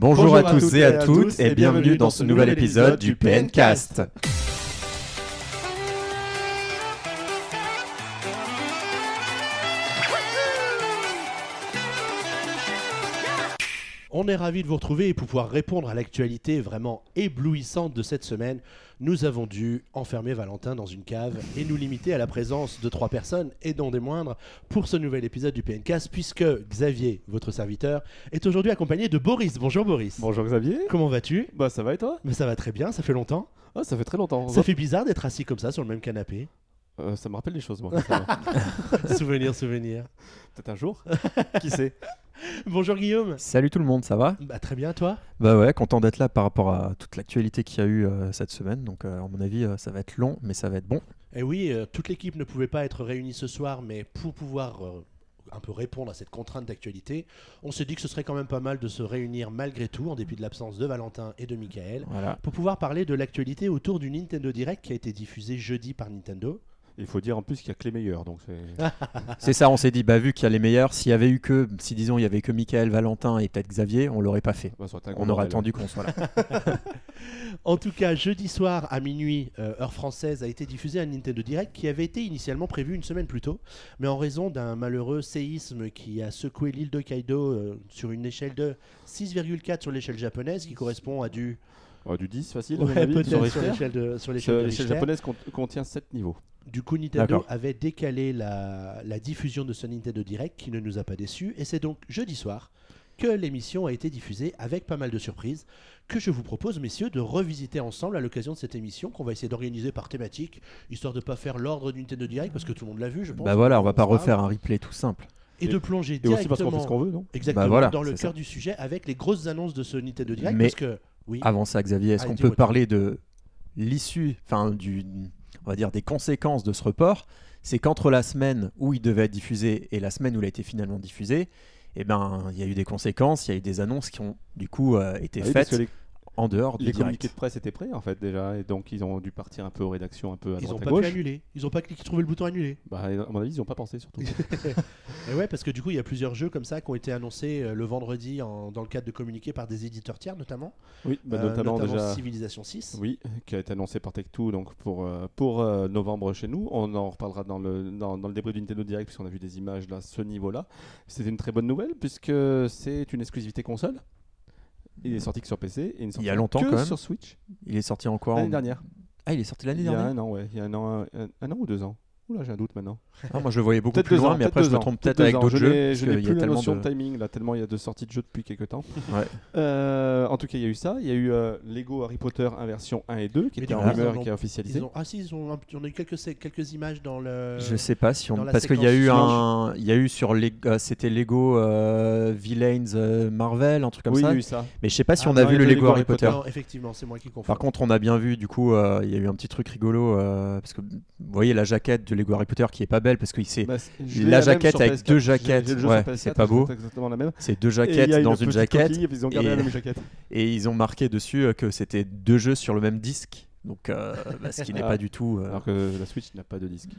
Bonjour, à, tous et à toutes et bienvenue dans ce nouvel épisode du PNcast. On est ravis de vous retrouver et pour pouvoir répondre à l'actualité vraiment éblouissante de cette semaine, nous avons dû enfermer Valentin dans une cave et nous limiter à la présence de trois personnes et non des moindres pour ce nouvel épisode du PNcast puisque Xavier, votre serviteur, est aujourd'hui accompagné de Boris. Bonjour Boris. Bonjour Xavier. Comment vas-tu? Bah ça va et toi? Mais ça va très bien, ça fait longtemps. Ah ça fait très longtemps. Ça fait bizarre d'être assis comme ça sur le même canapé. Euh, ça me rappelle des choses moi. souvenir, souvenir. Peut-être un jour. Qui sait? Bonjour Guillaume. Salut tout le monde, ça va? Bah très bien toi? Bah ouais, content d'être là par rapport à toute l'actualité qu'il y a eu euh, cette semaine. Donc euh, à mon avis, euh, ça va être long, mais ça va être bon. Et oui, euh, toute l'équipe ne pouvait pas être réunie ce soir, mais pour pouvoir un peu répondre à cette contrainte d'actualité, on s'est dit que ce serait quand même pas mal de se réunir malgré tout, en dépit de l'absence de Valentin et de Michael, Voilà. pour pouvoir parler de l'actualité autour du Nintendo Direct qui a été diffusé jeudi par Nintendo. Il faut dire en plus qu'il y a que les meilleurs donc c'est. C'est ça, on s'est dit, bah vu qu'il y a les meilleurs, s'il y avait eu que, si disons, il y avait que Michael, Valentin et peut-être Xavier, on l'aurait pas fait. Bah, On aurait attendu qu'on soit là. En tout cas, jeudi soir à minuit, euh, heure française, a été diffusé un Nintendo Direct qui avait été initialement prévu une semaine plus tôt, mais en raison d'un malheureux séisme qui a secoué l'île de Kaido euh, sur une échelle de 6,4 sur l'échelle japonaise, qui correspond à du Ouais, du 10 facile. à mon Ouais, avis, sur l'échelle de, sur Sur l'échelle de L'échelle Richter. japonaise cont- contient 7 niveaux. Du coup, Nintendo avait décalé la, la diffusion de ce Nintendo Direct qui ne nous a pas déçus. Et c'est donc jeudi soir que l'émission a été diffusée avec pas mal de surprises que je vous propose, messieurs, de revisiter ensemble à l'occasion de cette émission qu'on va essayer d'organiser par thématique, histoire de pas faire l'ordre du Nintendo Direct parce que tout le monde l'a vu, je pense. bah voilà, on va pas refaire un replay tout simple. Et de plonger Et aussi parce qu'on fait directement ce qu'on veut non? Exactement Bah voilà, dans le cœur ça. du sujet avec les grosses annonces de ce Nintendo Direct Mais- parce que oui. Avant ça, Xavier, est-ce qu'on peut parler de l'issue, enfin, du, on va dire des conséquences de ce report C'est qu'entre la semaine où il devait être diffusé et la semaine où il a été finalement diffusé, eh ben, il y a eu des conséquences, il y a eu des annonces qui ont du coup euh, été Ah oui, faites les, en dehors du les direct. communiqués de presse étaient prêts en fait déjà et donc ils ont dû partir un peu aux rédactions un peu à Ils ont droite à pas gauche. pu annuler. Ils ont pas cliqué trouvé le bouton annuler. Bah, à mon avis ils ont pas pensé surtout. Et ouais, parce que du coup, il y a plusieurs jeux comme ça qui ont été annoncés euh, le vendredi en- dans le cadre de communiqués par des éditeurs tiers, notamment. oui, bah, Euh, notamment, déjà. Civilization 6. Oui, qui a été annoncé par Tech2 donc pour, euh, pour euh, novembre chez nous. On en reparlera dans le, dans, dans le débrief du Nintendo Direct puisqu'on a vu des images là, à ce niveau-là. C'était une très bonne nouvelle puisque c'est une exclusivité console. Il est sorti que sur PC et il, Il y a longtemps, que quand même. sur Switch Il est sorti en quoi l'année en- dernière. Ah, il est sorti l'année Il y a dernière un an, ouais. Il y a un an, un, un an ou deux ans. Oula, j'ai un doute maintenant. Ah, Moi, je le voyais beaucoup plus loin, ans, mais après, je me trompe peut-être avec d'autres Je jeux. Je n'ai y a plus la tellement notion de- de timing là, tellement il y a de sorties de jeux depuis quelques temps. Ouais. Euh, en tout cas, il y a eu ça. Il y a eu euh, Lego Harry Potter inversion 1 et 2 qui Mais était en rumeur et qui a officialisé. Ils ont... Ah si, ils ont... un- on a eu quelques, quelques images dans le... Je sais pas si on parce qu'il y a eu un il y a eu sur les euh, c'était Lego euh, Villains euh, Marvel un truc comme oui, ça il y a eu ça. mais je sais pas si Ah, on a vu le Lego Harry Potter. Non, effectivement, c'est moi qui confonds. Par contre, on a bien vu du coup il y a eu un petit truc rigolo parce que vous voyez la jaquette de Lego Harry Potter qui est pas belle parce que c'est Bah, la jaquette avec PS4. deux jaquettes. le jeu Ouais, sur PS4, c'est pas beau. c'est deux Et jaquettes dans une jaquette coquille, et ils ont gardé et- la même jaquette. et ils ont marqué dessus euh, que c'était deux jeux sur le même disque. Donc euh, bah, ce qui n'est Ah. pas du tout euh, Alors que la Switch n'a pas de disque.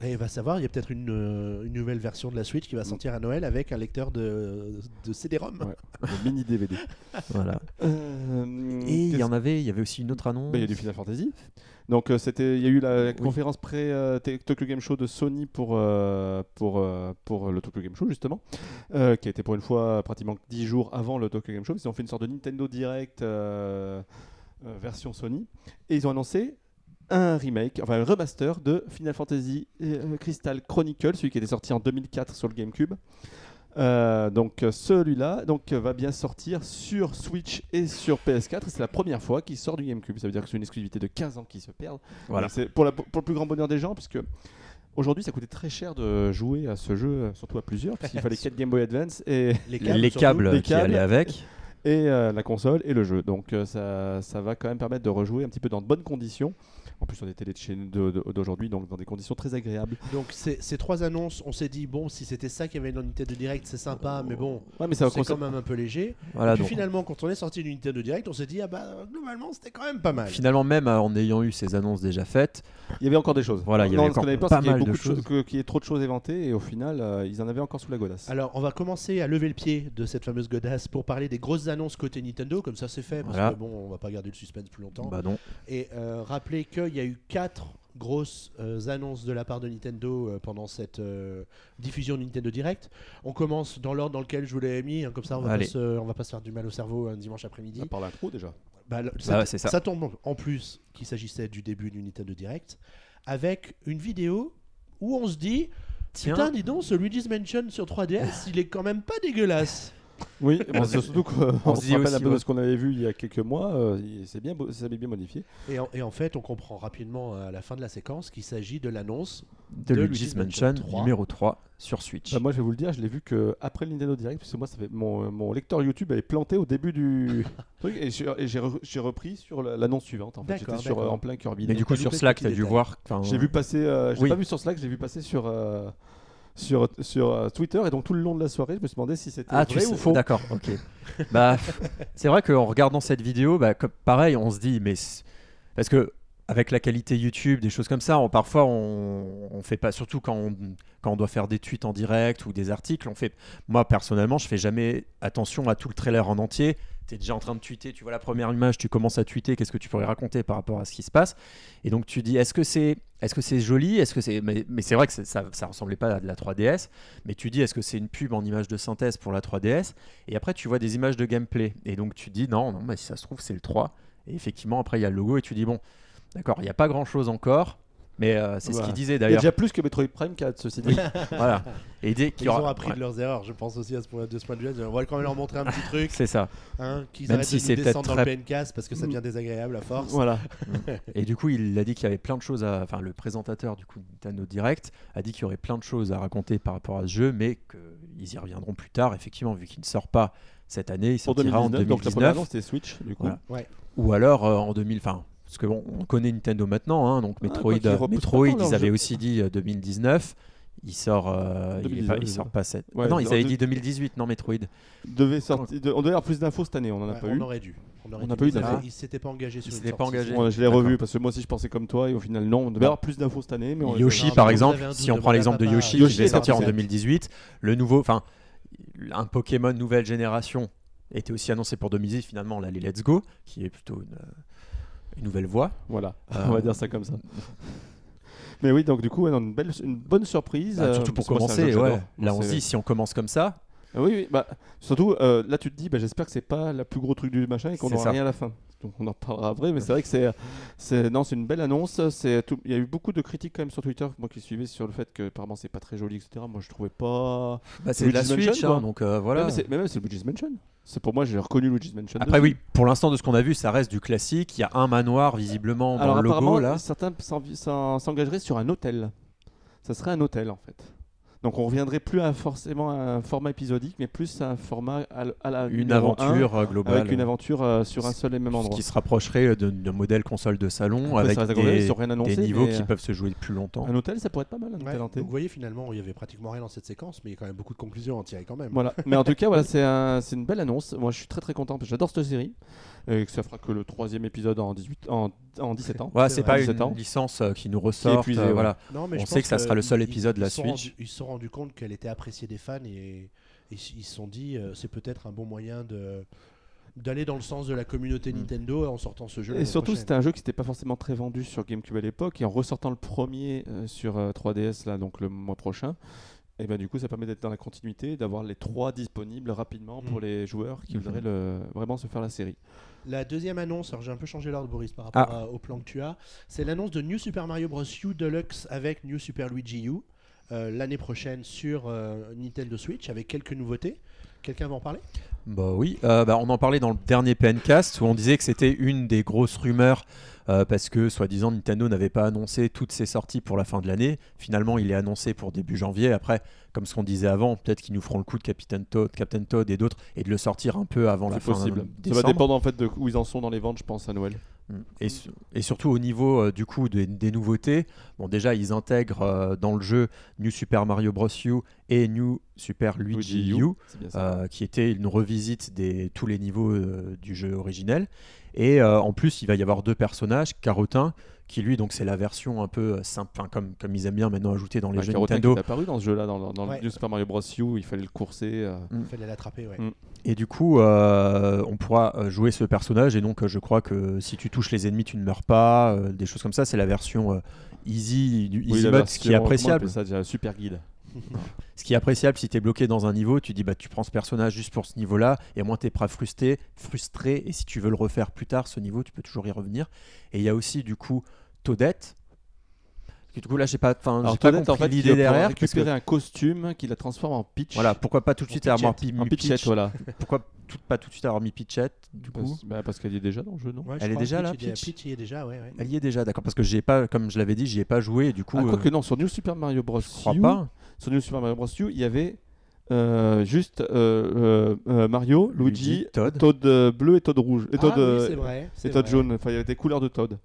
Et va savoir, il y a peut-être une, euh, une nouvelle version de la Switch qui va sortir à Noël avec un lecteur de, de CD-ROM. Ouais. Le mini DVD. voilà. Euh, Et il y en avait il y avait aussi une autre annonce. Bah, il y a du Final Fantasy. Donc euh, c'était, il y a eu la Oui. conférence pré euh, Tokyo Game Show de Sony pour euh, pour euh, pour le Tokyo Game Show justement, qui a été pour une fois pratiquement 10 jours avant le Tokyo Game Show. Ils ont fait une sorte de Nintendo Direct version Sony et ils ont annoncé un remake, enfin un remaster de Final Fantasy euh, Crystal Chronicle, celui qui était sorti en 2004 sur le GameCube. Euh, donc euh, celui-là donc va bien sortir sur Switch et sur PS4 et c'est la première fois qu'il sort du GameCube. Ça veut dire que c'est une exclusivité de 15 ans qui se perd. Voilà. C'est pour, le plus grand bonheur des gens puisque aujourd'hui ça coûtait très cher de jouer à ce jeu, surtout à plusieurs, parce qu'il fallait 4 Game Boy Advance et, Les câbles les qui allaient avec. et euh, la console et le jeu. Donc euh, ça, ça va quand même permettre de rejouer un petit peu dans de bonnes conditions en plus de chez- de- de- d'aujourd'hui, donc dans des conditions très agréables. Donc ces, ces trois annonces, on s'est dit bon, si c'était ça qu'il y avait dans Nintendo Direct, c'est sympa, mais bon, Ouais, mais c'est quand même un peu léger. Voilà, et puis donc, finalement, quand on est sorti du Nintendo Direct, on s'est dit ah bah globalement c'était quand même pas mal. finalement, même euh, en ayant eu ces annonces déjà faites, Il y avait encore des choses. Voilà, il y avait encore avait pas mal de de choses, que- qu'il y ait trop de choses éventées, et au final, euh, ils en avaient encore sous la godasse. Alors, on va commencer à lever le pied de cette fameuse godasse pour parler des grosses annonces côté Nintendo, comme ça c'est fait, parce Voilà. que bon, on va pas garder le suspense plus longtemps. bah non. Et euh, rappeler qu'il y a eu quatre grosses euh, annonces de la part de Nintendo euh, pendant cette euh, diffusion de Nintendo Direct. On commence dans l'ordre dans lequel je vous l'avais mis, hein, comme ça on va, pas Allez. se, on va pas se faire du mal au cerveau un dimanche après-midi. À part l'intro déjà. Bah, le- Bah ça, ouais, c'est ça. ça tombe en plus qu'il s'agissait du début du Nintendo Direct, avec une vidéo où on se dit Tiens, Putain, dis donc, ce Luigi's Mansion sur 3DS, il est quand même pas dégueulasse. Oui, bon, c'est surtout qu'on On se dit rappelle aussi, un peu ouais. de ce qu'on avait vu il y a quelques mois. euh, c'est bien, beau- ça s'est bien modifié. Et en, et en fait, on comprend rapidement à la fin de la séquence qu'il s'agit de l'annonce. de de Luigi's Mansion Mansion 3. numéro 3 sur Switch. Bah, moi, je vais vous le dire, je l'ai vu que après le Nintendo Direct, parce que moi, ça fait mon, mon lecteur YouTube avait planté au début du truc, et j'ai j'ai re- j'ai repris sur la- l'annonce suivante. En fait, j'étais sur euh, en plein Kirby. Mais du coup, t'as sur Slack, petit tu as dû voir. J'ai vu passer, euh, Oui. pas vu sur Slack, j'ai vu passer sur euh, sur sur euh, Twitter, et donc tout le long de la soirée, je me suis demandé si c'était Ah, tu vrai sais, ou faux. D'accord, ok. bah, c'est vrai qu'en regardant cette vidéo, bah, comme- pareil, on se dit, mais parce que avec la qualité YouTube, des choses comme ça, on, parfois on, on fait pas, surtout quand on, quand on doit faire des tweets en direct ou des articles, on fait. Moi personnellement, je fais jamais attention à tout le trailer en entier. Tu es déjà en train de tweeter, tu vois la première image, tu commences à tweeter, qu'est-ce que tu pourrais raconter par rapport à ce qui se passe Et donc tu dis, est-ce que c'est est -ce c'est joli Est-ce que c'est mais, mais c'est vrai que ça ça ressemblait pas à de la 3DS, mais tu dis, est-ce que c'est une pub en image de synthèse pour la 3DS Et après tu vois des images de gameplay, et donc tu dis, non, non, mais si ça se trouve c'est le 3. Et effectivement après il y a le logo et tu dis, bon, d'accord, il n'y a pas grand-chose encore. Mais euh, c'est ce qu'il disait Il y a d'ailleurs. déjà plus que Metroid Prime 4, ceci dit. Voilà. Et dès qu'il y Ils aura- ont appris ouais, de leurs erreurs, je pense aussi à ce point, de ce point de vue. On va quand même leur montrer un petit truc, C'est ça. hein, qu'ils Même arrêtent si de c'est nous peut-être descendre dans très- le PNCast parce que ça devient désagréable à force. voilà. Et du coup, il a dit qu'il y avait plein de choses à. Enfin, le présentateur du coup de Nintendo Direct a dit qu'il y aurait plein de choses à raconter par rapport à ce jeu, mais qu'ils y reviendront plus tard. Effectivement, vu qu'il ne sort pas cette année, il sortira en 2019, donc la première 2019. annonce c'était Switch, du coup. Voilà. Ouais. Ou alors euh, en 2000. Parce que bon, on connaît Nintendo maintenant, hein, donc Ah, Metroid, quoi repoussent Metroid, ils avaient jeu. aussi dit euh, 2019. Il sort, euh, il, est 2019, pas, il sort pas cette. Ouais, Ah non, ils en avaient dit 2018, non Metroid. Devait sortir, de- on devait avoir plus d'infos cette année, on en a Ouais, pas on eu. aurait dû. On aurait On n'a dû. pas eu Ils d'infos. Ils s'étaient pas engagés sur Ils pas engagés. Je l'ai revu parce que moi aussi je pensais comme toi et au final non, on devait avoir plus d'infos cette année. Mais on Yoshi, par exemple, si on prend l'exemple de. Yoshi, Yoshi qui devait est sortir en sorti. 2018, le nouveau, enfin, un Pokémon nouvelle génération était aussi annoncé pour 2018. Finalement, là, les Let's Go, qui est plutôt une, une nouvelle voie. Voilà, Euh, on va dire ça comme ça. Mais oui, donc du coup, une, belle, une bonne surprise. Bah, euh, surtout pour commencer, ouais. Là, on se dit, si on commence comme ça, Ah oui, oui, bah, surtout euh, là tu te dis, bah, j'espère que c'est pas la plus gros truc du machin et qu'on n'aura rien à la fin. Donc on en parlera après, mais c'est vrai que c'est, c'est, non, c'est une belle annonce. C'est tout- il y a eu beaucoup de critiques quand même sur Twitter, moi qui suivais sur le fait que apparemment c'est pas très joli, etc. Moi je trouvais pas. bah, c'est de la Mansion, Switch, hein, donc euh, voilà. Mais, c'est, mais même c'est Luigi's Mansion. C'est pour moi j'ai reconnu Luigi's Mansion. Après, oui, pour l'instant, de ce qu'on a vu, ça reste du classique. Il y a un manoir visiblement dans Alors le logo apparemment, là. certains s'en- s'en- s'engageraient sur un hôtel. Ça serait un hôtel en fait. Donc on reviendrait plus à forcément à un format épisodique, mais plus à un format à, la Une aventure euh, globale. avec une aventure euh, sur un seul et même Ce endroit. qui se rapprocherait d'un modèle console de salon Après, avec des, ils ont rien annoncé, des niveaux qui euh, peuvent se jouer plus longtemps. Un hôtel, ça pourrait être pas mal. Un Ouais, hôtel donc hanté. vous voyez finalement, il y avait pratiquement rien dans cette séquence, mais il y a quand même beaucoup de conclusions à en tirer quand même. Voilà. Mais en tout cas, voilà, c'est un- c'est une belle annonce. Moi, je suis très très content parce que j'adore cette série et que ça fera que le troisième épisode en 18 en, en 17 ans. Voilà, C'est pas 17 une ans. licence euh, qui nous ressort. épuisée, euh, ouais. voilà. Non, mais On sait que ça sera le seul épisode de la rendus- ils se sont rendus compte qu'elle était appréciée des fans et, et ils se sont dit euh, c'est peut-être un bon moyen de d'aller dans le sens de la communauté Mm. Nintendo en sortant ce jeu. Et surtout, c'était un jeu qui n'était pas forcément très vendu sur GameCube à l'époque. Et en ressortant le premier euh, sur euh, 3DS, là, donc le mois prochain, et ben, du coup, ça permet d'être dans la continuité, d'avoir les trois disponibles rapidement pour Mm. les joueurs qui Mhm. voudraient le- vraiment se faire la série. La deuxième annonce, alors j'ai un peu changé l'ordre Boris par rapport Ah. à- au plan que tu as, c'est l'annonce de New Super Mario Bros. U Deluxe avec New Super Luigi U euh, l'année prochaine sur euh, Nintendo Switch avec quelques nouveautés. Quelqu'un va en parler? Bah oui, euh, bah, on en parlait dans le dernier PNcast où on disait que c'était une des grosses rumeurs euh, parce que soi-disant Nintendo n'avait pas annoncé toutes ses sorties pour la fin de l'année. Finalement, il est annoncé pour début janvier. Après, comme ce qu'on disait avant, peut-être qu'ils nous feront le coup de Captain Toad, Captain Toad et d'autres et de le sortir un peu avant la C'est fin possible. Ça va décembre. dépendre en fait de où ils en sont dans les ventes, je pense, à Noël. Mm. Et, su- et surtout au niveau euh, du coup des, des nouveautés, bon déjà ils intègrent euh, dans le jeu New Super Mario Bros. U et New Super Luigi, Luigi U, euh, qui était une revisite des tous les niveaux euh, du jeu originel. Et euh, en plus il va y avoir deux personnages, Carotin qui lui donc c'est la version un peu simple, enfin, comme comme ils aiment bien maintenant ajouter dans les Bah, jeux Carotin qui Nintendo. est apparu dans ce jeu-là, dans, dans Ouais. le New Super Mario Bros. U, il fallait le courser. euh, Il fallait l'attraper, ouais. Mm. Et du coup, euh, on pourra jouer ce personnage. Et donc, je crois que si tu touches les ennemis, tu ne meurs pas. euh, des choses comme ça. C'est la version euh, easy du oui, easy la mode, version- ce qui est appréciable. appelle ça déjà Super guide. Ce qui est appréciable si tu es bloqué dans un niveau, tu dis bah tu prends ce personnage juste pour ce niveau-là, et au moins t'es pas frustré, frustré. Et si tu veux le refaire plus tard, ce niveau, tu peux toujours y revenir. Et il y a aussi du coup Du coup là, j'ai pas, enfin, Alors j'ai pas Toadette, en compris fait, l'idée derrière. parce que- récupérer un costume qui la transforme en Peach. voilà, pourquoi pas tout de suite avoir mis En Peachette, voilà. Pourquoi tout- pas tout de suite avoir mis Peachette du coup Parce, bah, parce qu'elle y est déjà dans le jeu, non Ouais, je Elle est crois, déjà là, Peach, il y est déjà, ouais. ouais. Elle y est déjà, d'accord. Parce que j'ai pas, comme je l'avais dit, j'y ai pas joué. Et du coup, Ah, euh, quoique non, sur New Super Mario Bros. je crois U, pas. Sur New Super Mario Bros. U, il y avait euh, juste euh, euh, euh, Mario, Luigi, Luigi, Toad. Toad euh, bleu et Toad rouge. Et Toad, ah, oui, euh, c'est vrai. et vrai. jaune. Enfin, il y avait des couleurs de Toad.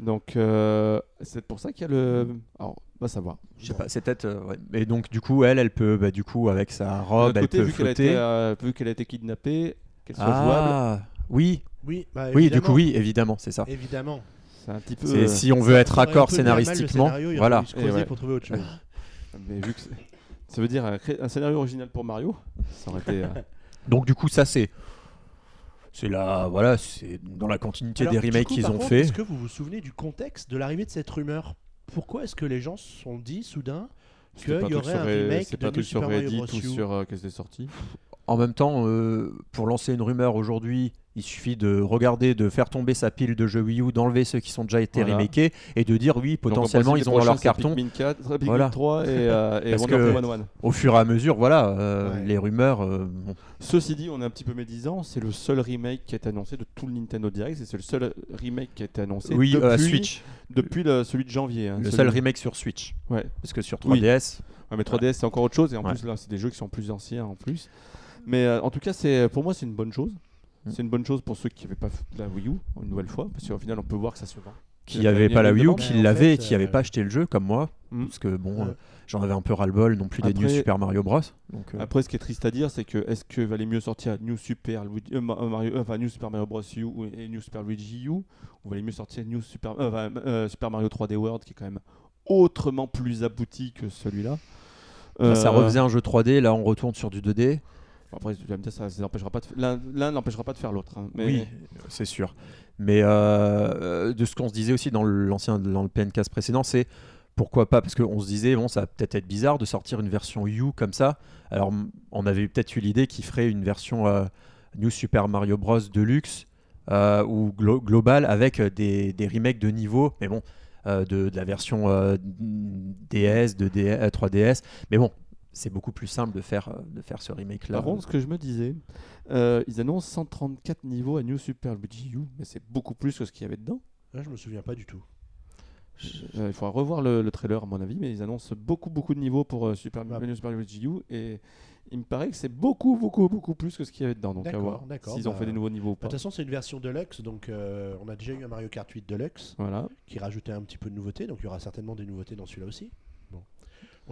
Donc, euh, c'est pour ça qu'il y a le. Alors, on va savoir. Je sais pas, c'est peut-être. euh, ouais. Mais donc, du coup, elle, elle peut, bah, du coup, avec sa D'un robe, autre elle côté, peut vu qu'elle a, flotter. été, euh, vu qu'elle a été kidnappée, qu'elle soit jouable, ah, oui, Oui, bah, oui, du évidemment. coup, oui, évidemment, c'est ça. Évidemment. c'est un petit peu. C'est euh, si on veut être Ça aurait un raccord peu mis à mal le scénaristiquement, scénario, il aurait voilà. fallu se creuser Et ouais. pour trouver autre chose. Mais vu que c'est- ça veut dire un, cré- un scénario original pour Mario, ça aurait été. euh, Donc, du coup, ça, c'est. C'est la, voilà, c'est dans la continuité Alors, des remakes qu'ils ont contre, fait. Est-ce que vous vous souvenez du contexte de l'arrivée de cette rumeur? Pourquoi est-ce que les gens se sont dit soudain c'était qu'il pas y aurait sur un Re- remake C'est pas truc sur Reddit ou sur euh, qu'est-ce qui est sorti? En même temps, euh, pour lancer une rumeur aujourd'hui, il suffit de regarder, de faire tomber sa pile de jeux Wii U, d'enlever ceux qui sont déjà été Voilà. remakés et de dire oui, potentiellement ils ont dans leur carton. Pikmin 4, Pikmin Voilà. 3 et, euh, et Parce Wonder que- Woman 1. Au fur et à mesure, voilà, euh, Ouais. les rumeurs. euh, bon. Ceci dit, on est un petit peu médisant. C'est le seul remake qui a été annoncé de tout le Nintendo Direct. et C'est le seul remake qui a été annoncé oui, depuis, euh, Switch, depuis le- celui de janvier. hein, le celui- seul remake sur Switch, Ouais. parce que sur Oui. 3DS, Ouais, mais 3DS c'est encore autre chose et en Ouais. plus là c'est des jeux qui sont plus anciens en plus. Mais euh, en tout cas c'est pour moi c'est une bonne chose. Mm. C'est une bonne chose pour ceux qui n'avaient pas la Wii U une nouvelle fois parce qu'au final on peut voir que ça se vend. qui a pas la Wii U, qui l'avait et qui n'avait euh, pas acheté le jeu comme moi, Mm. parce que bon, Ouais. euh, j'en avais un peu ras-le-bol non plus des New Super Mario Bros. Donc, euh, Après ce qui est triste à dire c'est que est-ce que valait mieux sortir New Super Luigi- euh, Ma- Mario, euh, enfin, New Super Mario Bros U et New Super Luigi U ou valait mieux sortir New Super euh, enfin, euh, Super Mario 3D World qui est quand même autrement plus abouti que celui-là. enfin, ça refaisait un jeu 3D, là on retourne sur du 2D. Après, ça, l'un n'empêchera pas de faire l'autre. hein, mais Oui, c'est sûr. Mais euh, de ce qu'on se disait aussi dans l'ancien, dans le PNCast précédent, c'est pourquoi pas Parce qu'on se disait, bon, ça va peut-être être bizarre de sortir une version U comme ça. Alors, on avait peut-être eu l'idée qu'il ferait une version euh, New Super Mario Bros. Deluxe euh, ou glo- global avec euh, des, des remakes de niveau, mais bon, euh, de, de la version euh, DS, de DS, euh, 3DS. Mais bon, c'est beaucoup plus simple de faire, euh, de faire ce remake-là. Par contre, ce que je me disais, euh, ils annoncent 134 niveaux à New Super Luigi U, mais c'est beaucoup plus que ce qu'il y avait dedans. Là, je me souviens pas du tout. Euh, il faudra revoir le, le trailer à mon avis, mais ils annoncent beaucoup beaucoup de niveaux pour euh, Super, Ah. New Super Luigi U et il me paraît que c'est beaucoup beaucoup beaucoup plus que ce qu'il y avait dedans. Donc à voir d'accord, s'ils ont bah, fait des nouveaux niveaux ou De pas. toute façon, c'est une version Deluxe, donc euh, on a déjà eu un Mario Kart 8 Deluxe Voilà. qui rajoutait un petit peu de nouveautés, donc il y aura certainement des nouveautés dans celui-là aussi.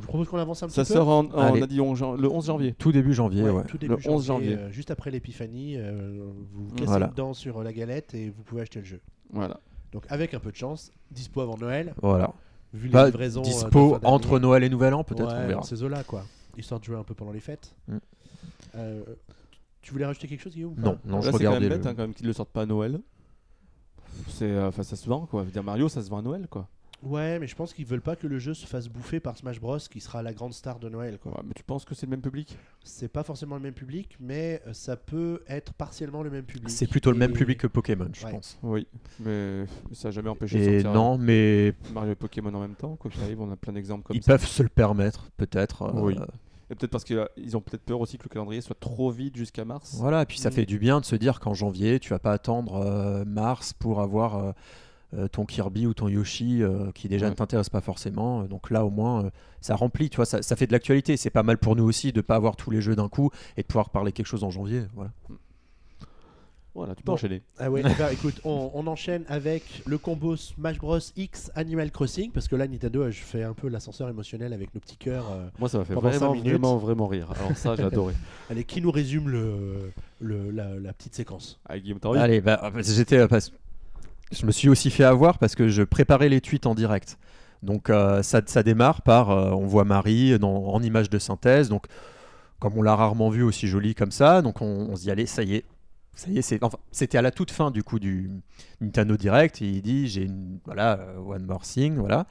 Je propose qu'on avance un Ça petit peu. sort en, en- on a dit on- le 11 janvier. Tout début janvier, Ouais, ouais. tout début Le 11 janvier. euh, juste après l'épiphanie, euh, vous cassez Voilà. dedans sur euh, la galette et vous pouvez acheter le jeu. Voilà. Donc avec un peu de chance, dispo avant Noël, Voilà. vu les Bah, livraisons. dispo entre Noël et Nouvel An, peut-être, Ouais, on ces eaux-là, quoi. Histoire de jouer un peu pendant les fêtes. Mm. Euh, tu voulais rajouter quelque chose, Guillaume ou Non, non, Là, je c'est quand regardais. même le- bête hein, quand même qu'ils le sortent pas à Noël. C'est, euh, enfin, ça se vend quoi. Je veux dire, Mario, ça se vend à Noël quoi. Ouais, mais je pense qu'ils veulent pas que le jeu se fasse bouffer par Smash Bros, qui sera la grande star de Noël. Quoi. Ouais, mais tu penses que c'est le même public? C'est pas forcément le même public, mais euh, ça peut être partiellement le même public. C'est plutôt le même public que Pokémon, je Ouais. pense. Oui, mais ça n'a jamais empêché de Et sortir non, mais Mario et Pokémon en même temps. Quoi qu'il arrive, on a plein d'exemples comme ils ça. peuvent se le permettre, peut-être. euh, Oui. Et peut-être parce qu'ils ont peut-être peur aussi que le calendrier soit trop vite jusqu'à mars. Voilà, et puis ça Mm. fait du bien de se dire qu'en janvier, tu vas pas attendre euh, mars pour avoir euh, ton Kirby ou ton Yoshi euh, qui déjà Ouais. ne t'intéresse pas forcément. Euh, Donc là, au moins, euh, ça remplit, tu vois, ça, ça fait de l'actualité. C'est pas mal pour nous aussi de pas avoir tous les jeux d'un coup et de pouvoir parler quelque chose en janvier. Voilà. Voilà, tu peux Bon. enchaîner. Ah ouais, ben, écoute, on, on enchaîne avec le combo Smash Bros X Animal Crossing parce que là Nintendo a fait un peu l'ascenseur émotionnel avec nos petits cœurs. euh. Moi, ça m'a fait vraiment, vraiment, vraiment rire. Alors ça, j'ai adoré. Allez, qui nous résume le, le- la, la petite séquence? Taroy. Allez, bah, j'étais, euh, je me suis aussi fait avoir parce que je préparais les tweets en direct. Donc euh, ça, démarre par, euh, on voit Marie en image de synthèse, donc comme on l'a rarement vu aussi jolie comme ça, donc on, se dit allez, ça y est, ça y est, c'était à la toute fin du coup du Nintendo Direct, il dit j'ai une, voilà, euh, one more thing, voilà.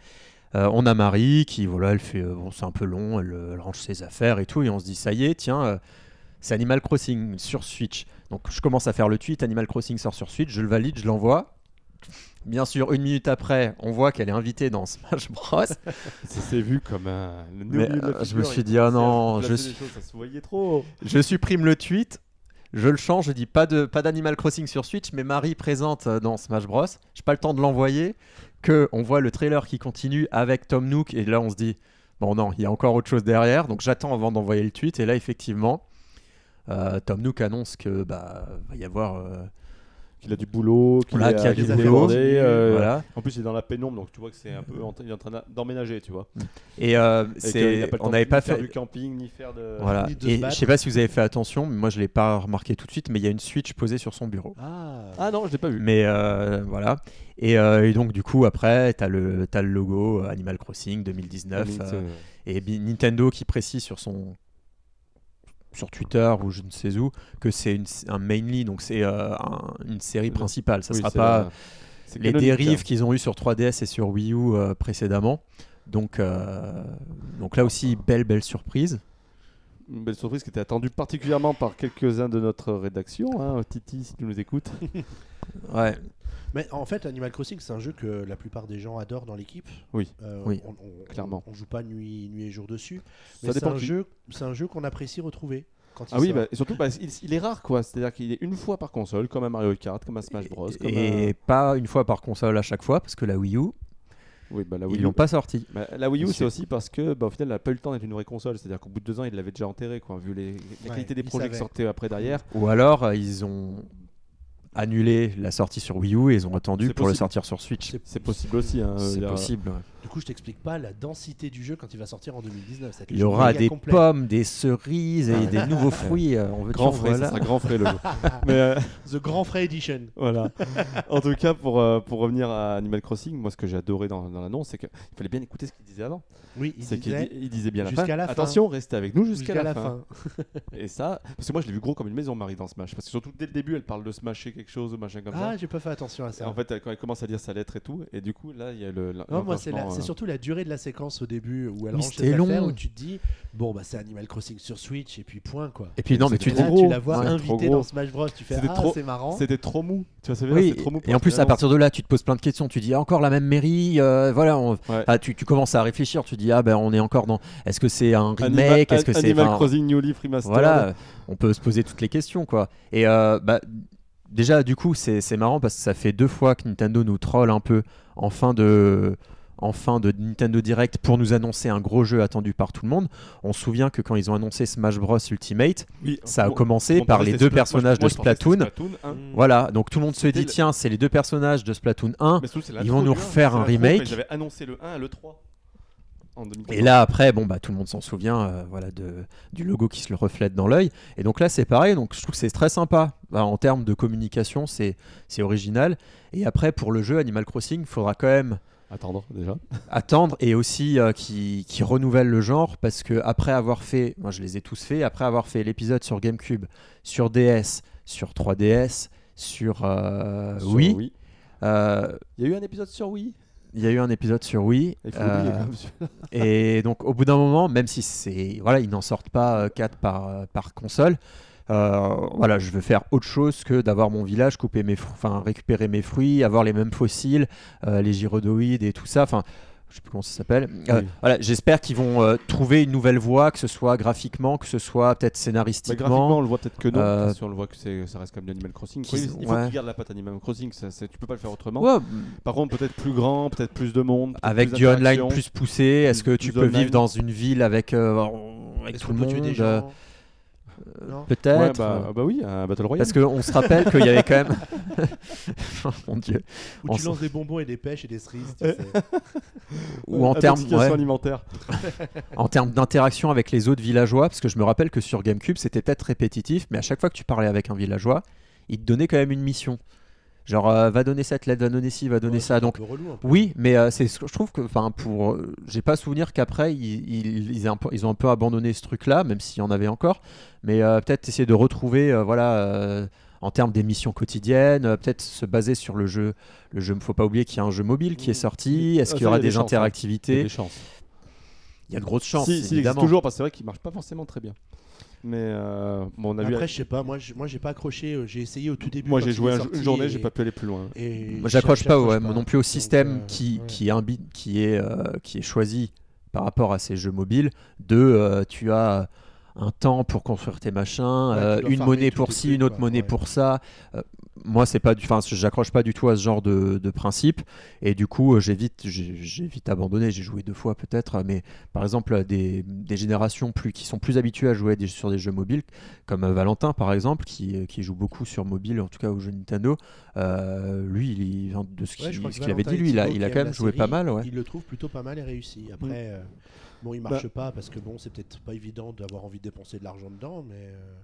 On a Marie qui, voilà, elle fait, bon, c'est un peu long, elle, elle range ses affaires et tout, et on se dit ça y est, tiens, c'est Animal Crossing sur Switch. Donc je commence à faire le tweet, Animal Crossing sort sur Switch, je le valide, je l'envoie. Bien sûr, une minute après, on voit qu'elle est invitée dans Smash Bros. Ça s'est vu comme un. le Mais, milieu de la euh, je me suis dit, ah non, je choses, ça se voyait trop. je supprime le tweet, je le change, je dis pas de pas d'Animal Crossing sur Switch, mais Marie présente euh, dans Smash Bros. J'ai pas le temps de l'envoyer, que on voit le trailer qui continue avec Tom Nook et là on se dit bon non, il y a encore autre chose derrière, donc j'attends avant d'envoyer le tweet et là effectivement euh, Tom Nook annonce que bah va y avoir euh, Qu'il a du boulot, qu'il Voilà, est- qu'il a du boulot. débordé, euh, voilà. En plus, il est dans la pénombre, donc tu vois que c'est un peu en- il est en train d'emménager, tu vois. Et euh, Et temps on n'avait pas faire fait du camping ni faire de. Voilà. Ni de Et je sais pas si vous avez fait attention, mais moi je l'ai pas remarqué tout de suite, mais il y a une Switch posée sur son bureau. Ah, Ah non, je l'ai pas vu. Mais euh, voilà. Et, euh, et donc du coup après, t'as le as le logo euh, Animal Crossing 2019 Limite, euh, euh, et Nintendo qui précise sur son sur Twitter ou je ne sais où que c'est une- un mainly, donc c'est euh, un- une série principale. Ça oui, sera pas la- les dérives hein. qu'ils ont eu sur 3DS et sur Wii U euh, précédemment. Donc, euh, donc là aussi, belle, belle surprise. Une belle surprise qui était attendue particulièrement par quelques-uns de notre rédaction. hein. Titi, si tu nous écoutes. Ouais. mais en fait, Animal Crossing, c'est un jeu que la plupart des gens adorent dans l'équipe. Oui. Euh, Oui. on, on- Clairement. On, joue pas nuit, nuit et jour dessus. Mais c'est un jeu, c'est un jeu qu'on apprécie retrouver. Quand il Ah oui, bah, et surtout, bah, il, il est rare, quoi. C'est-à-dire qu'il est une fois par console, comme un Mario Kart, comme un Smash Bros. Comme et un- pas une fois par console à chaque fois, parce que la Wii U, Oui, bah, la Wii ils l'ont pas sorti. Bah, la Wii U, c'est aussi parce que, bah, au final, elle n'a pas eu le temps d'être une vraie console. C'est-à-dire qu'au bout de deux ans, il l'avait déjà enterré, quoi, vu les, la Ouais, qualité des projets qui sortaient après derrière. Ou alors, euh, ils ont annulé la sortie sur Wii U et ils ont attendu pour le sortir sur Switch. C'est possible aussi. hein, C'est a- possible. ouais. Du coup, je t'explique pas la densité du jeu quand il va sortir en 2019. Ça va être le Il y aura des complet. pommes, des cerises et des nouveaux fruits. euh, On veut Grand frais, voilà. ça sera grand frais le jeu. Mais euh, The Grand Frais Edition. voilà. En tout cas, pour, euh, pour revenir à Animal Crossing, moi, ce que j'ai adoré dans, dans l'annonce, c'est qu'il fallait bien écouter ce qu'il disait avant. Oui, il C'est qu'il disait il disait bien la jusqu'à fin. la fin. Attention, restez avec nous jusqu'à la, fin. fin. Et ça, parce que moi, je l'ai vu gros comme une maison, Marie, dans Smash. Parce que surtout dès le début, elle parle de smasher quelque chose ou machin comme ça. Ah, j'ai pas fait attention à Et ça. en fait, elle- quand elle commence à dire sa lettre et tout, et du coup, là, il y a le. Non, moi, c'est euh, surtout la durée de la séquence au début où elle range c'était ses affaires, long. où tu te dis, bon, bah c'est Animal Crossing sur Switch et puis point quoi. Et puis non, mais tu là, trop tu gros. la vois invitée gros. dans Smash Bros. Tu fais ah, trop- c'est marrant. C'était trop mou. Tu vois, Oui, c'était trop mou. et en plus, à partir de là, tu te poses plein de questions. Tu dis ah, encore la même mairie. euh, voilà, ah, tu, commences à réfléchir. Tu dis ah ben on est encore dans. Est-ce que c'est un remake Est-ce que c'est Animal Crossing New Leaf Remastered. Voilà, on peut se poser toutes les questions quoi. Et euh, bah, déjà du coup c'est c'est marrant parce que ça fait deux fois que Nintendo nous troll un peu en fin de en fin de Nintendo Direct pour nous annoncer un gros jeu attendu par tout le monde. On se souvient que quand ils ont annoncé Smash Bros Ultimate, Oui, ça a commencé on par les deux personnages moi, de Splatoon. Splatoon 1. Mm. Voilà, donc tout le monde se dit le- tiens, c'est les deux personnages de Splatoon 1. Mais surtout, c'est Ils vont nous refaire un remake. avaient annoncé le 1 et le 3 en 2014. Et là après, bon bah tout le monde s'en souvient, euh, voilà de, du logo qui se le reflète dans l'œil. Et donc là c'est pareil, donc je trouve que c'est très sympa. Bah, en termes de communication, c'est c'est original. Et après pour le jeu Animal Crossing, il faudra quand même Attendre déjà. attendre et aussi euh, qui, qui renouvelle le genre parce que après avoir fait, moi je les ai tous fait, après avoir fait l'épisode sur GameCube, sur DS, sur 3DS, sur euh, Sur Wii, Wii. euh, Il y a eu un épisode sur Wii. Il y a eu un épisode sur Wii. Euh, et donc au bout d'un moment, même si c'est voilà, ils n'en sortent pas 4 par, euh, par console. euh, voilà, je veux faire autre chose que d'avoir mon village, couper mes, enfin récupérer mes fruits, avoir les mêmes fossiles, euh, les gyrodoïdes et tout ça. Enfin, je sais plus comment ça s'appelle. Euh, Oui. voilà, j'espère qu'ils vont euh, trouver une nouvelle voie, que ce soit graphiquement, que ce soit peut-être Bah, scénaristiquement. graphiquement, on le voit peut-être que non. Euh, qu'on le voit que c'est- ça reste comme du Animal Crossing. quoi. Il il faut ouais. qu'ils gardent la patte Animal Crossing. Ça, tu peux pas le faire autrement. Ouais, Par contre, peut-être plus grand, peut-être plus de monde. avec plus du online plus poussé, est-ce que tu peux online. vivre dans une ville avec, euh, avec tout le tuer monde des gens Non Peut-être. Ouais, bah, bah oui, un Battle Royale. Parce qu'on se rappelle qu'il y avait quand même. Oh, Mon Dieu. Où tu lances des bonbons et des pêches et des cerises. tu sais. Ou en termes ouais, alimentaire. en termes d'interaction avec les autres villageois, parce que je me rappelle que sur GameCube c'était peut-être répétitif, mais à chaque fois que tu parlais avec un villageois, il te donnait quand même une mission. Genre, euh, va donner cette lettre, va donner ci, va donner Ouais, ça. Donc, relou, peu. Oui, mais euh, c'est, je trouve que, enfin, pour, euh, j'ai pas souvenir qu'après ils, ils, ont un peu abandonné ce truc-là, même s'il y en avait encore. Mais peut-être essayer de retrouver, voilà, en termes d'émissions quotidiennes, euh, peut-être se baser sur le jeu. Le jeu, faut pas oublier qu'il y a un jeu mobile qui est sorti. Est-ce Ah, qu'il y aura y des des chances, hein. Il y a interactivités des chances. Il y a de grosses chances, si, si, il existe évidemment. toujours, parce que c'est vrai qu'il marche pas forcément très bien. Mais euh, bon, on a vu. Après, je sais pas, moi, je- moi j'ai pas accroché, euh, j'ai essayé au tout début. Moi, j'ai joué un- une journée, j'ai pas pu aller plus loin. et Moi, j'accroche pas, ouais, moi non plus au Donc, système euh, qui, ouais. qui, est imbi- qui, est, euh, qui est choisi par rapport à ces jeux mobiles. De euh, tu as un temps pour construire tes machins, Ouais, euh, une monnaie pour ci, une autre quoi, monnaie ouais. pour ça. Euh, moi, c'est pas du, enfin, j'accroche pas du tout à ce genre de, de principe. Et du coup, euh, j'ai vite, j'ai vite abandonné. J'ai joué deux fois peut-être, mais par exemple, des, des générations plus qui sont plus habituées à jouer des- sur des jeux mobiles, comme euh, Valentin par exemple, qui, qui joue beaucoup sur mobile, en tout cas aux jeux Nintendo. euh, lui, il, de ce qu'il avait dit, lui, il a, il a quand même joué pas mal. Ouais. Il le trouve plutôt pas mal et réussi. Après, euh, bon, il marche pas parce que bon, c'est peut-être pas évident d'avoir envie de dépenser de l'argent dedans, mais, euh,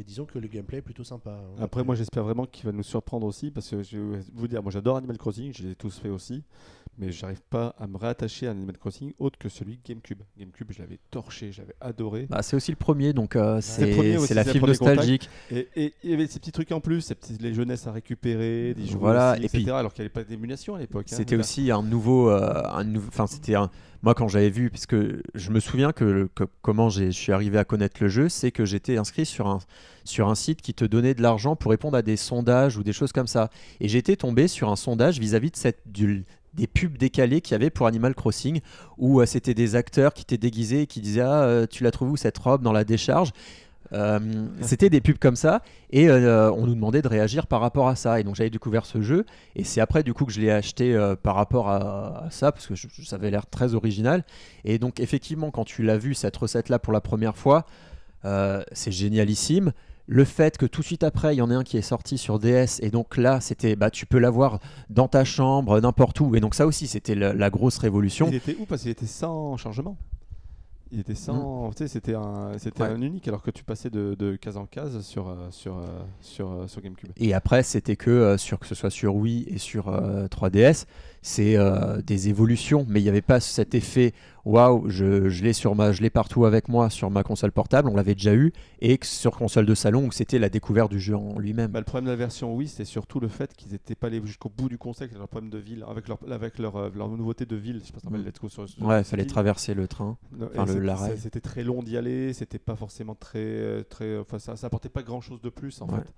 mais disons que le gameplay est plutôt sympa. hein. Après, moi, j'espère vraiment qu'il va nous surprendre aussi, parce que je vais vous dire, moi, j'adore Animal Crossing, je les ai tous fait aussi, mais j'arrive pas à me rattacher à Animal Crossing autre que celui GameCube. GameCube, je l'avais torché, j'avais adoré. Bah, c'est aussi le premier, donc euh, c'est la fibre nostalgique. Et il y avait ces petits trucs en plus, ces petits, les jeunesses à récupérer, des jouets Voilà, aussi, et etc. puis- alors qu'il n'y avait pas d'émulation à l'époque. hein. C'était aussi un nouveau, euh, un nouveau, enfin c'était un. Moi quand j'avais vu, parce que je me souviens que, que comment j'ai- je suis arrivé à connaître le jeu, c'est que j'étais inscrit sur un sur un site qui te donnait de l'argent pour répondre à des sondages ou des choses comme ça. Et j'étais tombé sur un sondage vis-à-vis de cette du- des pubs décalées qu'il y avait pour Animal Crossing où euh, c'était des acteurs qui étaient déguisés et qui disaient ah euh, tu la trouves où cette robe dans la décharge? Euh, c'était des pubs comme ça et euh, on nous demandait de réagir par rapport à ça. Et donc j'avais découvert ce jeu et c'est après du coup que je l'ai acheté euh, par rapport à, à ça parce que je, ça avait l'air très original. Et donc effectivement quand tu l'as vu cette recette là pour la première fois c'est génialissime le fait que tout de suite après il y en ait un qui est sorti sur DS et donc là c'était bah tu peux l'avoir dans ta chambre n'importe où et donc ça aussi c'était la, la grosse révolution Il était où? Parce qu'il était sans chargement. Il était sans. Tu sais, c'était un, c'était Ouais. un unique alors que tu passais de, de case en case sur, euh, sur, euh, sur, euh, sur GameCube. Et après, c'était que euh, sur que ce soit sur Wii et sur euh, 3DS, c'est euh, des évolutions, mais il n'y avait pas cet effet waouh, je, je l'ai sur ma, je l'ai partout avec moi sur ma console portable, on l'avait déjà eu, et que sur console de salon où c'était la découverte du jeu en lui-même. Bah, le problème de la version Wii, c'était surtout le fait qu'ils n'étaient pas allés jusqu'au bout du concept, leur problème de ville, avec leur, avec leur, euh, leur nouveauté de ville. Je sais pas si Mm. Let's Go sur, sur ouais, il fallait traverser le train. Enfin, le- c'était- l'arrêt. ça- C'était très long d'y aller, c'était pas forcément très. euh, très enfin, ça, ça apportait pas grand chose de plus en Ouais. fait.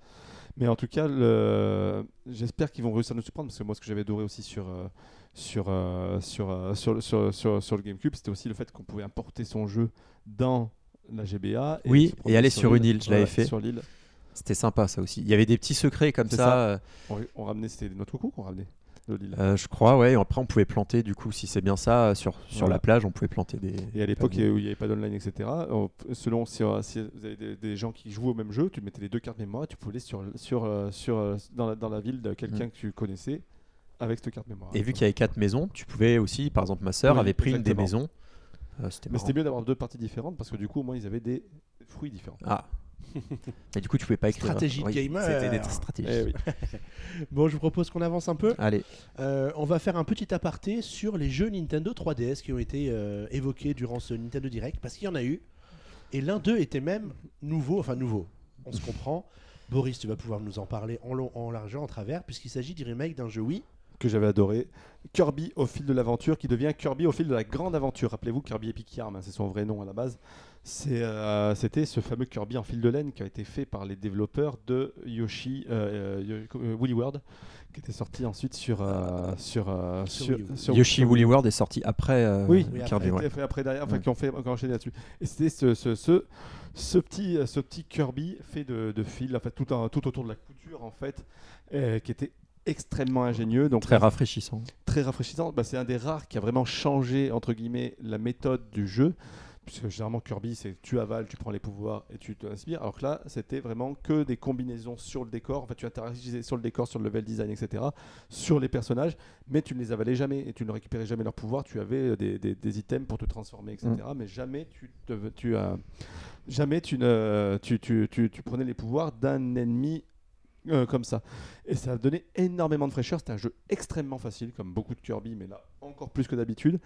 Mais en tout cas, le- j'espère qu'ils vont réussir à nous surprendre parce que moi, ce que j'avais adoré aussi sur. euh, sur, euh, sur, euh, sur, sur, sur, sur le GameCube, c'était aussi le fait qu'on pouvait importer son jeu dans la GBA. Oui, se et aller sur une île, je l'avais fait. Sur l'île. C'était sympa ça aussi. Il y avait des petits secrets comme ça, ça. On, on ramenait, c'était notre coucou qu'on ramenait de l'île. euh, je crois, ouais. et Après, on pouvait planter, du coup, si c'est bien ça, euh, sur, sur Voilà. la plage, on pouvait planter des. Et à l'époque où il n'y avait pas d'online, etc., on- selon si, euh, si vous avez des, des gens qui jouent au même jeu, tu mettais les deux cartes mémoire, tu pouvais aller sur, sur, euh, sur, euh, dans, la, dans la ville de quelqu'un Mm. que tu connaissais avec cette carte mémoire. Et vu qu'il y avait quatre maisons, tu pouvais aussi, par exemple, ma sœur Oui, avait pris une des maisons. Euh, Mais c'était mieux d'avoir deux parties différentes parce que du coup, au moins, ils avaient des fruits différents. Ah. Mais du coup, tu pouvais pas écrire. Stratégie de Oui, gamer. C'était des stratégies. Eh oui. Bon, je vous propose qu'on avance un peu. Allez, Euh, on va faire un petit aparté sur les jeux Nintendo 3DS qui ont été euh, évoqués durant ce Nintendo Direct, parce qu'il y en a eu. Et l'un d'eux était même nouveau, enfin nouveau, on se comprend. Boris, tu vas pouvoir nous en parler en long, en large, et en travers, puisqu'il s'agit du remake d'un jeu Wii. que j'avais adoré. Kirby au fil de l'aventure qui devient Kirby au fil de la grande aventure. Rappelez-vous, Kirby Epic Yarn, hein, c'est son vrai nom à la base. Euh, C'était ce fameux Kirby en fil de laine qui a été fait par les développeurs de Yoshi, euh, euh, euh, Woolly World, qui était sorti ensuite sur, euh, sur, Sur sur, Wii U. sur- Yoshi sur- Woolly World est sorti après euh, Oui, Oui, Kirby. qui a ouais. été fait après derrière, enfin Ouais. qui ont fait ont enchaîné là-dessus. Et c'était ce, ce, ce, ce petit ce petit Kirby fait de, de fil, en fait tout, un- tout autour de la couture en fait, euh, qui était extrêmement ingénieux, donc Très rafraîchissant. très rafraîchissant. Bah, c'est un des rares qui a vraiment changé entre guillemets la méthode du jeu, Puisque généralement Kirby, c'est tu avales, tu prends les pouvoirs et tu t'inspires. Alors que là, c'était vraiment que des combinaisons sur le décor. En fait, tu interagissais sur le décor, sur le level design, etc. Sur les personnages, mais tu ne les avalais jamais et tu ne récupérais jamais leurs pouvoirs. Tu avais euh, des, des- des items pour te transformer, etc. Mais jamais tu, te, tu as, jamais tu ne, tu, tu, tu, tu prenais les pouvoirs d'un ennemi euh, comme ça. Et ça a donné énormément de fraîcheur. C'était un jeu extrêmement facile, comme beaucoup de Kirby, mais là encore plus que d'habitude,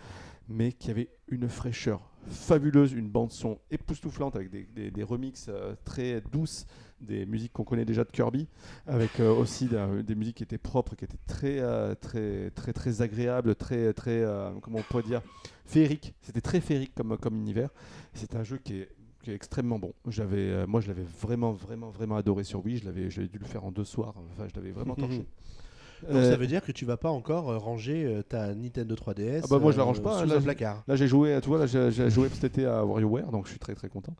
mais qui avait une fraîcheur fabuleuse, une bande son époustouflante avec des, des, remixes euh, très douces, des musiques qu'on connaît déjà de Kirby, avec euh, aussi des, musiques qui étaient propres, qui étaient très très très très agréables, très très comment on pourrait dire féerique. C'était très féerique comme comme univers. C'est un jeu qui est qui est extrêmement bon. J'avais, euh, moi, je l'avais vraiment, vraiment, vraiment adoré sur Wii. Je l'avais, j'avais dû le faire en deux soirs. Enfin, je l'avais vraiment torché. Donc Euh, ça veut dire que tu vas pas encore euh, ranger euh, ta Nintendo 3DS Ah bah moi, je la range pas, sous là, un placard. Là, j'ai joué, tu vois, là, j'ai joué cet été à WarioWare, donc je suis très très content.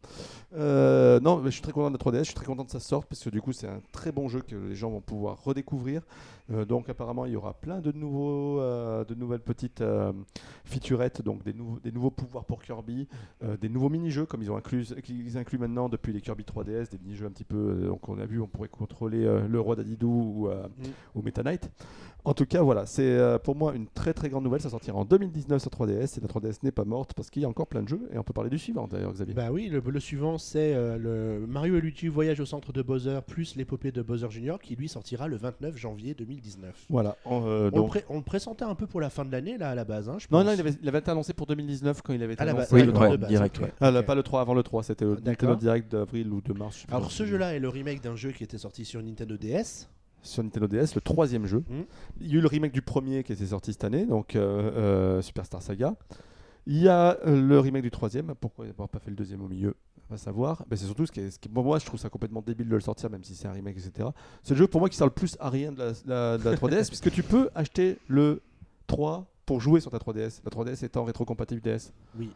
Non, mais je suis très content de la 3DS, je suis très content que ça sorte parce que du coup, c'est un très bon jeu que les gens vont pouvoir redécouvrir. Euh, donc, apparemment, il y aura plein de nouveaux, euh, de nouvelles petites euh, featurettes, donc des, nouveaux des nouveaux pouvoirs pour Kirby, euh, des nouveaux mini-jeux comme ils ont inclus, qu'ils incluent maintenant depuis les Kirby 3DS, des mini-jeux un petit peu. donc, on a vu, on pourrait contrôler le roi d'Adidou ou, Mm. ou Meta Knight. En tout cas, voilà, c'est pour moi une très très grande nouvelle. Ça sortira en 2019 sur 3DS et la 3DS n'est pas morte parce qu'il y a encore plein de jeux et on peut parler du suivant d'ailleurs, Xavier. Bah oui, le, le suivant c'est le Mario et Luigi Voyage au centre de Bowser plus l'épopée de Bowser Jr. qui lui sortira le 29 janvier 2019. Voilà, en, euh, On, donc. le pré- on le présentait un peu pour la fin de l'année là à la base. hein, je Non, pense. non, il avait, il avait été annoncé pour 2019 quand il avait été À la annoncé. base, Oui, ouais, de base, direct, ok. ouais. Ah, là, pas le 3 avant le 3, c'était le Direct d'avril ou de mars. Alors ce jeu-là est le remake d'un jeu qui était sorti sur Nintendo DS. Sur Nintendo DS, le troisième jeu. Mhm. Il y a eu le remake du premier qui était sorti cette année, donc euh, euh, Superstar Saga. Il y a euh, le remake du troisième. Pourquoi n'avoir pas fait le deuxième au milieu? Va savoir. Ben, c'est surtout ce qui est, ce qui- bon, moi, je trouve ça complètement débile de le sortir, même si c'est un remake, etc. C'est le jeu pour moi qui sert le plus à rien de la, la- de la 3DS, puisque tu peux acheter le 3 pour jouer sur ta 3DS. La 3DS étant rétrocompatible DS. Oui.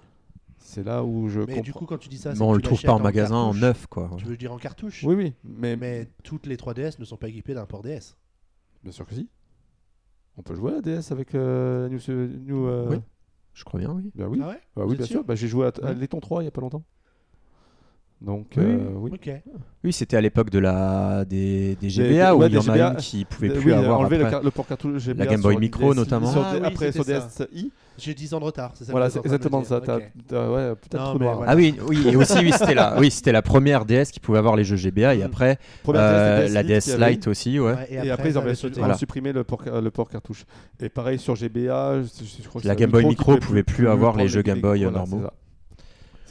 C'est là où je Mais comprends. du coup quand tu dis ça, c'est Mais on le trouve pas en magasin en cartouche. neuf, quoi. Tu veux dire en cartouche Oui, oui, mais, Mais toutes les 3DS ne sont pas équipées d'un port DS. bien sûr que si. On peut jouer à la DS avec euh, New, New, euh, Oui. Je crois bien, oui. Bah oui, Ah ouais? Bah oui bien sûr sûr. Bah, j'ai joué à, à Ouais. Letton 3 il y a pas longtemps. Donc, Oui, euh, oui. C'était à l'époque de la des, des Des- GBA où ouais, il y en des a GBA. une qui pouvait plus oui, avoir enlever le, après. car- le port cartouche GBA Game Boy Micro, DS, notamment. sur Ah après sur. DSi. J'ai 10 ans de retard. c'est ça Voilà, c'est exactement me ça. ouais, peut-être voilà. Ah oui, oui, et aussi oui, c'était la, oui, c'était la première DS qui pouvait avoir les jeux GBA et Mm. après euh, DS, la DS. Lite aussi, ouais. Ouais, Et, après, ils avaient su- ont Voilà. supprimé le port, le port cartouche. Et pareil sur GBA, je, je crois que La Game Boy Micro pouvait plus avoir les jeux Game Boy, euh, normaux.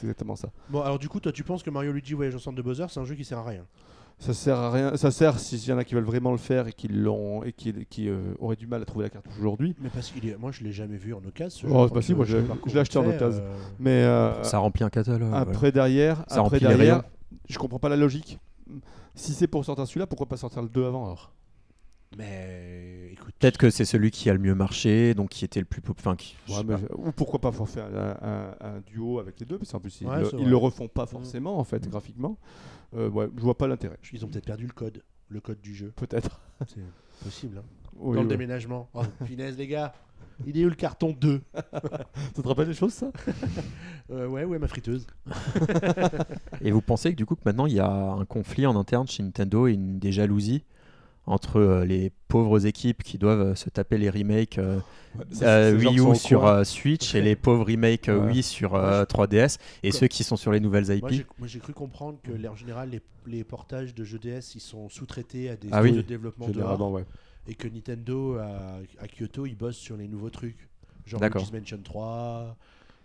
C'est exactement ça. Bon, alors du coup, toi, tu penses que Mario Luigi Voyage au centre de Bowser, c'est un jeu qui sert à rien? Ça sert à rien. Ça sert s'il y en a qui veulent vraiment le faire et qui l'ont et qui, qui euh, auraient du mal à trouver la cartouche aujourd'hui. Mais parce qu'il est, moi, je l'ai jamais vu en occasion. Oh, bah si, moi, je- l'ai acheté en occasion. euh, Mais euh, Ça remplit un catalogue. voilà. après derrière, Ça après derrière, je comprends pas la logique. Si c'est pour sortir celui-là, pourquoi pas sortir le 2 avant alors? Mais écoute. Peut-être que c'est celui qui a le mieux marché, donc qui était le plus pop. Enfin, qui- Ouais, mais Ou pourquoi pas faire un, un- un duo avec les deux Parce qu'en plus, ils, Ouais, le, ils refont pas Mm. forcément en fait, graphiquement. Euh, ouais, je vois pas l'intérêt. Ils ont peut-être perdu le code, le code du jeu. Peut-être. C'est possible. hein. Oui, Dans le déménagement. Oh, punaise, les gars. Il est où le carton 2 Ça te rappelle des choses, ça? Euh, Ouais, ouais, ma friteuse. Et vous pensez que du coup que maintenant il y a un conflit en interne chez Nintendo et une, des jalousies? Entre euh, les pauvres équipes qui doivent euh, se taper les remakes euh, euh, Wii U sur euh, Switch et les pauvres remakes euh, Ouais. Wii sur euh, 3DS et ceux qui sont sur les nouvelles IP. Moi, j'ai- cru comprendre que les- en général, les, les portages de jeux DS, ils sont sous-traités à des Ah studios oui. de développement dehors, Généralement, ouais. et que Nintendo à, à Kyoto, ils bossent sur les nouveaux trucs, genre D'accord. Luigi's Mansion 3.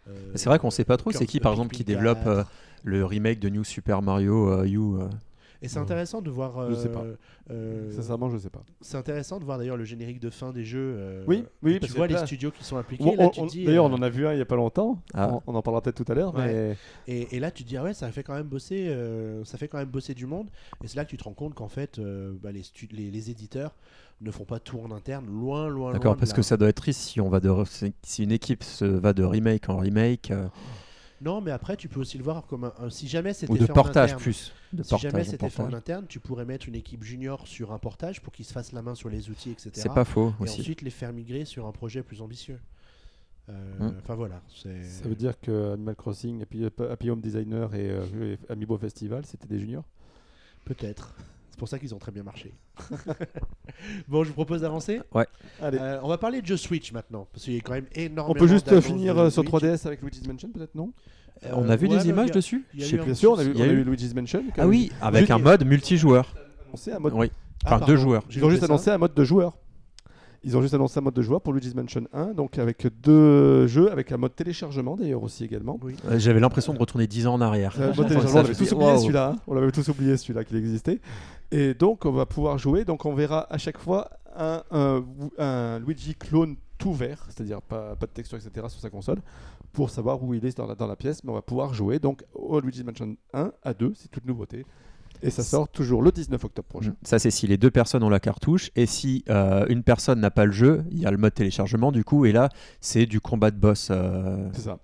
euh, C'est vrai qu'on sait pas trop c'est qui par exemple qui développe 4. euh, le remake de New Super Mario euh, U. euh. Et c'est intéressant de voir. Je sais euh, pas. euh, Sincèrement, je sais pas. c'est intéressant de voir d'ailleurs le générique de fin des jeux. euh, Oui, oui, tu vois les là- studios qui sont impliqués. D'ailleurs, euh, on en a vu un il y a pas longtemps. Ah. On, on en parlera peut-être tout à l'heure. Ouais. Mais Et, et là, tu te dis, ah ouais, ça fait quand même bosser, euh, ça fait quand même bosser du monde. Et c'est là que tu te rends compte qu'en fait, euh, bah, les, stu- les, les éditeurs ne font pas tout en interne, loin, loin, D'accord, parce là. que ça doit être triste si on va de si une équipe se va de remake en remake euh, Non, mais après, tu peux aussi le voir comme un, un- si jamais c'était ou de fait en portage interne, plus. De Si portage jamais c'était fait en portage. interne, tu pourrais mettre une équipe junior sur un portage pour qu'ils se fassent la main sur les outils, etc. C'est pas faux Et aussi. ensuite les faire migrer sur un projet plus ambitieux. Euh, Mm. Enfin voilà. c'est- Ça veut dire que Animal Crossing, Happy, Happy Home Designer et, euh, et Amiibo Festival, c'était des juniors? Peut-être. C'est pour ça qu'ils ont très bien marché. bon, je vous propose d'avancer. Allez. Euh, on va parler de jeux Switch maintenant, parce qu'il y a quand même énormément. On peut juste euh, finir euh, sur Switch. 3DS avec Luigi's Mansion, peut-être, non? Euh, On a vu ouais, des bah, images y a- dessus. Bien sûr, on a, vu, on a eu- Luigi's Mansion. Ah oui, avec un mode multijoueur. annoncé un mode Oui. Enfin, deux joueurs. Ils ont juste ça. annoncé un mode de joueur. Ils ont juste annoncé un mode de joueur pour Luigi's Mansion 1, donc avec deux jeux, avec un mode téléchargement d'ailleurs aussi également. Oui. Euh, J'avais l'impression de retourner 10 ans en arrière. Euh, mode téléchargement, on avait tous oublié celui-là. hein. On avait tous oublié celui-là qu'il existait. Et donc on va pouvoir jouer. Donc on verra à chaque fois un, un- un Luigi clone tout vert, c'est-à-dire pas, pas de texture, etc. sur sa console, pour savoir où il est dans la, dans la pièce. Mais on va pouvoir jouer donc au Luigi's Mansion 1 à 2, c'est toute nouveauté. Et ça sort toujours le 19 octobre prochain. Ça, c'est si les deux personnes ont la cartouche. Et si euh, une personne n'a pas le jeu, il y a le mode téléchargement, du coup. Et là, c'est du combat de boss. euh, C'est ça.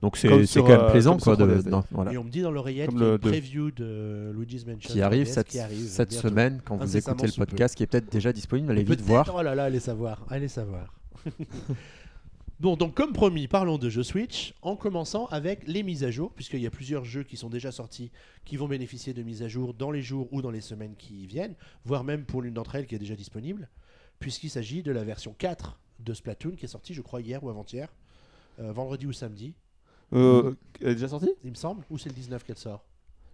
Donc, Comme c'est quand même euh, plaisant. Quoi, de- 3DS, non, voilà. Et on me dit dans l'oreillette le une deux. preview de Luigi's Mansion Qui arrive 3DS cette, qui arrive cette bientôt. semaine, quand vous Incessamment écoutez le podcast, qui est peut-être déjà disponible. Allez vite voir. Oh là là, allez savoir, allez savoir. bon, donc comme promis, parlons de jeux Switch, en commençant avec les mises à jour, puisqu'il y a plusieurs jeux qui sont déjà sortis, qui vont bénéficier de mises à jour dans les jours ou dans les semaines qui viennent, voire même pour l'une d'entre elles qui est déjà disponible, puisqu'il s'agit de la version 4 de Splatoon, qui est sortie, je crois, hier ou avant-hier, euh, vendredi ou samedi, Euh, Elle est déjà sortie? Il me semble, ou c'est le 19 qu'elle sort?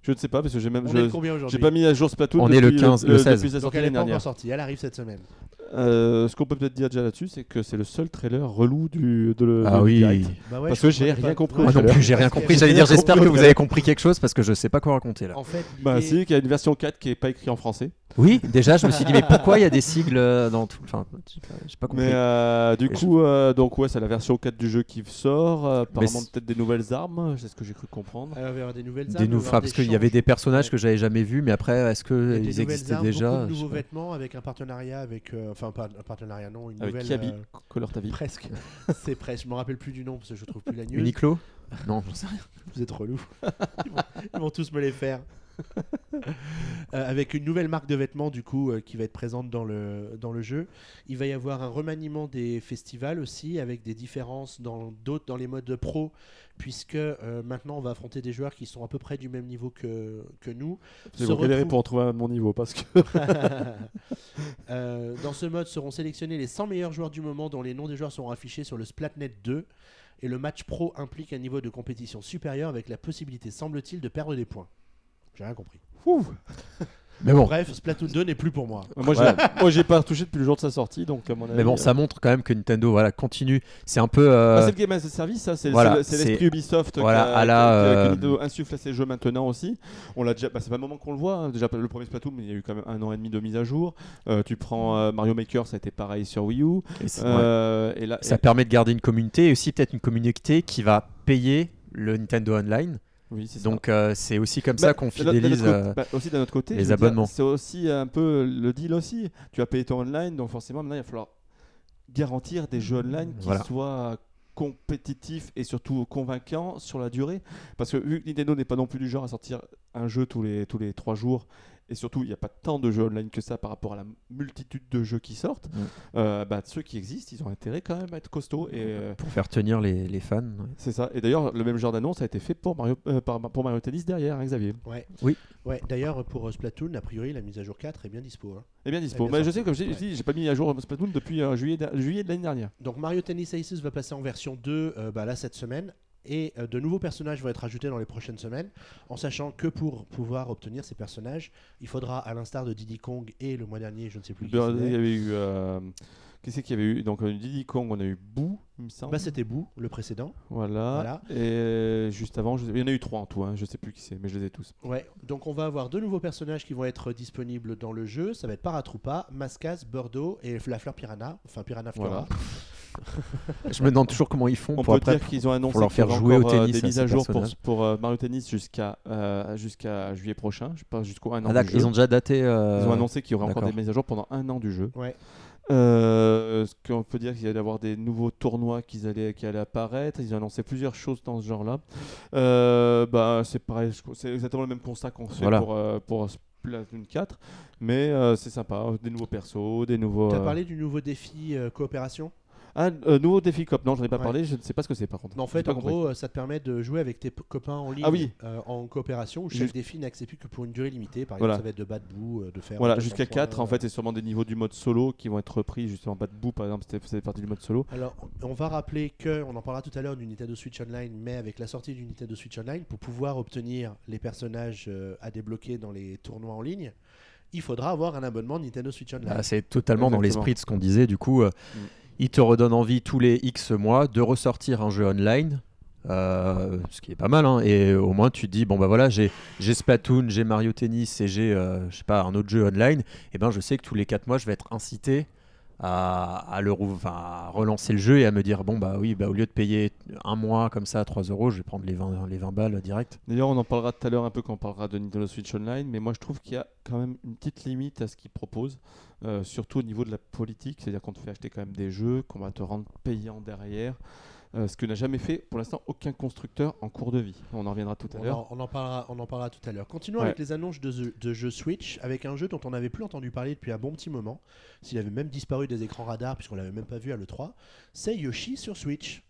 Je ne sais pas parce que j'ai même On je- est le combien aujourd'hui? j'ai pas mis à jour Splatoon. On est le depuis 15, le 16. depuis sa Donc elle n'est l'année pas encore sortie, elle arrive cette semaine. Euh, ce qu'on peut peut-être dire déjà là-dessus, c'est que c'est le seul trailer relou du de le Ah de oui. direct. Bah ouais, Parce que j'ai rien compris Moi non plus, j'ai rien compris. J'allais dire, j'espère que vous avez compris quelque chose parce que je sais pas quoi raconter là. En fait, Bah si, qu'il y a une version 4 qui est pas écrite en français. Oui, déjà, je me suis dit, mais pourquoi il y a des sigles euh, dans tout. Enfin, j'ai pas- compris. Mais euh, du Et coup, euh, donc ouais, c'est la version 4 du jeu qui sort. euh, apparemment peut-être des nouvelles armes, c'est ce que j'ai cru comprendre. Alors, il va y avoir des nouvelles armes, nou- parce qu'il y avait des personnages Ouais. que j'avais jamais vus, mais après, est-ce Il y a des qu'ils existaient armes, déjà beaucoup de nouveaux vêtements avec un partenariat avec, euh, enfin pas un partenariat non, une Avec nouvelle. Kiabi, euh, Color ta vie. presque. C'est presque. Je me rappelle plus du nom parce que je trouve plus la news. Uniqlo? Non, j'en sais rien. Vous êtes relous. ils, vont, ils vont tous me les faire. Euh, avec une nouvelle marque de vêtements du coup euh, qui va être présente dans le, dans le jeu. Il va y avoir un remaniement des festivals aussi avec des différences dans d'autres dans les modes pro puisque euh, maintenant on va affronter des joueurs qui sont à peu près du même niveau que, que nous. J'ai galéré retrouve- pour trouver mon niveau parce que Euh, dans ce mode seront sélectionnés les 100 meilleurs joueurs du moment dont les noms des joueurs seront affichés sur le Splatnet 2 et le match pro implique un niveau de compétition supérieur avec la possibilité semble-t-il de perdre des points. J'ai rien compris. Mais bon, Bref, Splatoon 2 n'est plus pour moi. moi j'ai j'ai pas retouché depuis le jour de sa sortie donc à mon avis. mais bon, euh, ça montre quand même que Nintendo voilà, continue. C'est un peu. euh, Ah, c'est le game as a service, ça, c'est voilà, l'esprit Ubisoft voilà, qui a- à la, que euh, Nintendo insuffle à ses jeux maintenant aussi. On l'a déjà, bah, c'est pas le moment qu'on le voit. hein. Déjà le premier Splatoon, mais il y a eu quand même un an et demi de mise à jour. Euh, tu prends euh, Mario Maker, ça a été pareil sur Wii U. et Euh, là, Ça et- permet de garder une communauté et aussi peut-être une communauté qui va payer le Nintendo Online. Oui, c'est ça. Donc euh, c'est aussi comme Bah, ça qu'on fidélise. côté- euh, bah, aussi d'un autre côté, les abonnements. C'est aussi un peu le deal aussi. Tu as payé ton online, donc forcément maintenant il va falloir garantir des jeux online qui Voilà. soient compétitifs et surtout convaincants sur la durée. Parce que vu que Nintendo n'est pas non plus du genre à sortir un jeu tous les tous les trois jours. Et surtout, il n'y a pas tant de jeux online que ça par rapport à la multitude de jeux qui sortent. Mm. Euh, bah, ceux qui existent, ils ont intérêt quand même à être costauds. Et euh, pour faire tenir les, les fans. ouais. c'est ça. Et d'ailleurs, le même genre d'annonce a été fait pour Mario, euh, par- pour Mario Tennis derrière, hein, Xavier. Ouais. Oui. Ouais. D'ailleurs, pour euh, Splatoon, a priori, la mise à jour 4 est bien dispo. hein. Eh bien dispo. Bien Bah, je sais, comme je Ouais. dis, j'ai pas mis à jour Splatoon depuis euh, juillet, de- juillet de l'année dernière. Donc Mario Tennis Aces va passer en version 2 euh, bah, là cette semaine. Et euh, de nouveaux personnages vont être ajoutés dans les prochaines semaines, en sachant que pour pouvoir obtenir ces personnages, il faudra, à l'instar de Diddy Kong et le mois dernier, je ne sais plus qui Il y avait eu. euh, Qu'est-ce qu'il y avait eu Donc, euh, Diddy Kong, on a eu Boo, il me semble. bah, c'était Boo, le précédent. voilà. Voilà. Et euh, juste avant, je- il y en a eu trois en tout, hein, je sais plus qui c'est, mais je les ai tous. Ouais, donc on va avoir deux nouveaux personnages qui vont être disponibles dans le jeu. Ça va être Paratroopa, Mascas, Bordeaux et la fleur Piranha, enfin Piranha Flora. Voilà. Je me demande toujours comment ils font On pour peut après. dire qu'ils ont annoncé pour leur faire jouer au euh, tennis, des mises à jour pour, pour euh, Mario Tennis jusqu'à euh, jusqu'à juillet prochain, je pense jusqu'au un an Ah, du jeu. ils ont déjà daté. euh, Ils ont annoncé qu'il y aurait encore des mises à jour pendant un an du jeu. Ouais. Euh, ce qu'on peut dire qu'il allait y avoir des nouveaux tournois qui allaient, qui allaient apparaître. Ils ont annoncé plusieurs choses dans ce genre-là. Euh, bah, c'est pareil, c'est exactement le même constat qu'on fait Voilà. pour, euh, pour Splatoon 4. Mais euh, c'est sympa, des nouveaux persos, des nouveaux. Tu as euh, parlé du nouveau défi euh, coopération? Ah, euh, nouveau défi cop. Non, j'en ai pas Ouais. parlé. Je ne sais pas ce que c'est par contre. En fait, en compris. gros, euh, ça te permet de jouer avec tes copains en ligne Ah oui. euh, en coopération où chaque Juste- défi n'est accepté que pour une durée limitée. Par Voilà. exemple, ça va être de battre bout, euh, de faire. Voilà, 200 jusqu'à points, 4 en fait, c'est sûrement des niveaux du mode solo qui vont être repris justement bas de bout par exemple, c'était- c'est partie du mode solo. Alors, on va rappeler que, on en parlera tout à l'heure du Nintendo Switch Online, mais avec la sortie du Nintendo Switch Online, pour pouvoir obtenir les personnages euh, à débloquer dans les tournois en ligne, il faudra avoir un abonnement Nintendo Switch Online. Ah, c'est totalement dans l'esprit de ce qu'on disait. Du coup, euh, Mm. Il te redonne envie tous les X mois de ressortir un jeu online. euh, ce qui est pas mal, hein, et au moins tu te dis bon bah voilà j'ai Splatoon, j'ai Mario Tennis et j'ai euh, je sais pas un autre jeu online, et ben je sais que tous les 4 mois je vais être incité à, le relancer le jeu et à me dire bon bah oui bah au lieu de payer un mois comme ça à 3 euros je vais prendre les 20, les 20 balles direct. D'ailleurs, on en parlera tout à l'heure un peu quand on parlera de Nintendo Switch Online, mais moi je trouve qu'il y a quand même une petite limite à ce qu'ils proposent, euh, surtout au niveau de la politique, c'est-à-dire qu'on te fait acheter quand même des jeux, qu'on va te rendre payant derrière, euh, ce que n'a jamais fait pour l'instant aucun constructeur en cours de vie. On en reviendra tout à l'heure. on en parlera, on en parlera tout à l'heure. Continuons Ouais. avec les annonces de, jeux- de jeux Switch, avec un jeu dont on n'avait plus entendu parler depuis un bon petit moment. S'il avait même disparu des écrans radars, puisqu'on l'avait même pas vu à l'E3, c'est Yoshi sur Switch.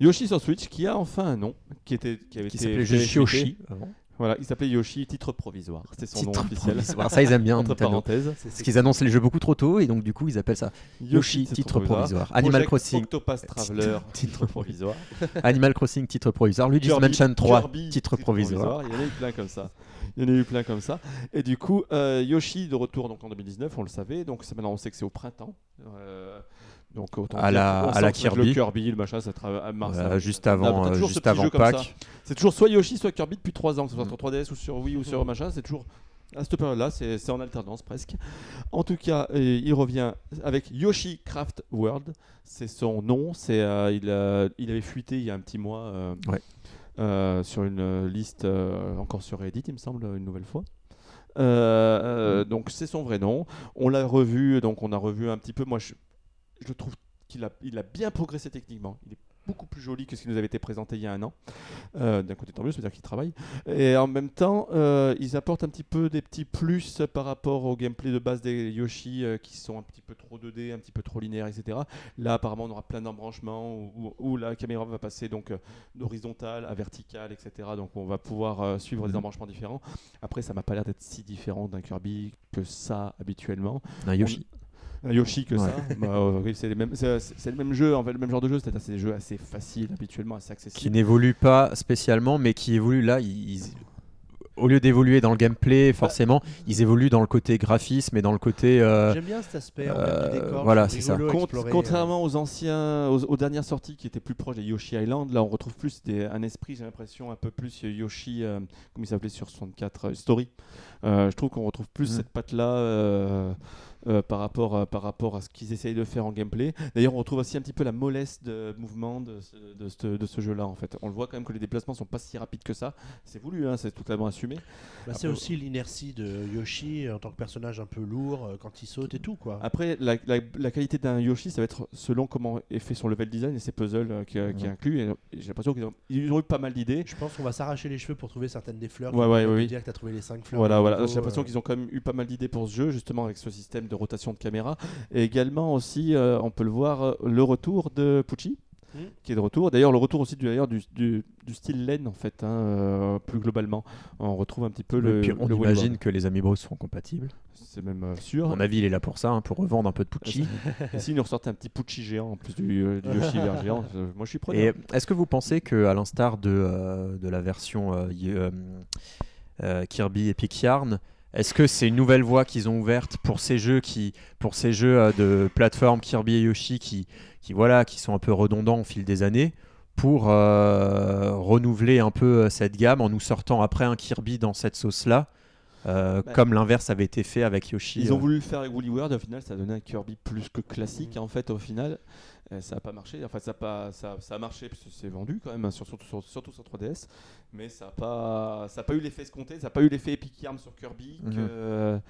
Yoshi sur Switch qui a enfin un nom, qui, était, qui avait Qui été s'appelait juste vérifié. Yoshi avant. Voilà, il s'appelait Yoshi, titre provisoire. C'était son nom Titre officiel. provisoire. Ça ils aiment bien Entre parenthèses. Parce qu'ils annoncent les jeux beaucoup trop tôt et donc du coup ils appellent ça Yoshi, titre provisoire. Animal Crossing, Octopath Traveler, titre provisoire. Animal Crossing, titre provisoire. Luigi's Mansion 3, Kirby, titre provisoire. Il y en a eu plein comme ça. Il y en a eu plein comme ça. Et du coup, euh, Yoshi de retour donc en 2019, on le savait. Donc c'est- maintenant on sait que c'est au printemps. Euh, donc autant À la- à la Kirby. Le Kirby, le machin, ça travaille à mars. Voilà, juste avant, euh, juste avant. Pâques. C'est toujours soit Yoshi, soit Kirby depuis 3 ans, que ce soit Mm. sur 3DS ou sur Wii ou sur machin. C'est toujours à cette période-là, c'est en alternance presque. En tout cas, euh, il revient avec Yoshi Craft World. C'est son nom. C'est euh, il, a- il avait fuité il y a un petit mois. euh, Ouais. sur une liste encore sur Reddit, il me semble, une nouvelle fois. Euh, donc c'est son vrai nom. On l'a revu, donc on a revu un petit peu. Moi, je, je trouve qu'il a, il a bien progressé techniquement. Il est beaucoup plus joli que ce qui nous avait été présenté il y a un an. Euh, D'un côté, tant mieux, ça veut dire qu'il travaille. Et en même temps, euh, ils apportent un petit peu des petits plus par rapport au gameplay de base des Yoshi euh, qui sont un petit peu trop 2D, un petit peu trop linéaires, etc. Là, apparemment, on aura plein d'embranchements où, où- où la caméra va passer donc d'horizontale à verticale, etc. Donc, on va pouvoir suivre des Mhm. embranchements différents. Après, ça m'a pas l'air d'être si différent d'un Kirby que ça habituellement. Un Yoshi. Yoshi que Ouais. ça. Bah, euh, c'est les mêmes- c'est c'est le même jeu, en fait, le même genre de jeu. C'est-à-dire, c'est des jeux assez faciles habituellement, assez Qui accessibles. n'évolue pas spécialement, mais qui évolue là. Ils, ils- au lieu d'évoluer dans le gameplay, forcément, ils évoluent dans le côté graphisme et dans le côté. euh, J'aime bien cet aspect euh, du décor. voilà, c'est ça. rigolo à Cont- explorer, euh. contrairement aux anciens, aux, aux dernières sorties qui étaient plus proches des Yoshi Island, là on retrouve plus des- un esprit, j'ai l'impression, un peu plus Yoshi, euh, comme il s'appelait sur 64, euh, Story. Euh, je trouve qu'on retrouve plus Mhm. cette patte-là euh, par, rapport, à- par rapport à ce qu'ils essayent de faire en gameplay. D'ailleurs, on retrouve aussi un petit peu la mollesse de mouvement de ce, de ce- de ce jeu-là, en fait. On le voit quand même que les déplacements sont pas si rapides que ça. C'est voulu, hein, c'est totalement assumé. Bah, c'est aussi l'inertie de Yoshi en tant que personnage un peu lourd euh, quand il saute et tout quoi. Après, la, la- la qualité d'un Yoshi, ça va être selon comment est fait son level design et ses puzzles euh, qui, euh, J'ai l'impression qu'ils ont, ils ont eu pas mal d'idées. Je pense qu'on va s'arracher les cheveux pour trouver certaines des fleurs. Ouais, ouais, oui. dire que t'as trouvé les 5 fleurs. Voilà, voilà. J'ai l'impression qu'ils ont quand même eu pas mal d'idées pour ce jeu, justement avec ce système de rotation de caméra. Et également aussi, euh, on peut le voir, euh, le retour de Pucci, Mhm. qui est de retour. D'ailleurs, le retour aussi du, d'ailleurs, du, du, du style laine, en fait, hein, euh, plus globalement. On retrouve un petit peu le. et puis on le imagine que les amiibo seront compatibles. C'est même euh, À sûr. mon avis, il est là pour ça, hein, pour revendre un peu de Pucci. Et s'il nous ressortait un petit Pucci géant en plus du, du Yoshi vert géant, moi je suis preneur. Et est-ce que vous pensez que, à l'instar de, euh, de la version euh, euh, euh, Kirby Epic Yarn, est-ce que c'est une nouvelle voie qu'ils ont ouverte pour ces jeux qui, pour ces jeux euh, de plateforme Kirby et Yoshi qui, voilà, qui sont un peu redondants au fil des années, pour euh, renouveler un peu euh, cette gamme en nous sortant après un Kirby dans cette sauce-là, euh, Bah, comme l'inverse avait été fait avec Yoshi. Ils ont euh. voulu le faire avec Woolly World, au final ça a donné un Kirby plus que classique en fait au final. Euh, ça n'a pas marché, enfin ça a, pas, ça, ça a marché parce que c'est vendu quand même, hein, sur- surtout, sur, surtout sur 3DS, mais ça n'a pas, ça a pas eu l'effet escompté, ça n'a pas eu l'effet Epic Yarn sur Kirby que,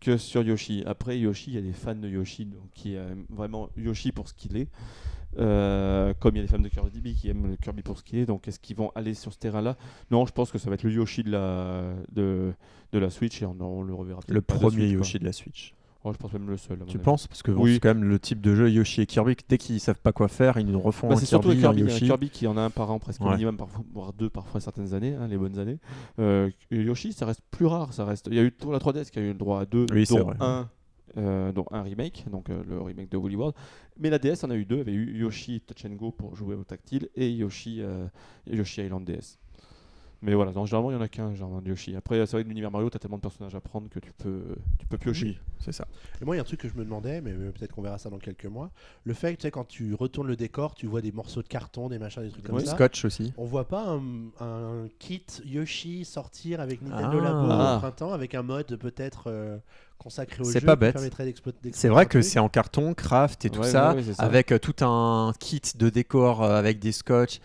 que sur Yoshi. Après Yoshi, il y a des fans de Yoshi donc, qui aiment vraiment Yoshi pour ce qu'il est. Euh, comme il y a des fans de Kirby qui aiment le Kirby pour ce qu'il est, donc est-ce qu'ils vont aller sur ce terrain-là? Non, je pense que ça va être le Yoshi de la, de, de la Switch et on, on le reverra le premier. Yoshi de la Switch. Oh, je pense même le seul. Tu penses? Parce que Oui. c'est quand même le type de jeu Yoshi et Kirby. Dès qu'ils savent pas quoi faire, ils nous refont Bah, un c'est surtout Kirby, Kirby, qui en a un par an presque Ouais. minimum, parfois, voire deux parfois certaines années, hein, les bonnes années. Euh, Yoshi, ça reste plus rare. Ça reste. Il y a eu pour la 3DS qui a eu le droit à deux, Oui, dont un. euh, dont un remake, donc euh, le remake de Woolly World. Mais la DS en a eu deux. Il y avait eu Yoshi Touch and Go pour jouer au tactile et Yoshi, euh, Yoshi Island DS. Mais voilà, non, généralement il y en a qu'un, genre Yoshi. Après, c'est vrai que l'univers Mario, t'as tellement de personnages à prendre que tu peux, tu peux piocher. Oui, c'est ça. Et moi, il y a un truc que je me demandais, mais peut-être qu'on verra ça dans quelques mois. Le fait que tu sais, quand tu retournes le décor, tu vois des morceaux de carton, des machins, des trucs comme Oui. ça. Scotch aussi. On voit pas un, un kit Yoshi sortir avec Nintendo Ah. Labo Ah. au printemps avec un mode peut-être euh, consacré au jeu C'est pas qui bête. C'est vrai que c'est en carton, craft et tout Ouais, ouais, ouais, ça. avec euh, tout un kit de décor euh, avec des scotch.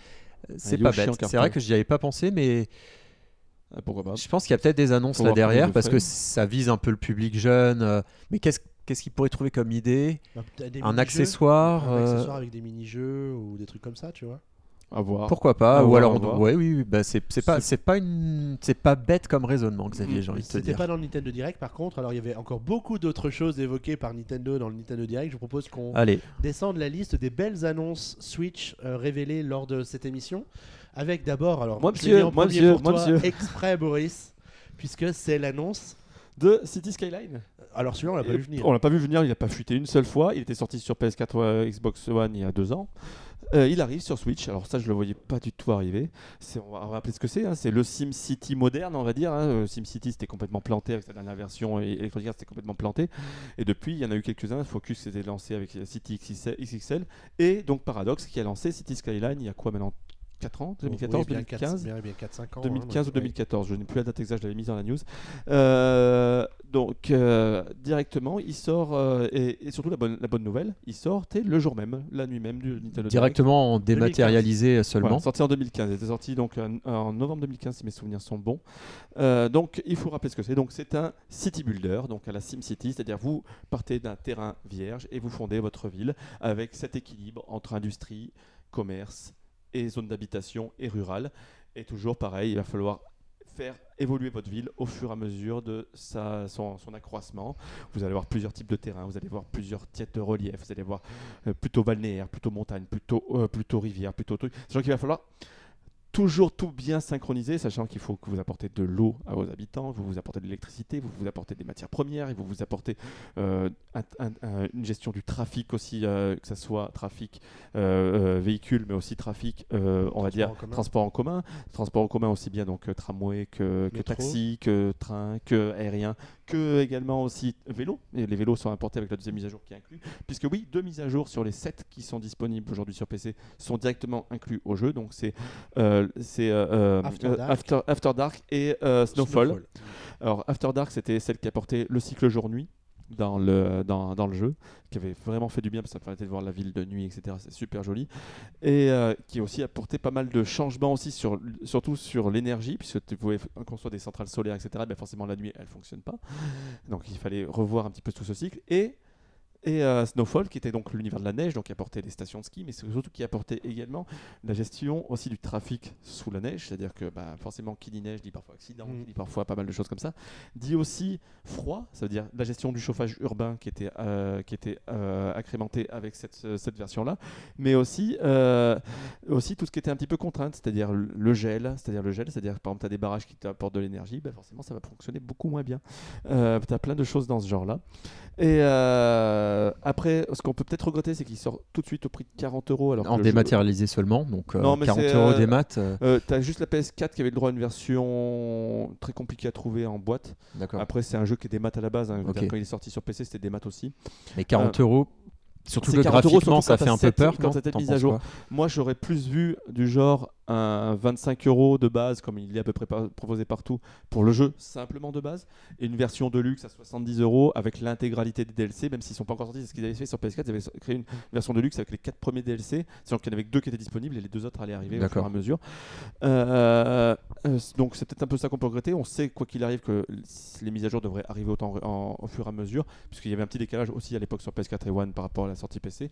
Euh, C'est pas bête. C'est vrai que j'y avais pas pensé, mais Ah, pourquoi pas je pense qu'il y a peut-être des annonces Faut là derrière parce que ça vise un peu le public jeune. euh, Mais qu'est-ce qu'est-ce qu'ils pourraient trouver comme idée Bah, Un accessoire un euh, accessoire avec des mini-jeux ou des trucs comme ça, tu vois. À voir. Pourquoi pas À Ou voir, alors, on- ouais, oui, oui, bah, c'est c'est pas, C'est- c'est pas une, c'est pas bête comme raisonnement, Xavier. Mm, J'ai envie de te C'était pas dans le Nintendo Direct par contre, alors il y avait encore beaucoup d'autres choses évoquées par Nintendo dans le Nintendo Direct. Je vous propose qu'on Allez, descende la liste des belles annonces Switch euh, révélées lors de cette émission. Avec d'abord, alors Moi, je monsieur, mis en moi, premier monsieur, pour moi, toi, monsieur. exprès Boris, puisque c'est l'annonce. De City Skyline Alors celui-là on l'a pas vu venir. On l'a pas vu venir, il n'a pas fuité une seule fois. Il était sorti sur PS4 ou euh, Xbox One il y a deux ans. Euh, il arrive sur Switch. Alors ça, je le voyais pas du tout arriver. On, va, on va rappeler ce que c'est. hein. C'est le SimCity moderne, on va dire. hein. Euh, SimCity, c'était complètement planté avec sa dernière version et Electronic Arts, c'était complètement planté. Et depuis, il y en a eu quelques-uns. Focus s'était lancé avec City XXL, XXL. et donc Paradox qui a lancé City Skyline il y a quoi maintenant 4 ans 2014, Oui, bien 2015 4, bien 4-5 ans. 2015 hein, ou 2014, je n'ai plus la date exacte, je l'avais mise dans la news. Euh, donc euh, directement, il sort euh, et, et surtout la bonne, la bonne nouvelle, il sort le jour même, la nuit même du Nintendo Direct. directement en dématérialisé seulement. Voilà, sorti en 2015, il était sorti donc en, en novembre 2015 si mes souvenirs sont bons. Euh, donc il faut rappeler ce que c'est. Donc c'est un city builder, donc à la SimCity, c'est-à-dire vous partez d'un terrain vierge et vous fondez votre ville avec cet équilibre entre industrie, commerce et zone d'habitation et rural. Et toujours pareil, il va falloir faire évoluer votre ville au fur et à mesure de son, accroissement. Vous allez avoir plusieurs types de terrains, vous allez voir plusieurs types de relief, vous allez voir euh, plutôt balnéaire, plutôt montagne, plutôt, euh, plutôt rivière, plutôt truc. Sachant qu'il va falloir toujours tout bien synchroniser, sachant qu'il faut que vous apportez de l'eau à vos habitants, vous vous apportez de l'électricité, vous vous apportez des matières premières, et vous vous apportez euh, un- un- un- une gestion du trafic aussi, euh, que ce soit trafic euh, véhicule, mais aussi trafic, on va dire, en transport en commun. Transport en commun aussi bien donc tramway que, taxi, que train, que aérien, que également aussi vélo. Et les vélos sont importés avec la deuxième mise à jour qui est inclus. Puisque oui, deux mises à jour sur les 7 qui sont disponibles aujourd'hui sur PC sont directement inclus au jeu. Donc c'est euh, euh, euh, After Dark. After, After Dark et Snowfall. Snowfall. Alors After Dark, c'était celle qui apportait le cycle jour-nuit dans le, dans, dans le jeu, qui avait vraiment fait du bien parce que ça permettait de voir la ville de nuit, etc. C'est super joli. Et euh, qui aussi apporté pas mal de changements aussi, sur, surtout sur l'énergie, puisque tu pouvais construire des centrales solaires, etc. Ben forcément, la nuit, elle fonctionne pas. Donc il fallait revoir un petit peu tout ce cycle. Et et euh, Snowfall, qui était donc l'univers de la neige, donc qui apportait des stations de ski, mais surtout qui apportait également la gestion aussi du trafic sous la neige, c'est-à-dire que bah, forcément qui dit neige dit parfois accident, Mm. qui dit parfois pas mal de choses comme ça, dit aussi froid, ça veut dire la gestion du chauffage urbain qui était, euh, qui était euh, agrémentée avec cette, cette version-là, mais aussi, euh, aussi tout ce qui était un petit peu contrainte, c'est-à-dire le- le gel, c'est-à-dire le gel, c'est-à-dire par exemple tu as des barrages qui t'apportent de l'énergie, bah, forcément ça va fonctionner beaucoup moins bien. Euh, tu as plein de choses dans ce genre-là. Et euh, après, ce qu'on peut peut-être regretter, c'est qu'il sort tout de suite au prix de 40 euros. Alors En jeu- dématérialisé seulement, donc euh, Non, mais 40 c'est, euros euh, des maths. euh, t'as juste la PS4 qui avait le droit à une version très compliquée à trouver en boîte. Après, c'est un jeu qui est des maths à la base. hein. Quand il est sorti sur PC, c'était des maths aussi. Mais 40 euros, surtout que 40 euros, graphiquement, surtout ça fait un peu peur. quand cette mise à jour. Moi, j'aurais plus vu du genre un 25 euros de base, comme il est à peu près par- proposé partout pour le jeu, simplement de base, et une version de luxe à 70 euros avec l'intégralité des DLC, même s'ils sont pas encore sortis. C'est ce qu'ils avaient fait sur PS4. Ils avaient créé une version de luxe avec les 4 premiers DLC, sachant qu'il y en avait que deux qui étaient disponibles et les deux autres allaient arriver au fur et à mesure. Euh, euh, donc, c'est peut-être un peu ça qu'on peut regretter. On sait, quoi qu'il arrive, que les mises à jour devraient arriver autant en- au fur et à mesure, puisqu'il y avait un petit décalage aussi à l'époque sur PS4 et One par rapport à la sortie PC.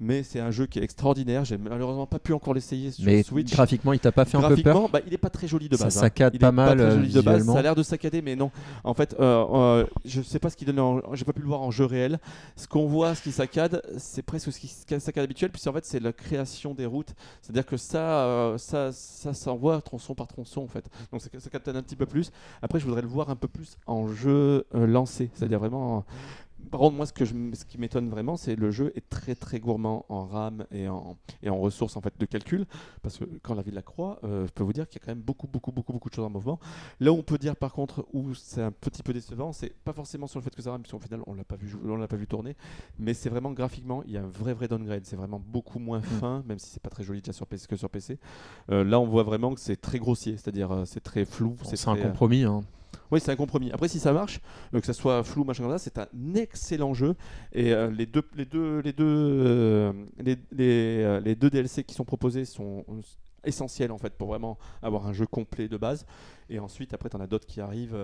Mais c'est un jeu qui est extraordinaire. J'ai malheureusement pas pu encore l'essayer sur Mais Switch. graphiquement, il t'a pas fait un peu peur Graphiquement, bah, il est pas très joli de Ça base. hein. saccade Il pas mal, très euh, joli de base. Ça a l'air de saccader, mais non. En fait, euh, euh, je sais pas ce qu'il donne. En... J'ai pas pu le voir en jeu réel. Ce qu'on voit, ce qui saccade, c'est presque ce qui saccade habituel, puisqu'en fait, c'est la création des routes. C'est-à-dire que ça, euh, ça, ça s'envoie tronçon par tronçon, en fait. Donc ça, ça capte un petit peu plus. Après, je voudrais le voir un peu plus en jeu euh, lancé, c'est-à-dire vraiment. Par contre, moi, ce, que je, m- ce qui m'étonne vraiment, c'est le jeu est très très gourmand en RAM et en, et en ressources en fait de calcul. Parce que quand la ville la croix, euh, je peux vous dire qu'il y a quand même beaucoup, beaucoup, beaucoup, beaucoup de choses en mouvement. Là où on peut dire par contre où c'est un petit peu décevant, c'est pas forcément sur le fait que ça rame, puisqu'au final on l'a pas vu, on l'a pas vu tourner, mais c'est vraiment graphiquement, il y a un vrai vrai downgrade. C'est vraiment beaucoup moins fin, même si c'est pas très joli déjà sur PC que sur PC. Euh, là, on voit vraiment que c'est très grossier, c'est-à-dire euh, c'est très flou. C'est un euh, compromis. hein. Oui, c'est un compromis. Après, si ça marche, euh, que ça soit flou, machin comme ça, c'est un excellent jeu. Et euh, les deux, les deux, les deux, euh, les, deux DLC qui sont proposés sont essentiels en fait pour vraiment avoir un jeu complet de base. Et ensuite, après, t'en as d'autres qui arrivent.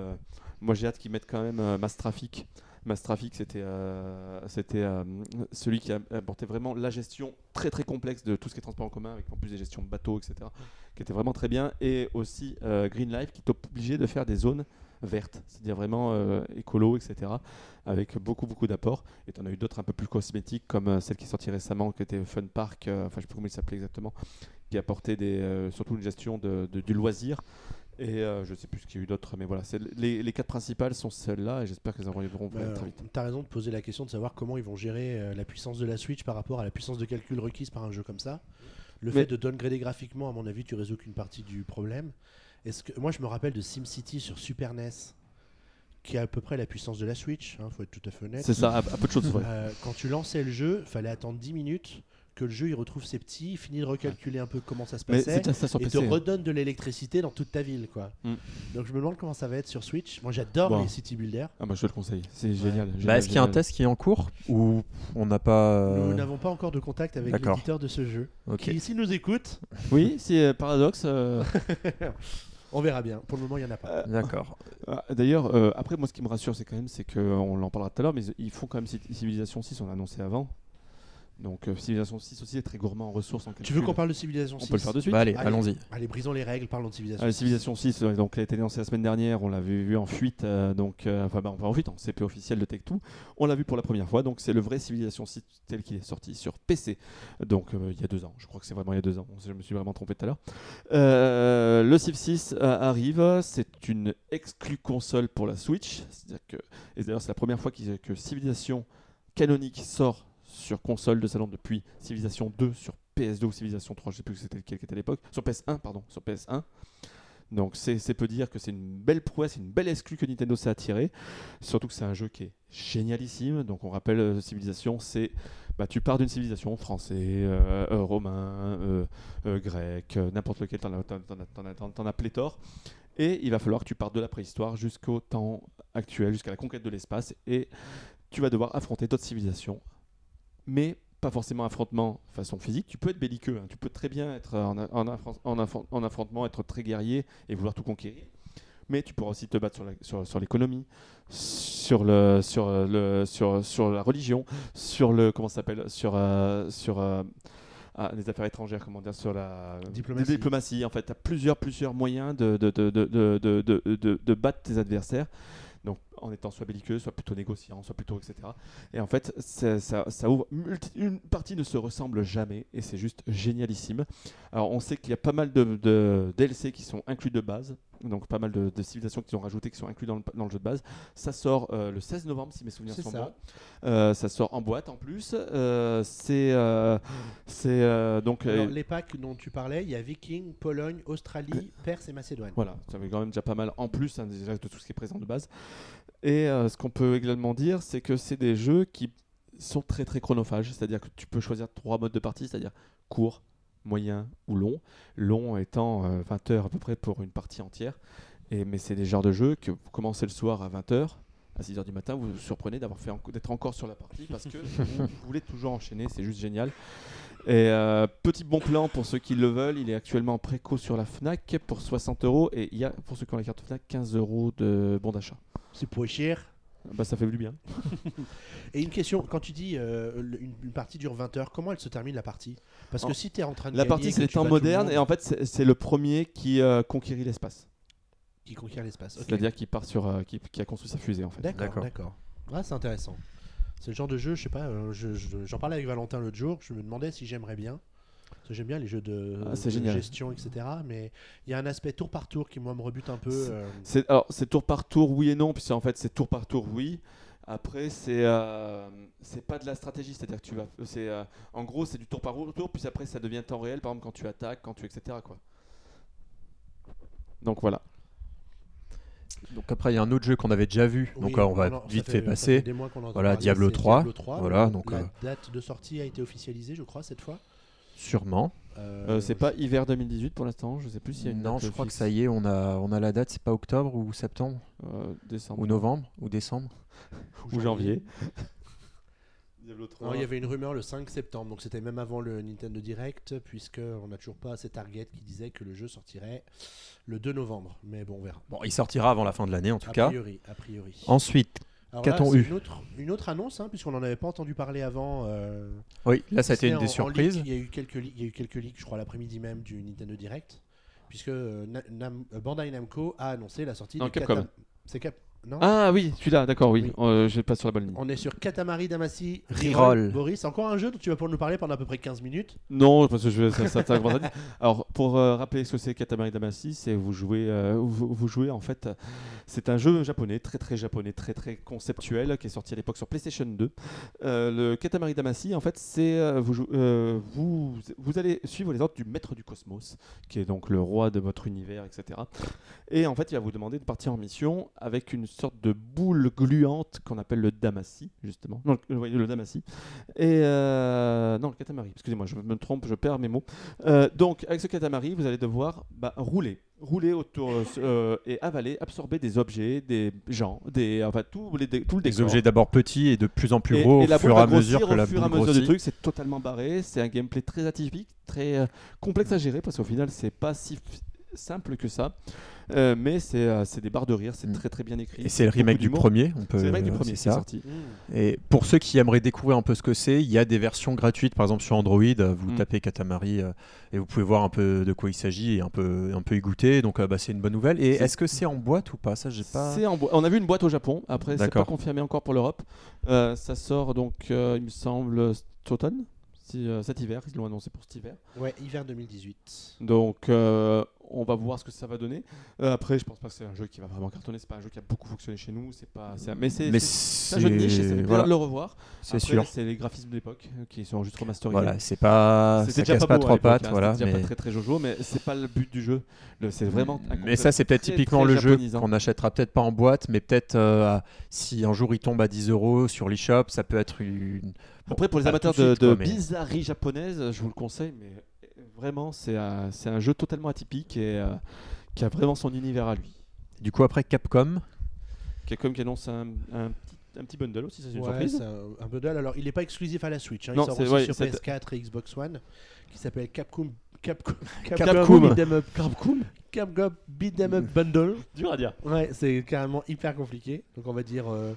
moi, j'ai hâte qu'ils mettent quand même Mass Traffic. Mass Traffic, c'était euh, celui qui a apporté vraiment la gestion très très complexe de tout ce qui est transport en commun, avec en plus des gestions de bateaux, etc., qui était vraiment très bien. Et aussi euh, Green Life, qui t'obligait de faire des zones vertes, c'est-à-dire vraiment euh, écolo, etc., avec beaucoup beaucoup d'apports. Et tu en as eu d'autres un peu plus cosmétiques, comme euh, celle qui est sortie récemment, qui était Fun Park, euh, enfin je sais plus comment il s'appelait exactement, qui apportait des, euh, surtout une gestion de, de- du loisir. Et euh, je sais plus ce qu'il y a eu d'autres, mais voilà, les, les quatre principales sont celles-là, et j'espère qu'elles arriveront Bah, très vite. T'as raison de poser la question de savoir comment ils vont gérer euh, la puissance de la Switch par rapport à la puissance de calcul requise par un jeu comme ça. Le Mais- fait de downgrader graphiquement, à mon avis, tu résous qu'une partie du problème. Est-ce que moi, je me rappelle de SimCity sur Super NES, qui a à peu près la puissance de la Switch. hein, faut être tout à fait honnête. C'est ça, à, à peu de choses près. Euh, quand tu lançais le jeu, fallait attendre 10 minutes que le jeu il retrouve ses petits, il finit de recalculer un peu comment ça se passait. ça Et PC. te hein. redonne de l'électricité dans toute ta ville, quoi. Mm. Donc je me demande comment ça va être sur Switch. Moi j'adore Bon. les city builders. Ah bah je te le conseille, c'est génial. Bah, génial, Est-ce qu'il y a un test qui est en cours ou on n'a pas. euh, Nous n'avons pas encore de contact avec l'éditeur de ce jeu. Ok. Qui s'il nous écoute, Oui, c'est euh, Paradox. euh, on verra bien. Pour le moment il y en a pas. D'accord. Ah, D'ailleurs, euh, après, moi, ce qui me rassure, c'est quand même, c'est qu'on en parlera tout à l'heure, mais ils font quand même Ci- Civilization 6, on l'a annoncé avant. Donc, euh, Civilization 6 aussi est très gourmand en ressources. En Tu veux qu'on parle de Civilization On 6 peut le faire de suite. Bah, allez, Allez. allons-y. Allez, brisons les règles, parlons de Civilization. Euh, 6. Civilization 6, euh, donc, elle a été annoncée la semaine dernière, on l'avait vu en fuite, euh, donc, euh, enfin, bah, en fuite, en CP officiel de Tech2. On l'a vu pour la première fois, donc c'est le vrai Civilization 6 tel qu'il est sorti sur PC. Donc, euh, il y a deux ans, je crois que c'est vraiment il y a deux ans, je me suis vraiment trompé tout à l'heure. Euh, le Civ 6 euh, arrive, c'est une exclue console pour la Switch, c'est-à-dire que, et d'ailleurs, c'est la première fois qu'il- que Civilization canonique sort sur console de salon depuis Civilization 2 sur PS2 ou Civilization 3, je sais plus c'était qui était à l'époque, sur PS1, pardon, sur PS1. Donc c'est peu dire que c'est une belle prouesse, une belle exclue que Nintendo s'est attirée. Surtout que c'est un jeu qui est génialissime. Donc on rappelle euh, Civilization, c'est bah, tu pars d'une civilisation français, euh, euh, romain, euh, euh, grec, n'importe lequel, t'en as, as pléthore. Et il va falloir que tu partes de la préhistoire jusqu'au temps actuel, jusqu'à la conquête de l'espace. Et tu vas devoir affronter d'autres civilisations. Mais pas forcément affrontement façon physique. Tu peux être belliqueux. hein. Tu peux très bien être en, en affron- en affron- en affrontement, être très guerrier et vouloir tout conquérir. Mais tu pourras aussi te battre sur la- sur, sur l'économie, sur le sur le sur, sur la religion, sur le comment ça s'appelle, sur euh, sur euh, ah, les affaires étrangères, comment dire, sur la Diplomatie. diplomatie. En fait, tu as plusieurs plusieurs moyens de battre tes adversaires. Donc, en étant soit belliqueux, soit plutôt négociant, soit plutôt etc. Et en fait, ça, ça, ouvre. une partie ne se ressemble jamais et c'est juste génialissime. Alors, on sait qu'il y a pas mal de, de DLC qui sont inclus de base, donc pas mal de, de civilisations qui sont rajoutées, qui sont inclus dans le, dans le jeu de base. Ça sort euh, le 16 novembre, si mes souvenirs sont ça. bons. Euh, ça sort en boîte en plus. Euh, c'est euh, c'est donc. Alors, les packs dont tu parlais, il y a Viking, Pologne, Australie, Perse et Macédoine. Voilà, ça fait quand même déjà pas mal en plus hein, déjà de tout ce qui est présent de base. Et ce qu'on peut également dire, c'est que c'est des jeux qui sont très très chronophages, c'est-à-dire que tu peux choisir trois modes de partie, c'est-à-dire court, moyen ou long. Long étant euh, 20 heures à peu près pour une partie entière. Et, mais c'est des genres de jeux que vous commencez le soir à 20h, à 6h du matin, vous vous surprenez d'avoir fait d'être encore sur la partie parce que vous, vous voulez toujours enchaîner, c'est juste génial. Et euh, petit bon plan pour ceux qui le veulent, il est actuellement en préco sur la Fnac pour 60 euros et il y a pour ceux qui ont la carte Fnac 15 euros de bon d'achat. C'est pour cher? Bah, ça fait du bien. Et une question, quand tu dis euh, une, une partie dure 20 heures, comment elle se termine la partie? Parce que En- si tu es en train de La gagner, partie, c'est temps le modernes, monde et en fait, c'est c'est le premier qui euh, conquérit l'espace. qui conquiert l'espace. Ok. C'est-à-dire qui part sur, euh, qui, qui a construit sa fusée, en fait. D'accord, D'accord. d'accord. Ah, c'est intéressant. C'est le genre de jeu, je sais pas, euh, je- je- j'en parlais avec Valentin l'autre jour, je me demandais si j'aimerais bien. Parce que j'aime bien les jeux de, Ah, c'est de génial. gestion, etc. Mais il y a un aspect tour par tour qui, moi, me rebute un peu. C'est- euh, C'est alors c'est tour par tour, oui et non, puisque en fait c'est tour par tour, oui. Après c'est euh, c'est pas de la stratégie, c'est-à-dire que tu vas, c'est euh, en gros c'est du tour par tour, puis après ça devient temps réel, par exemple quand tu attaques, quand tu etc quoi. Donc voilà. Donc après, il y a un autre jeu qu'on avait déjà vu, donc oui, euh, on va vite fait- fait ça fait passer. Voilà, parler, Diablo c'est 3. Diablo 3. Voilà, donc, la euh, date de sortie a été officialisée, je crois, cette fois. Sûrement. Euh, Euh, c'est pas hiver 2018 pour l'instant, je sais plus s'il y a une Non, date je crois que ça y est, on a, on a la date, c'est pas octobre ou septembre Euh, décembre ou novembre ou décembre. ou janvier. Diablo 3. Non, il y avait une rumeur le 5 septembre, donc c'était même avant le Nintendo Direct, puisque on n'a toujours pas assez target qui disait que le jeu sortirait le 2 novembre. Mais bon, on verra. Bon, il sortira avant la fin de l'année en tout a cas. priori, a priori. Ensuite, qu'a-t-on là, c'est eu une autre, une autre annonce, hein, puisqu'on n'en avait pas entendu parler avant. euh, oui, là ça a été une en- des surprises. leak. Il y a eu quelques, leaks- il y a eu quelques leaks, je crois, l'après-midi même du Nintendo Direct, puisque euh, Na- Nam- euh, Bandai Namco a annoncé la sortie Non, de Capcom. Katam- C'est Cap. Non Ah oui, celui-là, d'accord, oui. Oui. Euh, je pas sur la bonne ligne. On est sur Katamari Damacy Reroll. Boris, encore un jeu dont tu vas pouvoir nous parler pendant à peu près 15 minutes. Non, parce que je ça. Alors, pour euh, rappeler ce que c'est Katamari Damacy, c'est vous jouez, euh, vous, vous jouez en fait. euh, C'est un jeu japonais, très très japonais, très très conceptuel, qui est sorti à l'époque sur PlayStation 2. Euh, le Katamari Damacy, en fait, c'est vous, euh, vous, vous allez suivre les ordres du maître du cosmos, qui est donc le roi de votre univers, etc. Et en fait, il va vous demander de partir en mission avec une sorte de boule gluante qu'on appelle le Damacy, justement. Non, le, le Damacy. Et euh, non, le Katamari, excusez-moi, je me trompe, je perds mes mots. Euh, donc, avec ce Katamari, vous allez devoir bah, rouler. Rouler autour euh, et avaler, absorber des objets, des gens, des, enfin tout, les, tout le Des décor. objets d'abord petits et de plus en plus Et- gros et au fur et à mesure que la au fur et à boule mesure du grossit. truc, c'est totalement barré, c'est un gameplay très atypique, très euh, complexe à gérer parce qu'au final c'est pas si simple que ça, Euh, mais c'est euh, c'est des barres de rire, c'est Mm. très très bien écrit. Et c'est le remake du premier. On peut, C'est le remake du euh, premier c'est qui est ça. sorti. Et pour ceux qui aimeraient découvrir un peu ce que c'est, il y a des versions gratuites, par exemple sur Android, vous Mm. tapez Katamari euh, et vous pouvez voir un peu de quoi il s'agit et un peu, un peu y goûter. Donc euh, bah, c'est une bonne nouvelle. Et est-ce que c'est en boîte ou pas? Ça, j'ai pas. C'est en On a vu une boîte au Japon, après c'est pas confirmé encore pour l'Europe. Euh, ça sort donc, euh, il me semble, cet automne, si, euh, cet hiver, ils l'ont annoncé pour cet hiver. Ouais, hiver 2018. Donc euh, on va voir ce que ça va donner. Euh, après, je pense pas que c'est un jeu qui va vraiment cartonner. C'est pas un jeu qui a beaucoup fonctionné chez nous. C'est pas, c'est un- mais c'est c'est- c'est un jeu de niche et plaisir voilà, de le revoir. c'est sûr. C'est les graphismes euh, qui sont juste remasterisés. Voilà, c'est pas, C'était ça déjà casse pas, pas trois pattes, hein, voilà. Déjà Mais, pas très très jojo, mais c'est pas le but du jeu. C'est vraiment. un mais ça, c'est peut-être typiquement très le jeu qu'on achètera peut-être pas en boîte, mais peut-être euh, si un jour il tombe à 10 euros sur l'eShop, ça peut être une. Après, pour les amateurs de de, bizarrerie japonaise, je vous le conseille, mais vraiment, c'est un, un jeu totalement atypique et euh, qui a vraiment son univers à lui. Du coup, après Capcom, Capcom qui annonce un, un petit, un petit bundle aussi, ça c'est une Ouais, surprise. un, un bundle. Alors, il n'est pas exclusif à la Switch. hein. Non, il sort c'est- aussi ouais, sur c'est- PS4 et Xbox One, qui s'appelle Capcom. Capcom. Capcom. Beat 'em Up. Capcom Beat 'em Up Bundle. Dur à dire. Ouais, c'est carrément hyper compliqué. Donc on va dire, euh,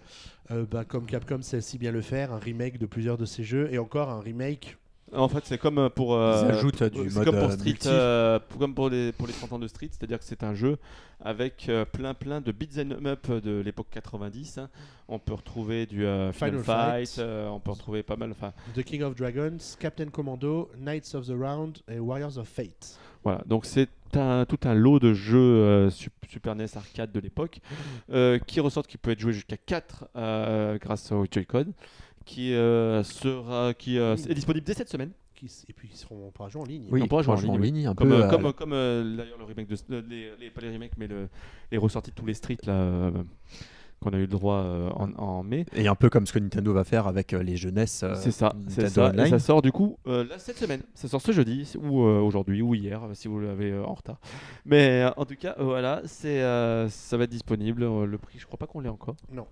euh, bah, comme Capcom sait si bien le faire, un remake de plusieurs de ses jeux et encore un remake. En fait, c'est comme pour. euh, Ils ajoutent, du c'est mode, comme pour Street, euh, comme pour les, pour les 30 ans de Street, c'est-à-dire que c'est un jeu avec euh, plein plein de beat'em up de l'époque 90. hein. On peut retrouver du euh, Final, Final Fight, Fight. euh, on peut retrouver pas mal. Enfin, The King of Dragons, Captain Commando, Knights of the Round et Warriors of Fate. Voilà, donc c'est un, tout un lot de jeux euh, Sup- Super NES arcade de l'époque euh, qui ressortent, qui peut être joué jusqu'à 4 grâce au Joy-Con, qui, euh, sera, qui euh, est disponible dès cette semaine. Et puis qui seront on pourra jouer en ligne. oui, on pourra jouer en ligne, un Comme, peu. euh, comme, comme euh, d'ailleurs le remake de euh, les, les- pas les remakes, mais le, les ressorties de tous les streets là, euh, qu'on a eu le droit euh, en, en mai. Et un peu comme ce que Nintendo va faire avec euh, les jeunesses. euh, c'est ça, c'est Nintendo ça. Et ça sort du coup euh, là, cette semaine. Ça sort ce jeudi ou euh, aujourd'hui ou hier si vous l'avez euh, en retard. Mais euh, en tout cas, euh, voilà, c'est euh, ça va être disponible. Euh, le prix, je crois pas qu'on l'ait encore. Non.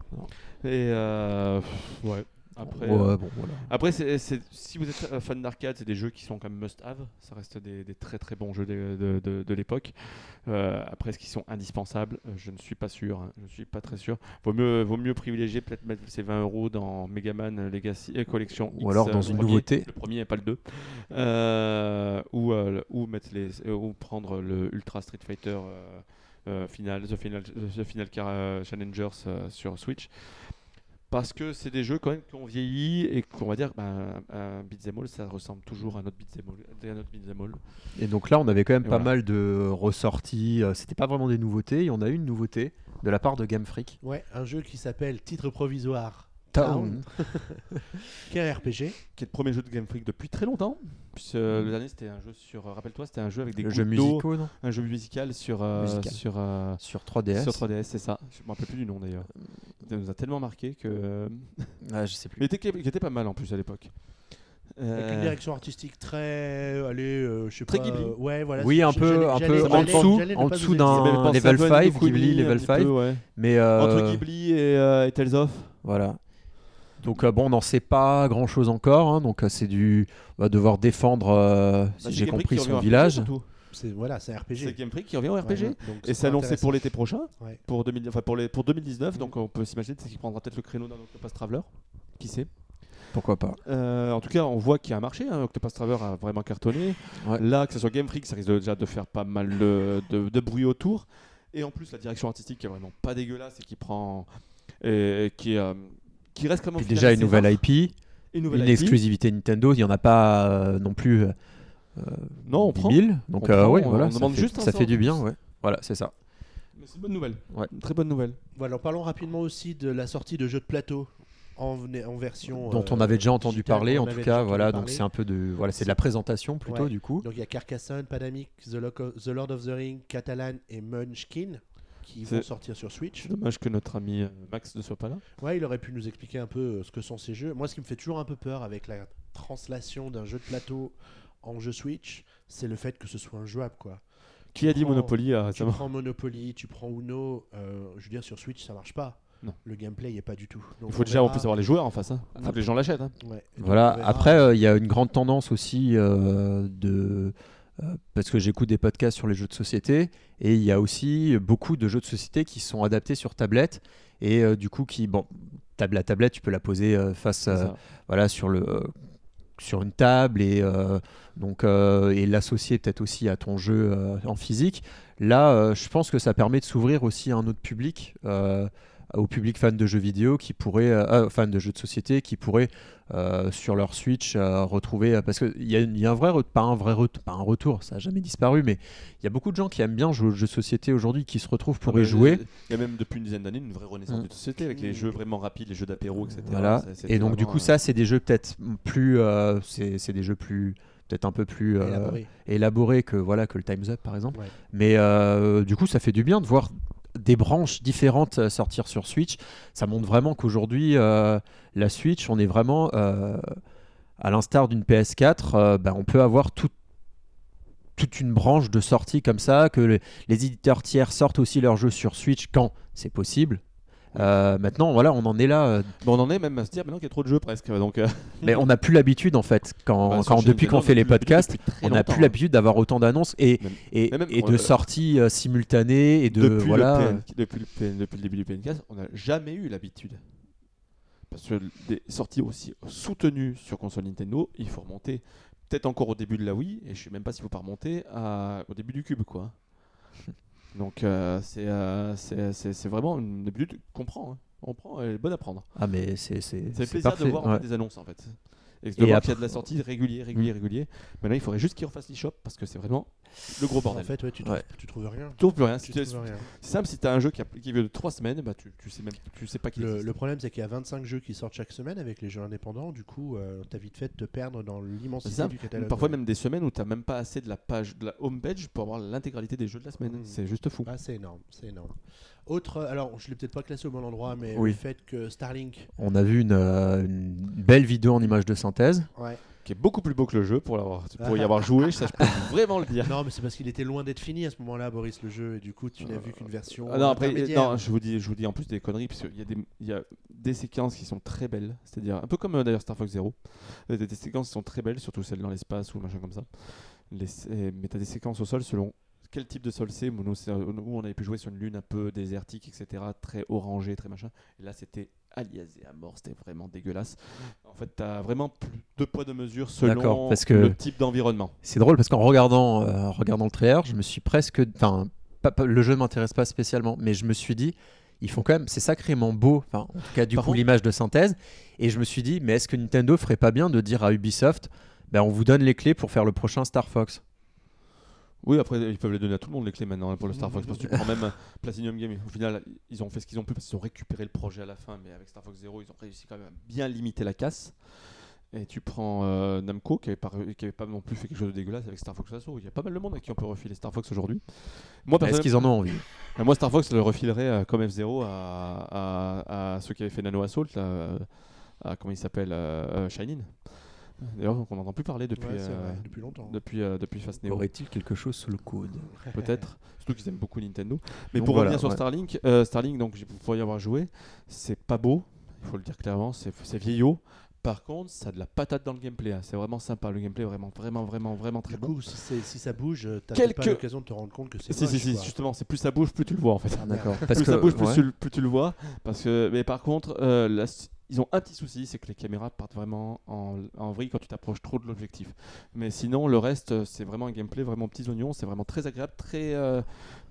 Et euh, pff, ouais. Après, Ouais, euh, bon, voilà. après si vous êtes euh, fan d'arcade, c'est des jeux qui sont quand même must-have. Ça reste des, des très très bons jeux de, de- de- de l'époque. Euh, après, est-ce qu'ils sont indispensables? Je ne suis pas sûr. hein. Je ne suis pas très sûr. Vaut mieux, vaut mieux privilégier peut-être mettre ces 20 euros dans Megaman Legacy euh, Collection Ou alors dans une premier, nouveauté. Le premier et pas le 2. Euh, ou, ou, mettre les, ou prendre le Ultra Street Fighter final, The Final, The Final Car- Challengers sur Switch. Parce que c'est des jeux quand même qui ont vieilli et qu'on va dire ben, un beat'em all, ça ressemble toujours à un autre beat'em all. all. Et donc là, on avait quand même Et pas voilà. mal de ressorties. euh, C'était pas vraiment des nouveautés. Il y en a une nouveauté de la part de Game Freak. Ouais, un jeu qui s'appelle Titre provisoire Town. qui est un RPG. Qui est le premier jeu de Game Freak depuis très longtemps. Puisque euh, le dernier c'était un jeu sur. euh, Rappelle-toi, c'était un jeu avec des gouttes jeu d'eau, musicaux, non Un jeu musical sur. euh, Musical. sur euh, Sur 3DS. Sur 3DS, c'est ça. Je me rappelle plus du nom d'ailleurs. Ça nous a tellement marqué que. euh, Ah, je sais plus. Mais il était, il était pas mal en plus à l'époque. Avec Euh, une direction artistique très, allez, euh, je sais Très pas. Ghibli. euh, ouais, voilà. Oui, un peu, un peu en dessous, en dessous d'un- level un peu à 5, Nino Ghibli, level petit 5. peu, ouais. Mais euh, Entre Ghibli et, euh, et Tales of. Voilà. Donc euh, bon, on n'en sait pas grand chose encore. hein, donc euh, c'est du, on va devoir défendre, euh, Bah, si c'est j'ai compris, son village. C'est voilà, c'est un RPG. C'est Game Freak qui revient au RPG. Ouais, ouais, donc Et c'est annoncé pour l'été prochain, Ouais. pour, 2000, enfin pour, les, pour 2019, Mhm. donc on peut s'imaginer qu'il prendra peut-être le créneau d'un Octopus Traveler. Qui sait? Pourquoi pas Euh, En tout cas, on voit qu'il y a un marché. Hein. Octopus Traveler a vraiment cartonné. Ouais. Là, que ce soit Game Freak, ça risque déjà de faire pas mal de, de- de bruit autour. Et en plus, la direction artistique qui est vraiment pas dégueulasse et qui prend. Et, qui, euh, qui reste quand même. Déjà une nouvelle IP, Une nouvelle une IP. exclusivité Nintendo. Il n'y en a pas euh, non plus euh, Non, on 10 prend. 000. Donc On euh, prend, ouais, on- voilà, on ça demande fait, juste un ça sort fait du en bien. Ouais. Voilà, c'est ça. Mais c'est une bonne nouvelle. Ouais. Une très bonne nouvelle. Voilà, parlons rapidement aussi de la sortie de jeux de plateau en, en version. Dont euh, on avait déjà entendu parler, en tout cas. Voilà, donc c'est un peu de, voilà, c'est de la présentation plutôt Ouais. du coup. Donc il y a Carcassonne, Pandemic, The, Loco- The Lord of the Ring, Catalan et Munchkin qui vont sortir sur Switch. Dommage que notre ami euh, Max ne soit pas là. Ouais, il aurait pu nous expliquer un peu euh, ce que sont ces jeux. Moi, ce qui me fait toujours un peu peur avec la translation d'un jeu de plateau en jeu Switch, c'est le fait que ce soit injouable, quoi. Qui a dit Monopoly euh, Tu récemment prends Monopoly, tu prends Uno, euh, je veux dire sur Switch ça marche pas. Non. Le gameplay y est pas du tout. Donc, Il faut déjà en verra. plus avoir les joueurs en face. Hein. Faut Ouais. que les gens l'achètent. Hein. Ouais. Voilà. verra. Après, euh, il y a une grande tendance aussi euh, de parce que j'écoute des podcasts sur les jeux de société et il y a aussi beaucoup de jeux de société qui sont adaptés sur tablette et euh, du coup qui bon table la tablette tu peux la poser euh, face euh, voilà sur le euh, sur une table et euh, donc euh, et l'associer peut-être aussi à ton jeu euh, en physique. Là, euh, je pense que ça permet de s'ouvrir aussi à un autre public, euh, au public fan de jeux vidéo qui pourrait, euh, euh, fan de jeux de société qui pourrait euh, sur leur Switch euh, retrouver parce qu'il y, y a un vrai pas un vrai pas un retour, ça a jamais disparu, mais il y a beaucoup de gens qui aiment bien jouer aux jeux de société aujourd'hui qui se retrouvent pour Ah y jouer. Il y a même depuis une dizaine d'années une vraie renaissance Mm. de société avec les jeux vraiment rapides, les jeux d'apéro, etc. Voilà. Ça, c'était Et donc du coup, euh, ça, c'est des jeux peut-être plus, euh, c'est c'est des jeux plus peut-être un peu plus euh, Élaboré. élaborés que voilà que le Times Up par exemple. Ouais. Mais euh, du coup, ça fait du bien de voir des branches différentes euh, sortir sur Switch. Ça montre vraiment qu'aujourd'hui, euh, la Switch, on est vraiment euh, à l'instar d'une PS4, euh, ben, on peut avoir tout- toute une branche de sortie comme ça, que les éditeurs tiers sortent aussi leurs jeux sur Switch quand c'est possible. Euh, maintenant, voilà, on en est là. euh, Bon, on en est même à se dire maintenant qu'il y a trop de jeux presque. Donc, euh, mais on n'a plus l'habitude en fait. Quand, bah, quand depuis qu'on fait les podcasts, on n'a plus hein. l'habitude d'avoir autant d'annonces et, Même- et, mais même, et on- de sorties simultanées et de depuis, voilà. le PN depuis, le PN depuis le début du PNCast, on n'a jamais eu l'habitude. Parce que des sorties aussi soutenues sur console Nintendo, il faut remonter peut-être encore au début de la Wii, et je sais même pas s'il faut pas remonter à- au début du Cube, quoi. Donc euh, c'est euh, c'est- vraiment une habitude qu'on prend. hein. On prend, elle est bonne à prendre. Ah mais c'est c'est plaisir parfait. de voir en ouais. fait, des annonces en fait. Et de Et après- qu'il y a de la sortie régulier, régulier, régulier. Maintenant, il faudrait juste qu'ils refassent l'eShop parce que c'est vraiment le gros En bordel. fait, ouais, tu, trouves, Ouais. tu trouves rien. Tu trouves plus rien. Tu C'est simple, si tu as un jeu qui, a, qui vieux de 3 semaines, bah, tu, tu sais même tu sais pas qu'il Le, existe. le problème, c'est qu'il y a 25 jeux qui sortent chaque semaine avec les jeux indépendants. Du coup, euh, t'as vite fait de te perdre dans C'est l'immensité du catalogue. Parfois même des semaines où tu même pas assez de la page, de la home page pour avoir l'intégralité des jeux de la semaine. Mhm. C'est juste fou. Ah, c'est énorme, c'est énorme. Autre, euh, alors je l'ai peut-être pas classé au bon endroit, mais Oui. le fait que Starlink, On a vu une, euh, une belle vidéo en image de synthèse. ouais, qui est beaucoup plus beau que le jeu pour, l'avoir, pour y avoir joué, ça je peux vraiment le dire. Non, mais c'est parce qu'il était loin d'être fini à ce moment-là, Boris, le jeu, et du coup, tu n'as vu qu'une version. Ah non, après, intermédiaire. non, je vous dis, je vous dis en plus des conneries, parce qu'il y a des, il y a des séquences qui sont très belles, c'est-à-dire un peu comme euh, d'ailleurs Star Fox Zero, Euh, des, des séquences qui sont très belles, surtout celles dans l'espace ou machin comme ça. Les, mais t'as des séquences au sol selon quel type de sol c'est. Nous, on avait pu jouer sur une lune un peu désertique, etc., très orangée, très machin. Et là, c'était aliasé à mort, c'était vraiment dégueulasse. En fait, t'as vraiment plus deux poids mesures D'accord, selon parce que- le type d'environnement. C'est drôle parce qu'en regardant, euh, en regardant le trailer, je me suis presque. Enfin, le jeu ne m'intéresse pas spécialement, mais je me suis dit, ils font quand même. C'est sacrément beau, enfin, en tout cas, du Par coup, l'image de synthèse. Et je me suis dit, mais est-ce que Nintendo ferait pas bien de dire à Ubisoft, ben, on vous donne les clés pour faire le prochain Star Fox? Oui, après, ils peuvent les donner à tout le monde, les clés maintenant, pour le Star Fox. Parce que tu prends même euh, Platinum Game, au final, ils ont fait ce qu'ils ont pu parce qu'ils ont récupéré le projet à la fin, mais avec Star Fox Zero, ils ont réussi quand même à bien limiter la casse. Et tu prends euh, Namco, qui avait, pas, qui avait pas non plus fait quelque chose de dégueulasse avec Star Fox Assault. Il y a pas mal de monde à qui on peut refiler Star Fox aujourd'hui. Moi, Est-ce qu'ils en ont envie? euh, Moi, Star Fox, je le refilerais euh, comme F0 à, à- à ceux qui avaient fait Nano Assault, là, à, comment il s'appelle euh, Shining. D'ailleurs, on n'entend plus parler depuis, Ouais, euh, depuis longtemps. depuis, euh, depuis Fast Neo Aurait-il quelque chose sous le coude peut-être. Surtout qu'ils aiment beaucoup Nintendo. Mais Donc pour voilà, revenir sur ouais. Starlink, euh, Starlink, donc j'ai- vous pourriez y avoir joué, c'est pas beau, il faut le dire clairement, c'est c'est vieillot. Par contre, ça a de la patate dans le gameplay. hein. C'est vraiment sympa. Le gameplay est vraiment, vraiment, vraiment, vraiment très Du bon. coup, si, c'est- si ça bouge, t'as Quelques- peut-être pas l'occasion de te rendre compte que c'est Si, si, moche, si, quoi. justement, c'est plus ça bouge, plus tu le vois en fait. Ah, D'accord. plus que ça bouge, plus, ouais. tu, le- plus tu le vois. Parce que, mais par contre, euh, c- ils ont un petit souci, c'est que les caméras partent vraiment en, vrille quand tu t'approches trop de l'objectif. Mais sinon, le reste, c'est vraiment un gameplay vraiment petits oignons. C'est vraiment très agréable, très, euh,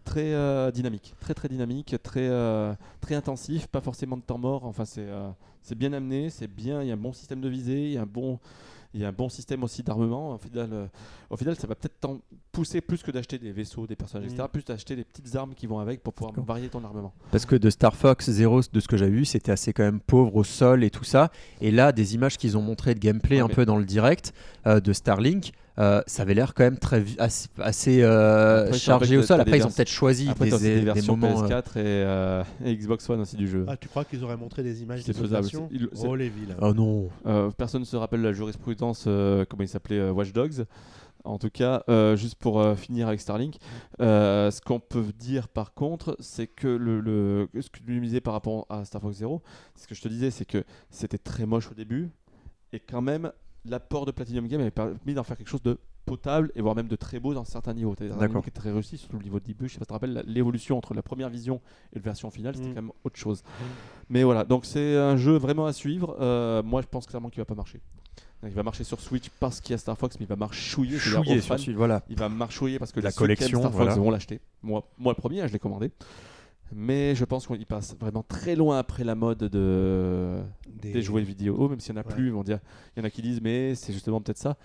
très euh, dynamique, très très dynamique, très euh, très intensif, pas forcément de temps mort. Enfin, c'est bien amené, c'est bien. Il y a un bon système de visée, il y a un bon il y a un bon système aussi d'armement. Au final, euh, au final, ça va peut-être t'en pousser plus que d'acheter des vaisseaux, des personnages, Mm. etc. Plus d'acheter des petites armes qui vont avec pour pouvoir varier ton armement. Parce que de Star Fox Zero, de ce que j'avais vu, c'était assez quand même pauvre au sol et tout ça. Et là, des images qu'ils ont montrées de gameplay Ah, un mais- peu dans le direct euh, de Starlink, euh, ça avait l'air quand même très assez, assez, euh, Après, chargé au sol. Après, ils ont peut-être choisi Après, des, des des versions moments. euh, PS4 et, euh, et Xbox One aussi du jeu. Ah, tu crois qu'ils auraient montré des images des versions Oh les villes. Oh non Euh, personne ne se rappelle la jurisprudence, euh, comment il s'appelait, euh, Watch Dogs. En tout cas, euh, juste pour euh, finir avec Starlink, euh, ce qu'on peut dire par contre, c'est que le, le- ce que tu me disais par rapport à Star Fox Zero, ce que je te disais, c'est que c'était très moche au début, et quand même, l'apport de Platinum Game avait permis d'en faire quelque chose de potable et voire même de très beau dans certains niveaux. C'est un niveau D'accord. qui est très réussi, surtout le niveau de début. Je sais pas si tu te rappelles, l'évolution entre la première vision et la version finale, c'était Mm. quand même autre chose. Mais voilà, donc c'est un jeu vraiment à suivre. Euh, moi, je pense clairement qu'il va pas marcher. Donc, il va marcher sur Switch parce qu'il y a Star Fox, mais il va marchouiller. aux sur voilà. Il va marchouiller parce que La collection, Star Fox voilà. vont l'acheter. Moi, moi, le premier, je l'ai commandé. Mais je pense qu'il passe vraiment très loin après la mode de... des, jouets vidéo, même s'il n'y en a Ouais. plus. Ils vont dire, il y en a qui disent, mais c'est justement peut-être ça.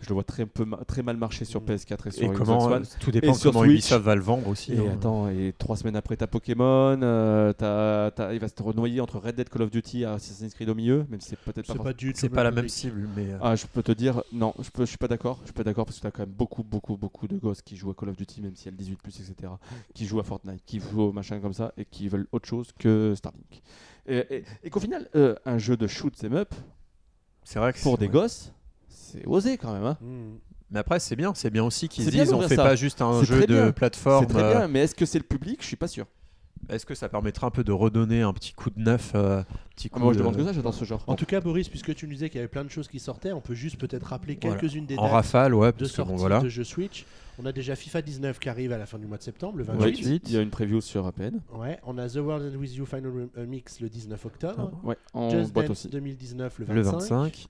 Je le vois très, peu, ma- très mal marcher sur Mm. PS4 et sur Et Xbox comment, One. tout dépend Et sur comment Switch. Ubisoft va le vendre aussi. Et hein. attends, et trois semaines après, t'as Pokémon, euh, t'as- t'as- il va se renoyer entre Red Dead Call of Duty et Assassin's Creed au milieu, même si c'est peut-être pas C'est pas du tout C'est pas la même cible, mais. euh, Ah, je peux te dire, non, je, peux, je suis pas d'accord. Je suis pas d'accord parce que t'as quand même beaucoup, beaucoup, beaucoup de gosses qui jouent à Call of Duty, même si elle 18, etc., qui jouent à Fortnite, qui jouent au machin comme ça et qui veulent autre chose que Starlink. Et, et- et qu'au final, euh, un jeu de shoot 'em up C'est vrai que pour des ouais. gosses, c'est osé quand même. Hein. Mm. Mais après, c'est bien, c'est bien aussi qu'ils disent on fait ça. pas juste un jeu de bien. plateforme. C'est très euh, bien, mais est-ce que c'est le public? Je suis pas sûr. Est-ce que ça permettra un peu de redonner un petit coup de neuf euh, petit Ah, moi, je de- demande que ça, j'adore ce genre. En tout cas, Boris, puisque tu nous disais qu'il y avait plein de choses qui sortaient, on peut juste peut-être rappeler Voilà. quelques-unes des En dates rafale, ouais, de parce que sortie bon, voilà. de jeux Switch. On a déjà FIFA 19 qui arrive à la fin du mois de septembre, le 28. Ouais, 28. il y a une preview sur APN. Ouais, on a The World and With You Final euh, Mix le 19 octobre. Ouais, en Just boîte Dance aussi. 2019 le 25. Le 25.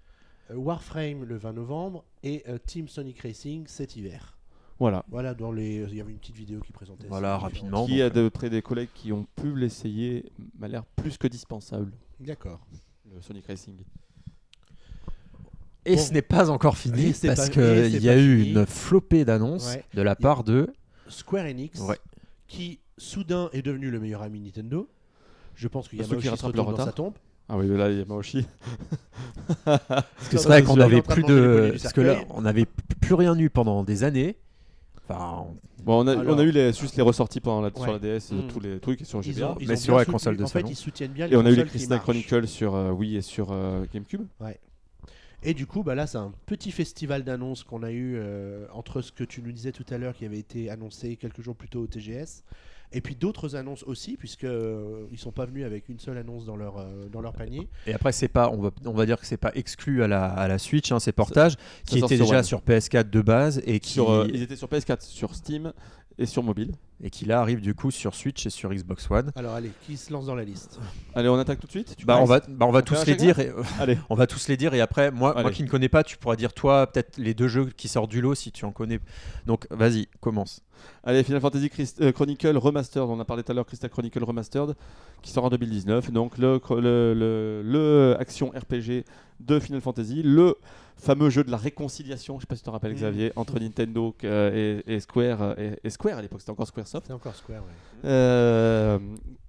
Euh, Warframe le 20 novembre. Et euh, Team Sonic Racing cet hiver. Voilà. Voilà, dans les... il y avait une petite vidéo qui présentait ça. Voilà, rapidement. Qui a de près des collègues qui ont pu l'essayer m'a l'air plus que dispensable, D'accord. le Sonic Racing. Et Bon. ce n'est pas encore fini Et parce qu'il y a eu fini. une flopée d'annonces Ouais. de la part de. Square Enix, Ouais. qui soudain est devenu le meilleur ami Nintendo. Je pense qu'il y a Ceux qui le retourne dans retard. sa tombe. Ah oui, là, il y a Maoshi. Parce que c'est vrai qu'on n'avait plus de Parce que là, on n'avait plus rien eu pendant des années. Enfin, Bon, on a, Alors- on a eu les, juste les ressorties pendant la, sur Ouais. la DS, Mm. tous les trucs et sur Ils GBA. ont- ils Mais sur la console de En fait, ils soutiennent bien les Et on a eu les Christina marchent. Chronicles sur euh, Wii et sur euh, GameCube. Et du coup, bah là, c'est un petit festival d'annonces qu'on a eu euh, entre ce que tu nous disais tout à l'heure qui avait été annoncé quelques jours plus tôt au TGS. Et puis d'autres annonces aussi, puisque euh, ils sont pas venus avec une seule annonce dans leur euh, dans leur panier. Et après, c'est pas, on va, on va dire que c'est pas exclu à la, à la Switch, hein, ces portages, qui étaient sur déjà One. sur PS4 de base et qui, Sur, euh, ils étaient sur PS4, sur Steam et sur mobile. Et qui là arrivent du coup sur Switch et sur Xbox One. Alors allez, qui se lance dans la liste? Allez, on attaque tout de suite? Tu Bah, on va, bah, on va On tous les dire. Et, Allez. on va tous les dire et après, moi, moi qui ne connais pas, tu pourras dire toi peut-être les deux jeux qui sortent du lot si tu en connais. Donc vas-y, commence. Allez, Final Fantasy Christ- euh, Chronicle Remastered, on a parlé tout à l'heure, Crystal Chronicle Remastered, qui sort en 2019. Donc le, le- le action RPG de Final Fantasy, le fameux jeu de la réconciliation, je sais pas si tu te rappelles Mhm. Xavier, entre Nintendo euh, et, et Square, euh, et, et Square à l'époque, c'était encore Squaresoft, C'est encore Square, ouais. Euh,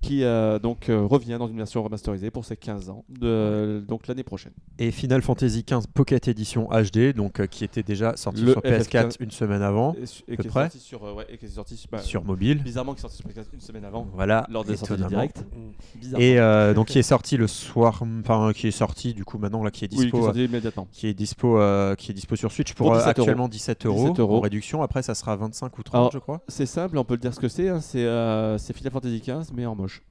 qui euh, donc euh, revient dans une version remasterisée pour ses 15 ans, de, donc l'année prochaine. Et Final Fantasy XV Pocket Edition HD, donc euh, qui était déjà sorti Le sur PS4 FF15. une semaine avant, Et, et peu qui est près. sorti sur, euh, ouais, et qui est sorti bah, sur mobile. bizarrement qui est sorti sur PS4 une semaine avant, Voilà. lors de la sortie du étonnamment. direct. Mm. Et euh, donc qui est sorti le soir, enfin qui est sorti du coup maintenant là qui est oui, qui dispo, est sorti immédiatement. qui est dispo, euh, qui est dispo sur Switch pour, Pour euh, 17 euros. actuellement 17 euros, 17 euros. en réduction. Après ça sera 25 ou 30 Alors, je crois. C'est simple, on peut le dire ce que c'est. hein, c'est euh, c'est Final Fantasy XV, mais en moche.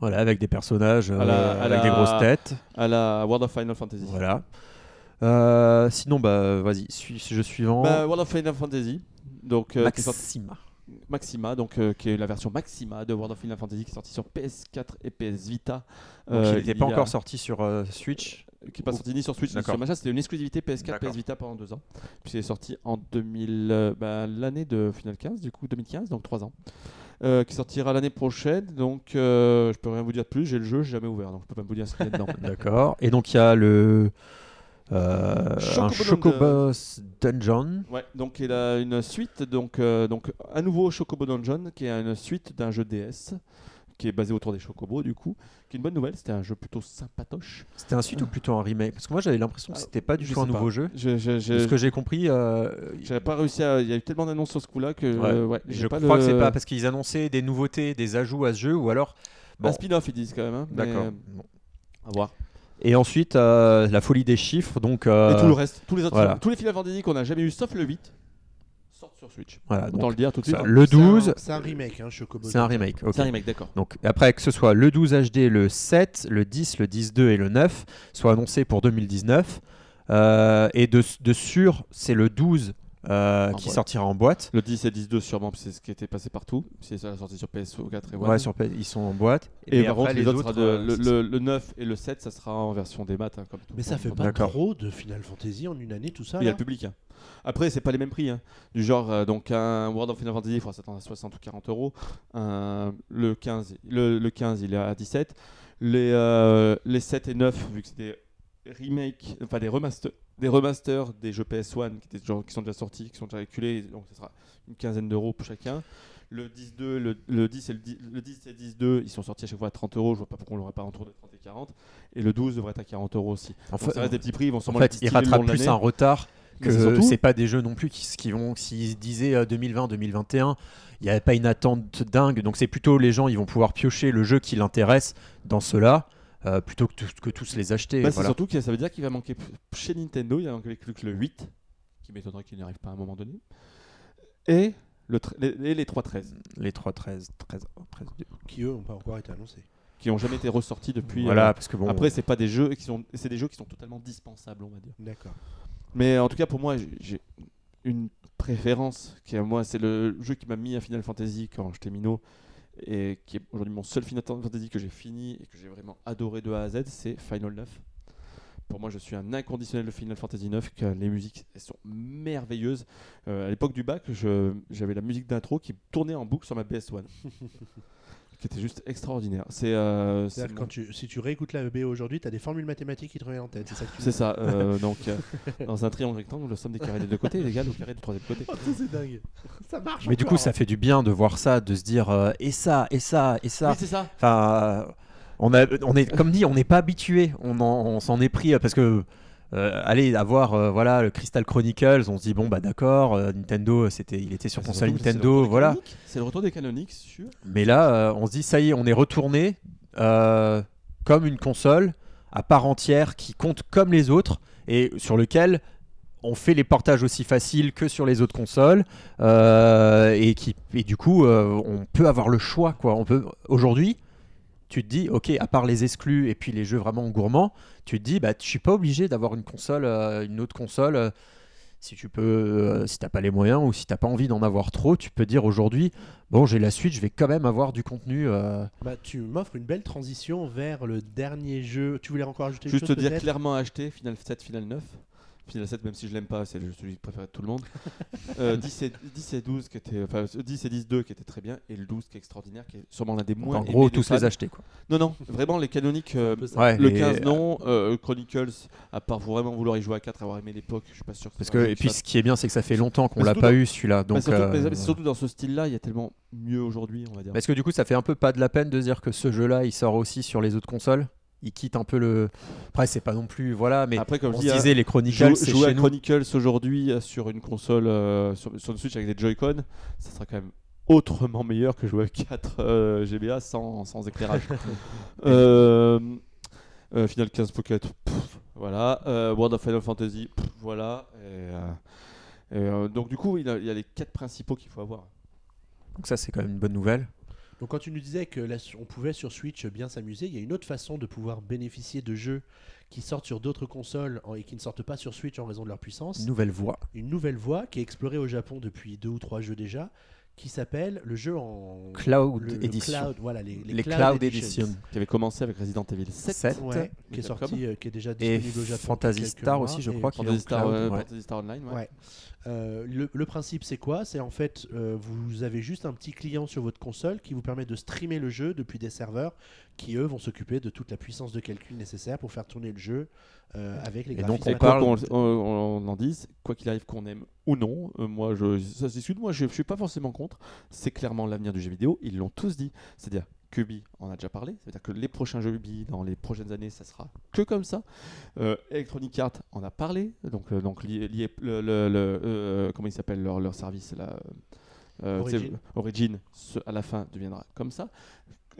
Voilà avec des personnages euh, À la- à avec la- des grosses têtes. À la World of Final Fantasy. Voilà. Euh, sinon bah vas-y, suis, jeu suivant. Bah, World of Final Fantasy. Donc, euh, Maxima. Maxima, donc, euh, qui est la version Maxima de World of Final Fantasy qui est sortie sur PS4 et PS Vita. Donc, euh, il n'était pas a- encore sorti sur euh, Switch. Qui n'est pas sorti ni sur Switch ni D'accord. sur machin. C'était une exclusivité PS4, D'accord. PS Vita pendant deux ans. Puis c'est sorti en 2000, euh, bah, l'année de Final 15, du coup 2015, donc trois ans. Euh, qui sortira l'année prochaine. Donc euh, je peux rien vous dire de plus. J'ai le jeu, j'ai jamais ouvert, donc je peux pas vous dire ce qu'il y a dedans. D'accord. Et donc il y a le euh, un Chocobo Chocobos Dungeon. Ouais, donc il a une suite, donc, euh, donc à nouveau Chocobo Dungeon, qui est une suite d'un jeu DS, qui est basé autour des Chocobos du coup, qui est une bonne nouvelle, c'était un jeu plutôt sympatoche. C'était un suite ou plutôt un remake? Parce que moi j'avais l'impression que Ah, c'était pas du tout un nouveau pas. jeu. Je, je, je- De ce que j'ai compris, euh, j'avais pas réussi à... Il y a eu tellement d'annonces sur ce coup-là que... Ouais. euh, ouais, je pas crois le- que c'est pas parce qu'ils annonçaient des nouveautés, des ajouts à ce jeu, ou alors. Bon, Un spin-off ils disent quand même, hein, d'accord. euh, Bon. à voir. Et ensuite, euh, la folie des chiffres. Donc, euh, Et tout le reste, tous les autres, voilà. tous les Fantasy qu'on a jamais eu, sauf le 8, sortent sur Switch. voilà, Autant le dire tout de suite. ça, le C'est un- 12, C'est un, remake, hein, Chocobo. c'est un remake. ok. C'est un remake, d'accord. Donc après que ce soit le 12 HD, le 7, le 10, le 10.2 et le 9 soient annoncés pour 2019. Euh, et de, de sûr, c'est le 12 euh, qui boîte. sortira en boîte. Le 10 et 10-2 sûrement, c'est ce qui était passé partout. C'est ça la sortie sur PS4 et One. Ouais, sur P- ils sont en boîte. Et mais par après, contre, les, autres, sera de- euh, le, c'est- le- le 9 et le 7, ça sera en version des maths. hein, comme tout Mais ça fait Comme- pas trop de Final Fantasy en une année, tout ça Il y a le public. hein. Après, c'est pas les mêmes prix. hein. Du genre, euh, donc un World of Final Fantasy, il faudra s'attendre à 60 ou 40 euros. Un- le, 15, le, le 15, il est à 17. Les, euh, les 7 et 9, vu que c'est des remakes, enfin des remasters, des remasters des jeux PS1 qui, étaient déjà- qui sont déjà sortis, qui sont déjà éculés, donc ce sera une quinzaine d'euros pour chacun. Le 10-2, le, le 10 et le 10, le 10 et 10-2, ils sont sortis à chaque fois à 30 euros. Je vois pas pourquoi on l'aurait pas autour de 30 et 40. Et le 12 devrait être à 40 euros aussi. en fait, ça reste des petits prix, ils vont en fait, ils rattrapent plus un retard que c'est surtout- c'est pas des jeux non plus qui, qui vont s'ils disaient euh, 2020-2021 il n'y avait pas une attente dingue donc c'est plutôt les gens ils vont pouvoir piocher le jeu qui l'intéresse dans cela euh, plutôt que, tous- que tous les acheter Bah, c'est surtout que ça veut dire qu'il va manquer chez Nintendo, il va manquer plus que le 8, qui m'étonnerait qu'il n'y arrive pas à un moment donné, et, le les, et les 3.13, les 3 13 13 13 qui eux n'ont pas encore été annoncés. qui n'ont jamais été ressortis depuis. voilà euh, parce que bon Après, c'est pas des jeux qui sont, c'est des jeux qui sont totalement dispensables, on va dire. D'accord. Mais en tout cas, pour moi, j'ai- j'ai une préférence qui, à moi, c'est le jeu qui m'a mis à Final Fantasy quand j'étais minot et qui est aujourd'hui mon seul Final Fantasy que j'ai fini et que j'ai vraiment adoré de A à Z, c'est Final 9. Pour moi, je suis un inconditionnel de Final Fantasy 9. Que les musiques, elles sont merveilleuses. Euh, à l'époque du bac, j'avais la musique d'intro qui tournait en boucle sur ma PS1, qui était juste extraordinaire. C'est euh, quand tu, si tu réécoutes la EB aujourd'hui, tu as des formules mathématiques qui te reviennent en tête. C'est ça euh, donc, euh, dans un triangle rectangle, le somme des carrés des deux côtés est égal au carré du troisième côté. Oh, ça, c'est dingue. Ça marche. mais du coup ça fait du bien de voir ça de se dire euh, et ça et ça et ça Oui, c'est ça. Enfin, on, a, on est, comme dit, on n'est pas habitué. On, en- on s'en est pris parce que, euh, allez, avoir euh, voilà, le Crystal Chronicles, on se dit, bon, bah d'accord, euh, Nintendo, c'était, il était sur console Nintendo, voilà. C'est le retour des canoniques sur. Mais là, euh, on se dit, ça y est, on est retourné comme une console à part entière qui compte comme les autres et sur lequel on fait les portages aussi faciles que sur les autres consoles et qui et du coup on peut avoir le choix quoi. On peut aujourd'hui tu te dis ok à part les exclus et puis les jeux vraiment gourmands, tu te dis bah je suis pas obligé d'avoir une console euh, une autre console euh, si tu peux euh, si t'as pas les moyens ou si t'as pas envie d'en avoir trop, tu peux dire aujourd'hui bon j'ai la suite, je vais quand même avoir du contenu euh, Bah, tu m'offres une belle transition vers le dernier jeu. Tu voulais encore ajouter Juste une te chose dire clairement acheter Final 7, Final 9. Final 7, même si je l'aime pas, c'est le- celui préféré de tout le monde. Euh, 10, et, 10 et 12 qui était, enfin 10 et 10 2 qui était très bien, et le 12 qui est extraordinaire, qui est sûrement l'un des moins. en gros tous les acheter quoi. Non, non, vraiment les canoniques. euh. Ouais, le les- 15 non, euh, Chronicles, à part vraiment vouloir y jouer à 4, avoir aimé l'époque, je suis pas sûr que Parce ce que et puis ce qui est bien c'est que ça fait longtemps qu'on l'a pas dans- eu celui-là Bah, donc surtout, euh, mais voilà. surtout dans ce style-là, il y a tellement mieux aujourd'hui, on va dire. Est-ce que du coup ça fait un peu pas de la peine de dire que ce jeu-là il sort aussi sur les autres consoles? Il quitte un peu le. Après c'est pas non plus voilà mais Après, comme on je se dis, hein, disait les Chronicles Jou- c'est jouer à. Chronicles aujourd'hui euh, sur une console, euh, sur, sur une Switch avec des Joy-Con, ça sera quand même autrement meilleur que jouer à 4 euh, GBA sans, sans éclairage. Euh, euh, Final 15 Pocket, pff, voilà. Euh, World of Final Fantasy, pff, voilà. Et, euh, et, euh, donc du coup, il y a, il y a les quatre principaux qu'il faut avoir. Donc ça c'est quand même une bonne nouvelle. Donc quand tu nous disais que là, on pouvait sur Switch bien s'amuser, il y a une autre façon de pouvoir bénéficier de jeux qui sortent sur d'autres consoles en- et qui ne sortent pas sur Switch en raison de leur puissance. Une nouvelle voie. Une nouvelle voie qui est explorée au Japon depuis deux ou trois jeux déjà, qui s'appelle le jeu en Cloud le- le Edition. cloud, voilà, les, les Les Cloud, Cloud Editions. Edition. Qui avait commencé avec Resident Evil 7. Sept. Ouais, qui est sorti, euh, qui est déjà Et disponible au Japon. Fantasy Star mois, aussi, je crois, qui- qu'il est en Fantasy Star, cloud, euh, ouais. Fantasy Star Online, ouais. Ouais. Euh, le, le principe, c'est quoi? C'est en fait, euh, vous avez juste un petit client sur votre console qui vous permet de streamer le jeu depuis des serveurs qui, eux, vont s'occuper de toute la puissance de calcul nécessaire pour faire tourner le jeu euh, avec les Et donc, graphismes. Et on quoi qu'on on, on en dise, quoi qu'il arrive qu'on aime ou non, euh, moi je, ça se discute, moi je, je suis pas forcément contre, c'est clairement l'avenir du jeu vidéo, ils l'ont tous dit, c'est-à-dire Ubi en a déjà parlé, c'est-à-dire que les prochains jeux Ubi dans les prochaines années ça sera que comme ça, Euh, Electronic Arts en a parlé, donc, euh, donc lié, lié- le, le- le- euh, comment il s'appelle leur, leur service là, Origin. Origin, ce- à la fin deviendra comme ça,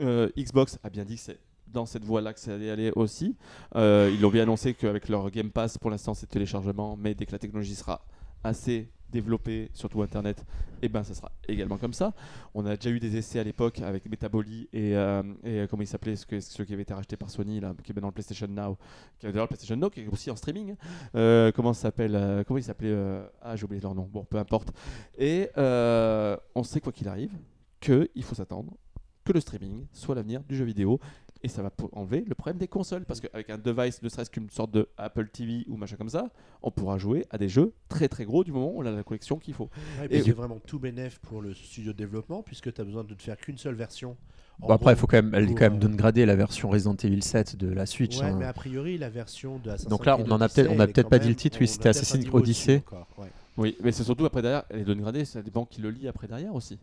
Xbox a bien dit que c'est dans cette voie-là que ça allait aller aussi. Ils l'ont bien annoncé qu'avec leur Game Pass, pour l'instant, c'est téléchargement, mais dès que la technologie sera assez développée, surtout Internet, et ben ça sera également comme ça. On a déjà eu des essais à l'époque avec Metaboly et, euh, et euh, comment il s'appelait, ce, qui avaient été rachetés par Sony, là, qui est maintenant le PlayStation Now, qui est d'ailleurs le PlayStation Now, qui est aussi en streaming. Euh, comment s'appelle euh, Comment il s'appelait euh, Ah, j'ai oublié leur nom. Bon, peu importe. Et on sait quoi qu'il arrive qu'il faut s'attendre que le streaming soit l'avenir du jeu vidéo et ça va enlever le problème des consoles parce qu'avec un device ne serait-ce qu'une sorte de Apple TV ou machin comme ça on pourra jouer à des jeux très très gros du moment où on a la collection qu'il faut Ouais, et c'est vraiment tout bénef pour le studio de développement puisque tu as besoin de te faire qu'une seule version. Bon, après, il faut quand même, elle est quand même euh, downgradée la version Resident Evil 7 de la Switch. Ouais, hein. mais a priori, la version de Assassin's Donc là, Creed on en a Odyssey, peut-être- pas dit le titre, oui, c'était Assassin's au-dessus Odyssey. encore, ouais. oui mais c'est surtout après derrière elle est downgradée ça dépend qui le lit après derrière aussi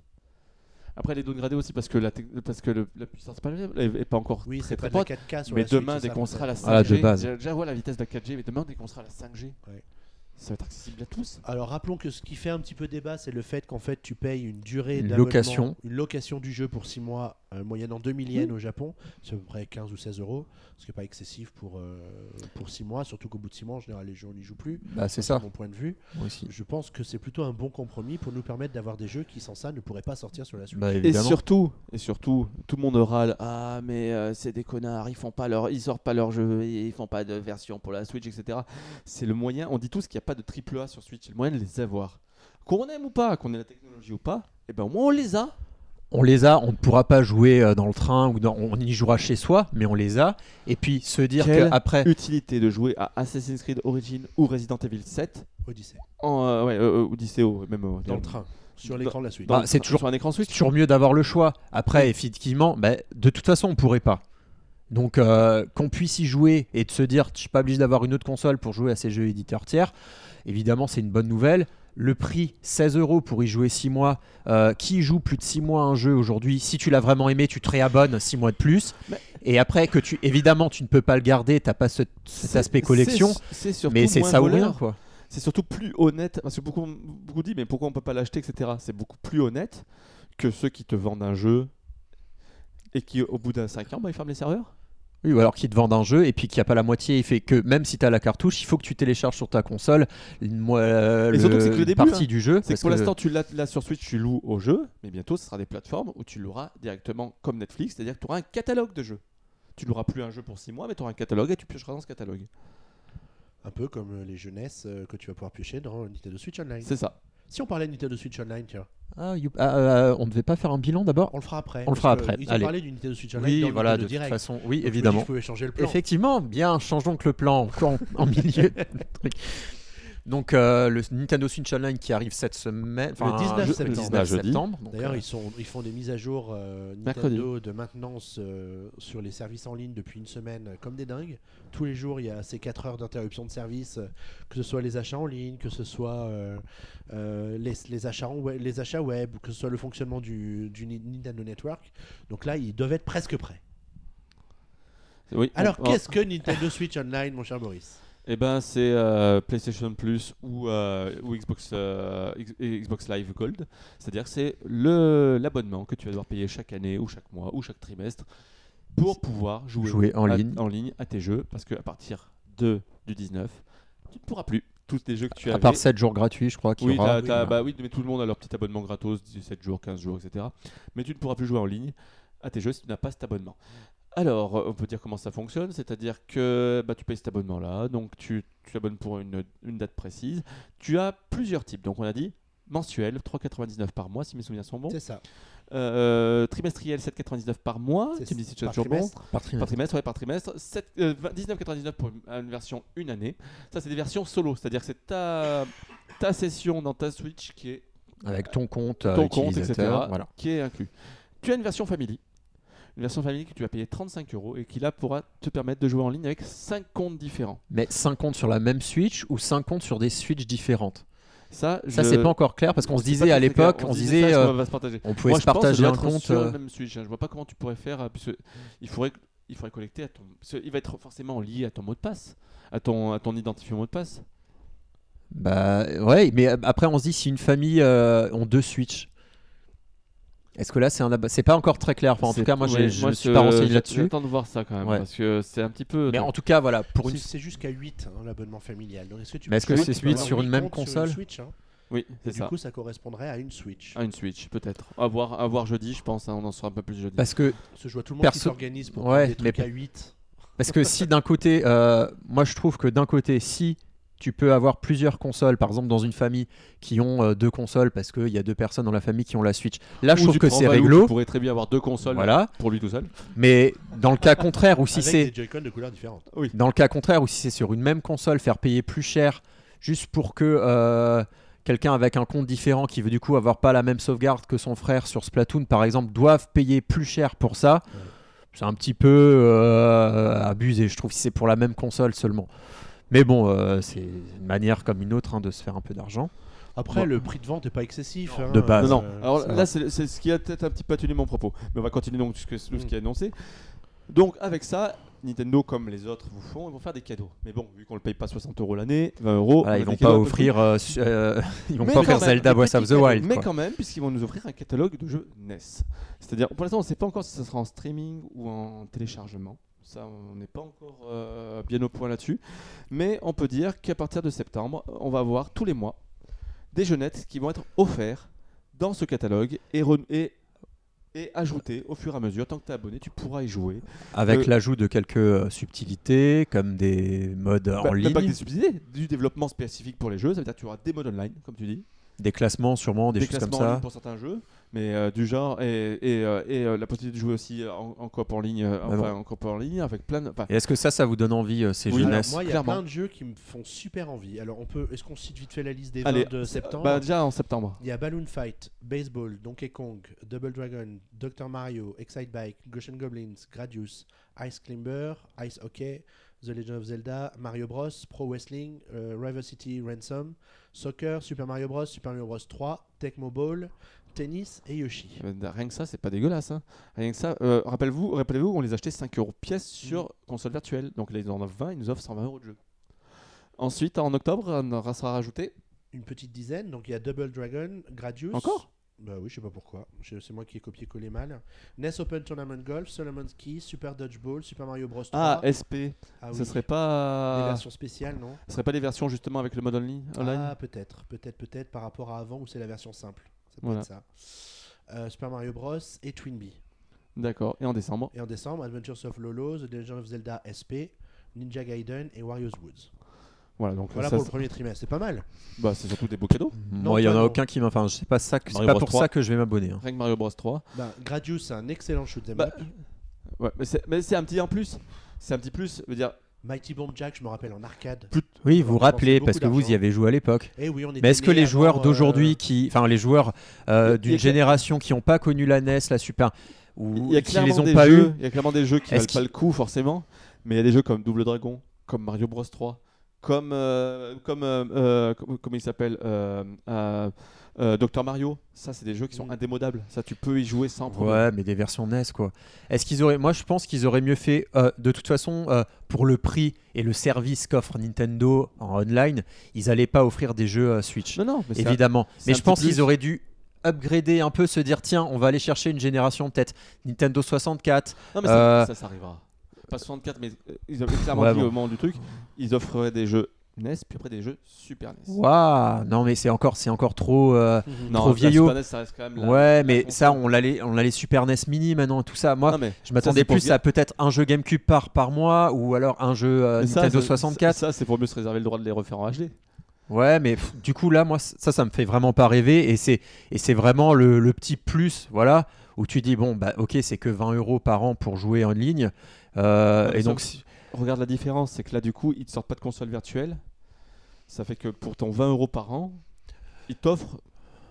après elle est downgradée aussi parce que la, parce que le- la puissance pas, est, est pas encore Oui, très c'est très pas de la forte 4K sur mais la demain dès qu'on sera à la peut-être. 5G Ah, de base. déjà, déjà voilà la vitesse de la 4G mais demain dès qu'on sera à la 5G Ouais. ça va être accessible à tous Alors rappelons que ce qui fait un petit peu débat, c'est le fait qu'en fait tu payes une durée Une location. une location du jeu pour 6 mois, moyennant 2000 yens au Japon, c'est à peu près 15 ou 16 euros, ce qui n'est pas excessif pour, euh, pour 6 mois, surtout qu'au bout de 6 mois, en général, les jeux on n'y joue plus. Bah, c'est C'est ça. mon point de vue. Moi aussi. Je pense que c'est plutôt un bon compromis pour nous permettre d'avoir des jeux qui, sans ça, ne pourraient pas sortir sur la Switch. Bah, Et surtout, et surtout, tout le monde râle. Ah, mais euh, c'est des connards, ils font pas leur, ils sortent pas leur jeu, ils font pas de version pour la Switch, etc. C'est le moyen. On dit tous qu'il n'y a pas de triple A sur Switch. C'est le moyen de les avoir. Qu'on aime ou pas, qu'on ait la technologie ou pas, et ben au moins on les a. On les a, on ne pourra pas jouer euh, dans le train ou dans, on y jouera chez soi, mais on les a. Et puis se dire Quelle qu'après, Utilité de jouer à Assassin's Creed Origin ou Resident Evil 7 Odyssey, en euh, ouais, euh, euh, Odyssey, oh, même euh, dans le train, sur l'écran de la Switch. Bah, c'est toujours- sur un écran Switch. toujours mieux d'avoir le choix. Après, effectivement, bah, de toute façon, on pourrait pas. Donc, euh, qu'on puisse y jouer et de se dire, je suis pas obligé d'avoir une autre console pour jouer à ces jeux éditeurs tiers, évidemment, c'est une bonne nouvelle. Le prix, 16 euros pour y jouer 6 mois. Euh, qui joue plus de 6 mois à un jeu aujourd'hui? Si tu l'as vraiment aimé, tu te réabonnes 6 mois de plus. Mais- Et après, que tu, évidemment, tu ne peux pas le garder, tu n'as pas ce- cet aspect collection, mais c'est ça ou rien, quoi. c'est surtout plus honnête parce que beaucoup beaucoup disent mais pourquoi on peut pas l'acheter etc c'est beaucoup plus honnête que ceux qui te vendent un jeu et qui au bout d'un 5 ans bah, ils ferment les serveurs Oui, ou alors qu'ils te vendent un jeu et puis qu'il n'y a pas la moitié. Il fait que même si tu as la cartouche, il faut que tu télécharges sur ta console une euh, surtout le début, partie hein. du jeu. C'est que pour que- l'instant, tu l'as là sur Switch, tu loues au jeu, mais bientôt, ce sera des plateformes où tu loueras directement comme Netflix, c'est-à-dire que tu auras un catalogue de jeux. Tu loueras plus un jeu pour 6 mois, mais tu auras un catalogue et tu piocheras dans ce catalogue. Un peu comme euh, les jeunesses euh, que tu vas pouvoir piocher dans Nintendo Switch Online. C'est ça. Si on parlait de Nintendo Switch Online, tiens, Ah, you- ah, euh, on devait pas faire un bilan d'abord on le fera après. On le fera après, Ils ont allez. parlé du Nintendo Switch Online Oui, dans voilà, de toute façon, oui, Donc, dis, évidemment. Je pouvais changer le plan. Effectivement, bien, change donc le plan en, en milieu. Donc euh, le Nintendo Switch Online qui arrive cette semaine, Le enfin, 19 je- septembre. 19 Jeudi. septembre. donc, D'ailleurs, ils, sont, ils font des mises à jour euh, Mercredi. Nintendo de maintenance euh, sur les services en ligne depuis une semaine, comme des dingues. Tous les jours, il y a ces 4 heures d'interruption de service, que ce soit les achats en ligne, que ce soit euh, euh, les, les achats en web, les achats web, que ce soit le fonctionnement du, du Ni- Nintendo Network. Donc là, ils doivent être presque prêts. Oui. Alors, on- qu'est-ce que Nintendo Switch Online, mon cher Boris Eh ben, c'est euh, PlayStation Plus ou, euh, ou Xbox, euh, Xbox Live Gold. C'est-à-dire que c'est le- l'abonnement que tu vas devoir payer chaque année ou chaque mois ou chaque trimestre pour pouvoir jouer, Jouer en à, ligne. en ligne à tes jeux. Parce qu'à partir de, du 19, tu ne pourras plus. Tous les jeux que tu à avais. part 7 jours gratuits, je crois qu'il oui, y aura. oui. bah oui, mais tout le monde a leur petit abonnement gratos, 17 jours, 15 jours, etc. Mais tu ne pourras plus jouer en ligne à tes jeux si tu n'as pas cet abonnement. Alors, euh, on peut dire comment ça fonctionne, c'est-à-dire que bah, tu payes cet abonnement-là, donc tu tu t'abonnes pour une, une date précise. Tu as plusieurs types, donc on a dit mensuel, 3,99 par mois si mes souvenirs sont bons. C'est ça. Euh, trimestriel, 7,99 par mois. Tu me dis si c'est par toujours bon. trimestre. Par Par trimestre. ouais, par trimestre. Sept- euh, 20 19,99 pour une, une version une année. Ça, c'est des versions solo, c'est-à-dire que c'est ta, ta session dans ta Switch qui est Avec ton compte, euh, ton compte, etc., utilisateur, Voilà. qui est inclus. Tu as une version Family. Une version Family que tu vas payer 35 euros et qui là pourra te permettre de jouer en ligne avec 5 comptes différents. Mais 5 comptes sur la même Switch ou 5 comptes sur des Switch différentes? Ça, Ça, je- c'est pas encore clair parce qu'on se disait à l'époque, on, se disait disait, ça, est-ce qu'on euh, va se partager. on pouvait Moi, se je pense partager un compte. sur euh, même Switch. hein. Je vois pas comment tu pourrais faire. euh, puisque il faudrait, il faudrait collecter à ton. Il va être forcément lié à ton mot de passe, à ton, à ton identifiant mot de passe. Bah ouais, mais euh, après on se dit si une famille euh, ont deux Switch, est-ce que là c'est un c'est pas encore très clair. Enfin, en tout cas, moi, ouais, je me suis pas renseigné là-dessus. J'attends de voir ça quand même Ouais. parce que c'est un petit peu. Mais en tout cas, voilà, pour une C'est- jusqu'à 8 hein, l'abonnement familial. Donc, est-ce que tu Mais est-ce que c'est peux huit avoir sur une même console Switch, hein? Oui, Et c'est du ça. coup, ça correspondrait à une Switch. À une Switch, peut-être. À voir, à voir jeudi, je pense. hein, on en saura un peu plus jeudi. parce que que je vois tout le monde Perso- qui s'organise pour Ouais, prendre des trucs mais- à 8. Parce que si d'un côté, euh, moi je trouve que d'un côté, si tu peux avoir plusieurs consoles, par exemple dans une famille qui ont euh, deux consoles parce qu'il y a deux personnes dans la famille qui ont la Switch, là je Ou trouve tu que c'est réglo. qui pourrait très bien avoir deux consoles Voilà. pour lui tout seul. Mais dans le cas contraire, ou si c'est des Joy-Con de couleurs différentes. dans le cas contraire, ou si c'est sur une même console, faire payer plus cher juste pour que euh, quelqu'un avec un compte différent qui veut du coup avoir pas la même sauvegarde que son frère sur Splatoon par exemple doivent payer plus cher pour ça. Ouais. C'est un petit peu euh, abusé, je trouve, si c'est pour la même console seulement. Mais bon, euh, c'est une manière comme une autre hein, de se faire un peu d'argent. Après, le prix de vente n'est pas excessif. hein, De base. Non, non. euh, Alors là, c'est ce qui a peut-être un petit peu atténué mon propos. Mais on va continuer donc ce, que- ce Mm. qui est annoncé. Donc, avec ça, Nintendo, comme les autres vous font, ils vont faire des cadeaux. Mais bon, vu qu'on ne le paye pas 60 euros l'année, 20 euros. Voilà, a ils vont pas offrir, euh, euh, ils vont Mais pas offrir même, Zelda Breath of the. Wild. Mais quoi. quand même, puisqu'ils vont nous offrir un catalogue de jeux NES. C'est-à-dire, pour l'instant, on ne sait pas encore si ça sera en streaming ou en téléchargement. Ça, on n'est pas encore euh, bien au point là-dessus. Mais on peut dire qu'à partir de septembre, on va avoir tous les mois des jeunettes qui vont être offerts dans ce catalogue et, et, et ajoutés au fur et à mesure. Tant que tu es abonné, tu pourras y jouer. Avec Euh, l'ajout de quelques euh, subtilités, comme des modes Bah, en même pas que ligne, des subsidiés, du développement spécifique pour les jeux. Ça veut dire que tu auras des modes online, comme tu dis. des classements sûrement, des, des choses comme ligne ça. pour certains jeux, mais euh, du genre et, et, euh, et, euh, la possibilité de jouer aussi en, en coop en ligne, euh, Ah enfin en coop en ligne avec plein de. enfin, Et est-ce que ça, ça vous donne envie, euh, ces Oui. NES moi, il y a plein de jeux qui me font super envie. Alors, on peut. Est-ce qu'on cite vite fait la liste des Allez, 20 de septembre? bah, déjà en septembre. Il y a Balloon Fight, Baseball, Donkey Kong, Double Dragon, Dr Mario, Excite Bike, Goshen Goblins, Gradius, Ice Climber, Ice Hockey, The Legend of Zelda, Mario Bros, Pro Wrestling, euh, River City Ransom, Soccer, Super Mario Bros, Super Mario Bros 3, Tecmo Ball, Tennis et Yoshi. Euh, Rien que ça, c'est pas dégueulasse. hein. Rien que ça. euh, rappelez-vous, rappelez-vous, on les achetait 5 euros pièce sur console virtuelle. Donc là, ils en offrent 20, ils nous offrent 120 euros de jeu. Ensuite, en octobre, on aura- sera rajouté Une petite dizaine, donc il y a Double Dragon, Gradius. encore? Bah oui, je sais pas pourquoi. C'est moi qui ai copié-collé mal. NES Open Tournament Golf, Solomon's Key, Super Dodgeball, Super Mario Bros. 3. Ah, SP. Ah Ce oui. serait Des pas. versions spéciales, non? Ce serait pas des versions justement avec le mode only online? Ah, peut-être, peut-être, peut-être par rapport à avant où c'est la version simple. Ça peut Voilà. être ça. Euh, Super Mario Bros. et Twinbee. D'accord. Et en décembre? Et en décembre, Adventures of Lolo, The Legend of Zelda SP, Ninja Gaiden et Wario's Woods. Voilà, donc Voilà ça, pour le premier trimestre, c'est pas mal. bah, c'est surtout des beaux cadeaux. Moi, il y en a non. aucun qui m'a. Enfin, je sais pas ça. que- C'est pas pour 3. ça que je vais m'abonner. hein. Rien que Mario Bros 3. Ben, Gradius, c'est un excellent shoot 'em Bah, up. Ouais, mais c'est mais c'est un petit en plus. C'est un petit plus. Je veux dire, Mighty Bomb Jack, je me rappelle en arcade. Oui, vous a rappelez parce que vous y avez joué à l'époque. Oui, était Mais est-ce que les joueurs d'aujourd'hui, euh, qui, enfin les joueurs euh, d'une génération qui n'ont pas connu la NES, la Super, ou il y a qui clairement les ont des pas eu, jeux. Il y a clairement des jeux qui valent pas le coup forcément. Mais il y a des jeux comme Double Dragon, comme Mario Bros 3, comme euh, comme euh, euh, comme- comment il s'appelle euh, euh, Dr Mario. Ça, c'est des jeux qui sont Mm. indémodables. Ça, tu peux y jouer sans problème. Ouais, mais des versions NES quoi. Est-ce qu'ils auraient Moi, je pense qu'ils auraient mieux fait. euh, de toute façon, euh, pour le prix et le service qu'offre Nintendo en online, ils allaient pas offrir des jeux euh, Switch, Non, non, mais c'est un- évidemment. Mais je pense qu'ils auraient dû upgrader un peu, se dire tiens, on va aller chercher une génération peut-être Nintendo 64. Non, mais ça, Euh, ça, ça arrivera. Pas 64, mais euh, ils avaient clairement Ouais, dit bon. au moment du truc, ils offreraient des jeux NES, puis après des jeux Super NES. Waouh, non mais c'est encore, c'est encore trop. euh, Non, Trop vieillot. Super NES, ça reste quand même la- ouais, la mais console. ça, on l'a les, on a les Super NES Mini maintenant, tout ça. Moi, Non, mais je m'attendais plus à peut-être un jeu GameCube par, par mois ou alors un jeu euh, ça, Nintendo c'est- 64. Ça, c'est pour mieux se réserver le droit de les refaire en HD. Ouais, mais pff, du coup, là, moi, ça, ça me fait vraiment pas rêver. Et c'est, et c'est vraiment le, le petit plus, voilà, où tu dis, bon, bah, ok, c'est que 20 euros par an pour jouer en ligne. Euh, et donc, si- Regarde la différence, c'est que là, du coup, ils te sortent pas de console virtuelle. Ça fait que pour ton 20 euros par an, ils t'offrent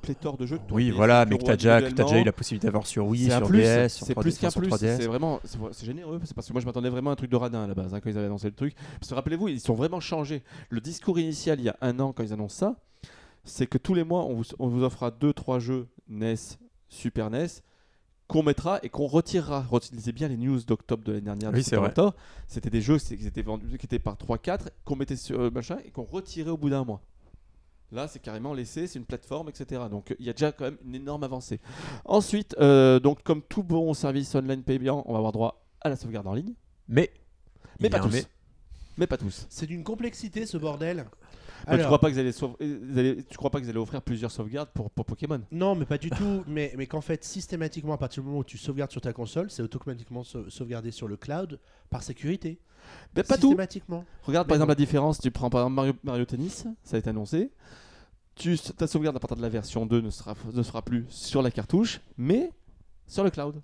pléthore de jeux. oui, voilà, mais 5 que t'as déjà, déjà eu la possibilité d'avoir sur Wii, C'est sur plus, DS, sur c'est 3DS, plus qu'un plus. 3DS. C'est vraiment, c'est c'est généreux. C'est parce que moi je m'attendais vraiment à un truc de radin à la base hein, quand ils avaient annoncé le truc. Parce que rappelez-vous, ils sont vraiment changés. Le discours initial il y a un an quand ils annoncent ça, c'est que tous les mois on vous, on vous offrira 2-3 jeux NES, Super NES qu'on mettra et qu'on retirera. Retilisez bien les news d'octobre de l'année dernière. de Oui, c'est vrai. C'était des jeux qui étaient vendus, qui étaient par 3-4, qu'on mettait sur euh, machin et qu'on retirait au bout d'un mois. Là, c'est carrément laissé, c'est une plateforme, etc. Donc, euh, il y a déjà quand même une énorme avancée. Ensuite, euh, donc comme tout bon service online payant, on va avoir droit à la sauvegarde en ligne, Mais, mais pas tous. mais. Mais pas tous. C'est d'une complexité ce bordel. Tu crois pas que vous allez, sauve- vous allez- tu crois pas que vous allez offrir plusieurs sauvegardes pour, pour Pokémon Non, mais pas du tout. Mais, mais qu'en fait, systématiquement, à partir du moment où tu sauvegardes sur ta console, c'est automatiquement sau- sauvegardé sur le cloud par sécurité. Mais pas tout. Systématiquement. Regarde Mais par exemple la différence. Tu prends par exemple Mario, Mario Tennis, ça a été annoncé. Tu, ta sauvegarde à partir de la version 2 ne sera, ne sera plus sur la cartouche, mais sur le cloud.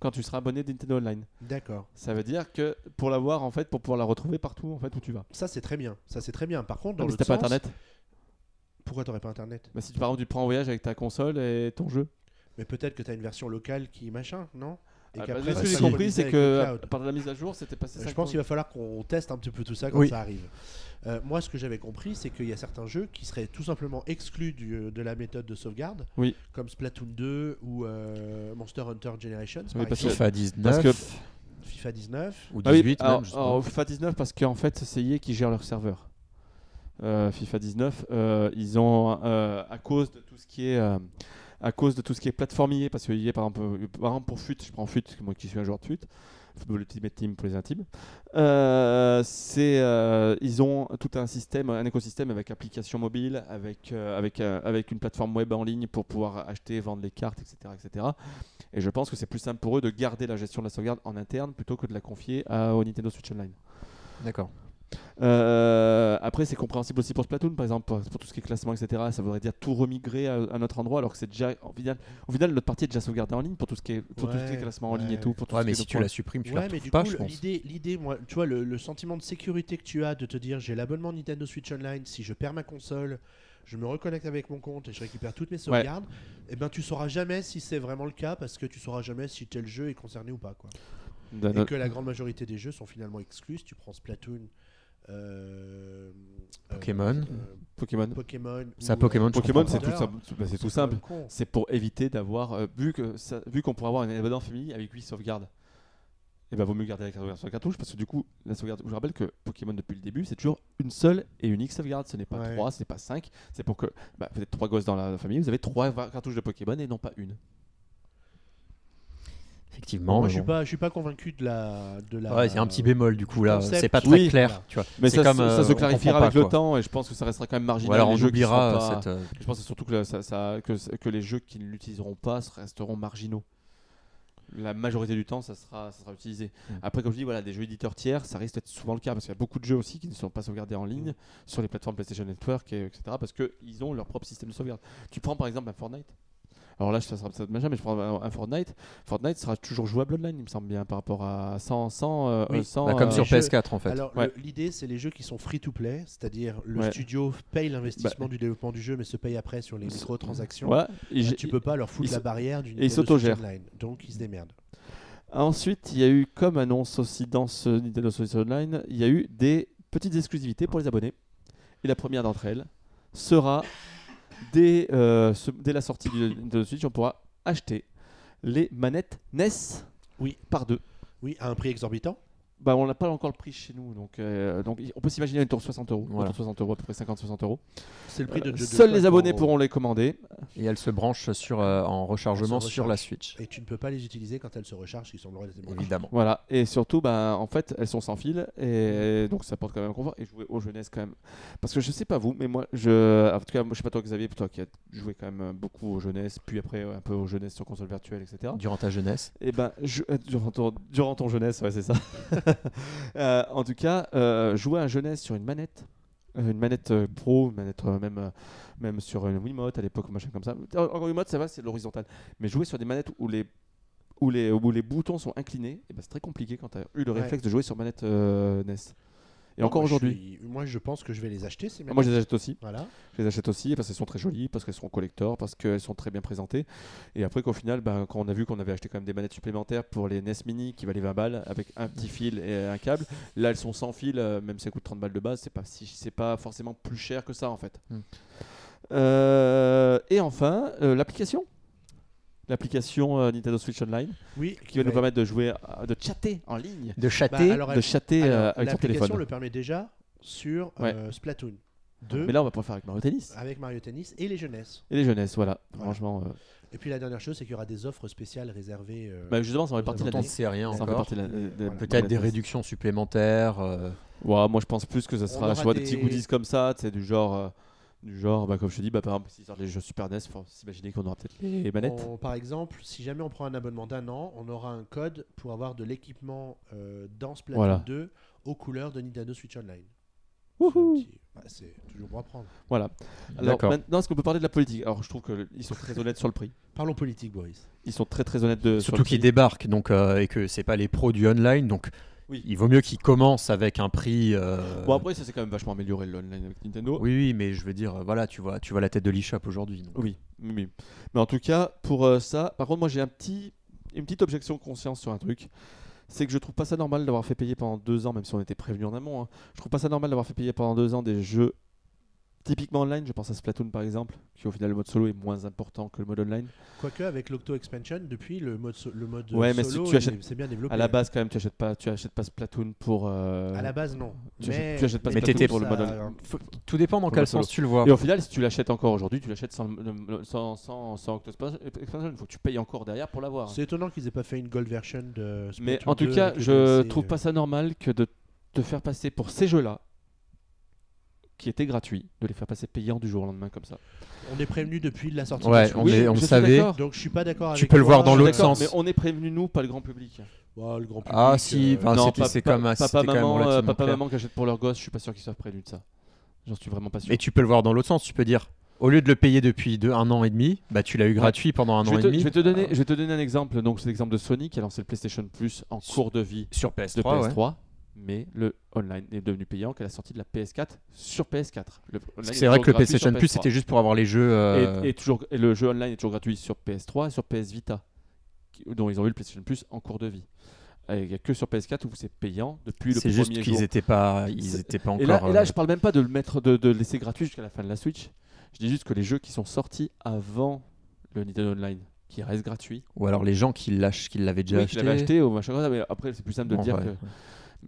Quand tu seras abonné de Nintendo Online. D'accord. Ça veut dire que pour l'avoir en fait, pour pouvoir la retrouver partout en fait où tu vas. Ça, c'est très bien. Ça, c'est très bien. Par contre, dans mais si t'as pas internet, Pourquoi t'aurais pas internet? Bah, si tu, par exemple tu prends en voyage avec ta console et ton jeu. Mais peut-être que t'as une version locale qui machin, non? Et Ah, qu'après, bah, ce que j'ai compris, c'est que de la mise à jour, c'était passé Euh, 5 Je pense qu'il va falloir qu'on teste un petit peu tout ça quand Oui. ça arrive. Euh, moi, ce que j'avais compris, c'est qu'il y a certains jeux qui seraient tout simplement exclus du- euh, de la méthode de sauvegarde, Oui. comme Splatoon 2 ou euh, Monster Hunter Generations, Oui, par parce FIFA 19 parce que- FIFA 19. ou Ah oui, 18 alors, même, alors, FIFA 19 parce qu'en fait c'est EA qui gère leur serveur. Euh, FIFA 19, euh, ils ont euh, à cause de tout ce qui est euh, à cause de tout ce qui est plateformier parce que EA par exemple, euh, par exemple pour FUT, je prends FUT, moi qui suis un joueur de FUT, Football Ultimate Team pour les intimes. euh, euh, ils ont tout un système, un écosystème avec application mobile, avec avec avec une plateforme web en ligne pour pouvoir acheter, vendre les cartes, etc., etc. Et je pense que c'est plus simple pour eux de garder la gestion de la sauvegarde en interne plutôt que de la confier à, au Nintendo Switch Online. D'accord. Euh, après, c'est compréhensible aussi pour Splatoon, par exemple, pour, pour tout ce qui est classement, etc. Ça voudrait dire tout remigrer à, à notre endroit, alors que c'est déjà. Au final, au final, notre partie est déjà sauvegardée en ligne pour tout ce qui est, pour tout ce qui est Ouais, classement en ligne et tout. Pour tout Ouais, ce mais si tu points. la supprimes, tu la Ouais, mais retrouves du pas, coup, je pense. l'idée, moi, tu vois, le, le sentiment de sécurité que tu as de te dire, j'ai l'abonnement Nintendo Switch Online, si je perds ma console, je me reconnecte avec mon compte et je récupère toutes mes sauvegardes, et ben tu sauras jamais si c'est vraiment le cas parce que tu sauras jamais si tel jeu est concerné ou pas, quoi. Et que la grande majorité des jeux sont finalement exclus. Si tu prends Splatoon, euh, Pokémon. euh, Pokémon. Pokémon. Ça, Pokémon, Pokémon, comprends c'est tout, simple- bah, c'est tout simple. C'est pour éviter d'avoir. euh, vu que ça- vu qu'on pourrait avoir une abonnement famille avec 8 sauvegardes. et ben vaut mieux garder la sauvegarde sur la cartouche parce que du coup, la sauvegarde, je rappelle que Pokémon depuis le début, c'est toujours une seule et unique sauvegarde. Ce n'est pas Ouais. trois, ce n'est pas cinq. C'est pour que bah, vous êtes trois gosses dans la famille, vous avez trois va- cartouches de Pokémon et non pas une. Effectivement. Moi, mais je suis bon. pas, je suis pas convaincu de la, de la. Ouais, il y a un petit bémol du coup là. C'est pas très Oui. clair, Voilà. tu vois. Mais C'est ça, comme, se- euh, ça se on clarifiera avec pas, le temps et je pense que ça restera quand même Ou marginal. alors les on jeux oubliera pas- cette. euh, Je pense surtout que, ça, ça- que, que les jeux qui ne l'utiliseront pas resteront marginaux. La majorité du temps, ça sera, ça sera utilisé. Mm. Après, comme je dis, voilà, des jeux éditeurs tiers, ça risque d'être souvent le cas parce qu'il y a beaucoup de jeux aussi qui ne sont pas sauvegardés en ligne sur les plateformes PlayStation Network, et, etc. Parce qu'ils ont leur propre système de sauvegarde. Tu prends par exemple un Fortnite. Alors là, ça sera peut-être machin, mais je prends un, un Fortnite. Fortnite sera toujours jouable online, il me semble bien, par rapport à 100. 100, euh, Oui. sans, bah, comme euh, sur les jeux- PS4 en fait. Alors, Ouais. l'idée, c'est les jeux qui sont free to play, c'est-à-dire le Ouais. studio paye l'investissement du développement du jeu, mais se paye après sur les microtransactions. Ouais, et Là, j'ai- tu peux pas leur foutre la barrière du ils Nintendo s'autogèrent. Switch Online. Donc, ils se démerdent. Ensuite, il y a eu, comme annonce aussi dans ce Nintendo Switch Online, il y a eu des petites exclusivités pour les abonnés. Et la première d'entre elles sera, dès, euh, ce- dès la sortie du Nintendo Switch, on pourra acheter les manettes NES Oui. par deux. Oui, à un prix exorbitant. Bah, on n'a pas encore le prix chez nous, donc, euh, donc on peut s'imaginer autour de 60 euros. Voilà. Autour de 60 euros, à peu près 50-60 euros. C'est le prix de, Euh, Seuls les 5 abonnés euros. pourront les commander. Et elle se branche sur, euh, en rechargement sur la recharge. Switch. Et tu ne peux pas les utiliser quand elles se rechargent, ce qui semblerait. Évidemment. Voilà, et surtout, bah, en fait, elles sont sans fil, et donc ça apporte quand même un confort. Et jouer aux jeunesses quand même. Parce que je sais pas vous, mais moi, je. En tout cas, moi, je sais pas toi, Xavier, toi qui as joué quand même beaucoup aux jeunesses, puis après ouais, un peu aux jeunesses sur console virtuelle, etc. Durant ta jeunesse. Et ben, je- euh, durant, ton, durant ton jeunesse, ouais, c'est ça. Euh, en tout cas, euh, jouer à un jeunesse sur une manette, euh, une manette pro, une manette même, même sur une Wiimote à l'époque, machin comme ça. Encore Wiimote, ça va, c'est l'horizontal. Mais jouer sur des manettes où les, où les, où les boutons sont inclinés, eh ben, c'est très compliqué quand tu as eu le Ouais. réflexe de jouer sur manette NES. Et encore aujourd'hui. Moi, je pense que je vais les acheter. Ces Moi, je les achète aussi. Voilà. Je les achète aussi parce qu'elles sont très jolies, parce qu'elles sont collector, parce qu'elles sont très bien présentées. Et après qu'au final, ben, quand on a vu qu'on avait acheté quand même des manettes supplémentaires pour les NES Mini qui valaient 20 balles avec un petit fil et un câble, là elles sont sans fil, euh, même si elles coûtent 30 balles de base, c'est pas, si, c'est pas forcément plus cher que ça en fait. Hmm. Euh, et enfin, euh, l'application. L'application euh, Nintendo Switch Online Oui. qui va nous permettre de jouer, euh, de chatter en ligne, De chatter. Bah, alors, de elle- chatter alors, euh, avec son L'application téléphone. le permet déjà sur Ouais. euh, Splatoon 2 Mais là on va pouvoir faire avec Mario Tennis. avec Mario Tennis et les jeunesses. Et les jeunesses, voilà. Voilà. Franchement, euh, Et puis la dernière chose, c'est qu'il y aura des offres spéciales réservées. euh, bah, justement, ça en fait partie de dont on sait rien Ça en fait encore. partie de la- de- de- Voilà. Peut-être des réductions supplémentaires. euh, Ouais, moi je pense plus que ça sera aura vois des... petits des- goodies comme ça, c'est du genre euh, du genre bah, comme je te dis bah par exemple s'ils sortent les jeux Super NES, faut s'imaginer qu'on aura peut-être les manettes. on- par exemple, si jamais on prend un abonnement d'un an, on aura un code pour avoir de l'équipement euh, dans Splatoon Voilà. 2 aux couleurs de Nintendo Switch Online. Wouhou. C'est un petit- bah, C'est toujours bon à prendre. Voilà. Alors D'accord. maintenant est-ce qu'on peut parler de la politique? Alors je trouve qu'ils sont très honnêtes sur le prix. Parlons politique, Boris. Ils sont très très honnêtes de sur Surtout le qu'ils débarquent donc, euh, et que c'est pas les pros du online. Donc Oui. il vaut mieux qu'ils commencent avec un prix. euh, Bon après ça s'est quand même vachement amélioré l'online avec Nintendo. Oui, oui, mais je veux dire, euh, voilà, tu vois, tu vois la tête de l'eShop aujourd'hui. donc. Oui, oui. Mais en tout cas, pour euh, ça, par contre, moi j'ai un petit, une petite objection de conscience sur un truc. C'est que je trouve pas ça normal d'avoir fait payer pendant deux ans, même si on était prévenu en amont. hein. Je trouve pas ça normal d'avoir fait payer pendant deux ans des jeux typiquement online. Je pense à Splatoon par exemple, qui au final le mode solo est moins important que le mode online. Quoique avec l'Octo Expansion, depuis le mode, so- le mode Ouais, mais solo, si tu achètes- c'est bien développé. À la base, quand même, tu achètes pas, tu achètes pas Splatoon pour. euh, À la base, non. tu mais, achètes- tu achètes pas mais Splatoon pour le mode online. Faut- Tout dépend dans quel solo. sens tu le vois. Et au final, si tu l'achètes encore aujourd'hui, tu l'achètes sans, sans, sans, sans Octopath Expansion. Il faut que tu payes encore derrière pour l'avoir. C'est étonnant qu'ils aient pas fait une gold version de Splatoon Mais en tout 2 cas, je trouve pas ça normal que de te faire passer pour ces jeux-là, qui étaient gratuits, de les faire passer payants du jour au lendemain comme ça. On est prévenu depuis la sortie Ouais, du on, est- on je savait. Donc je suis pas d'accord Tu avec peux le voir dans l'autre sens. Mais on est prévenu, nous, pas le grand public. Ouais, le grand public, Ah, si, euh, non, c'est pas- comme- papa, quand même maman, euh, papa, maman qui achètent pour leur gosse, je suis pas sûr qu'ils soient prévenus de ça. J'en suis vraiment pas sûr. Et tu peux le voir dans l'autre sens. Tu peux dire, au lieu de le payer depuis deux, un an et demi, bah tu l'as eu gratuit pendant un je an et demi. je vais te donner, je vais te donner un exemple. Donc, c'est l'exemple de Sony qui a lancé le PlayStation Plus en cours de vie Sur de PS3. ouais. PS3. Mais le online est devenu payant qu'à la sortie de la PS4 sur PS4. Le online Parce est que C'est vrai que le PlayStation Plus PS3. c'était juste pour avoir les jeux. euh, Et, et toujours, et le jeu online est toujours gratuit sur PS3 et sur PS Vita, qui- dont ils ont eu le PlayStation Plus en cours de vie. Il n'y a que sur PS4 où c'est payant depuis le C'est premier juste jour. qu'ils étaient pas, ils C'est- étaient pas encore. Et là, et là, euh, je parle même pas de le mettre, de, laisser gratuit jusqu'à la fin de la Switch. Je dis juste que les jeux qui sont sortis avant le Nintendo Online qui reste gratuit. Ou alors les gens qui lâchent, qui l'avaient déjà Oui, acheté. avait acheté ou machin mais après c'est plus simple de Bon, dire ouais. que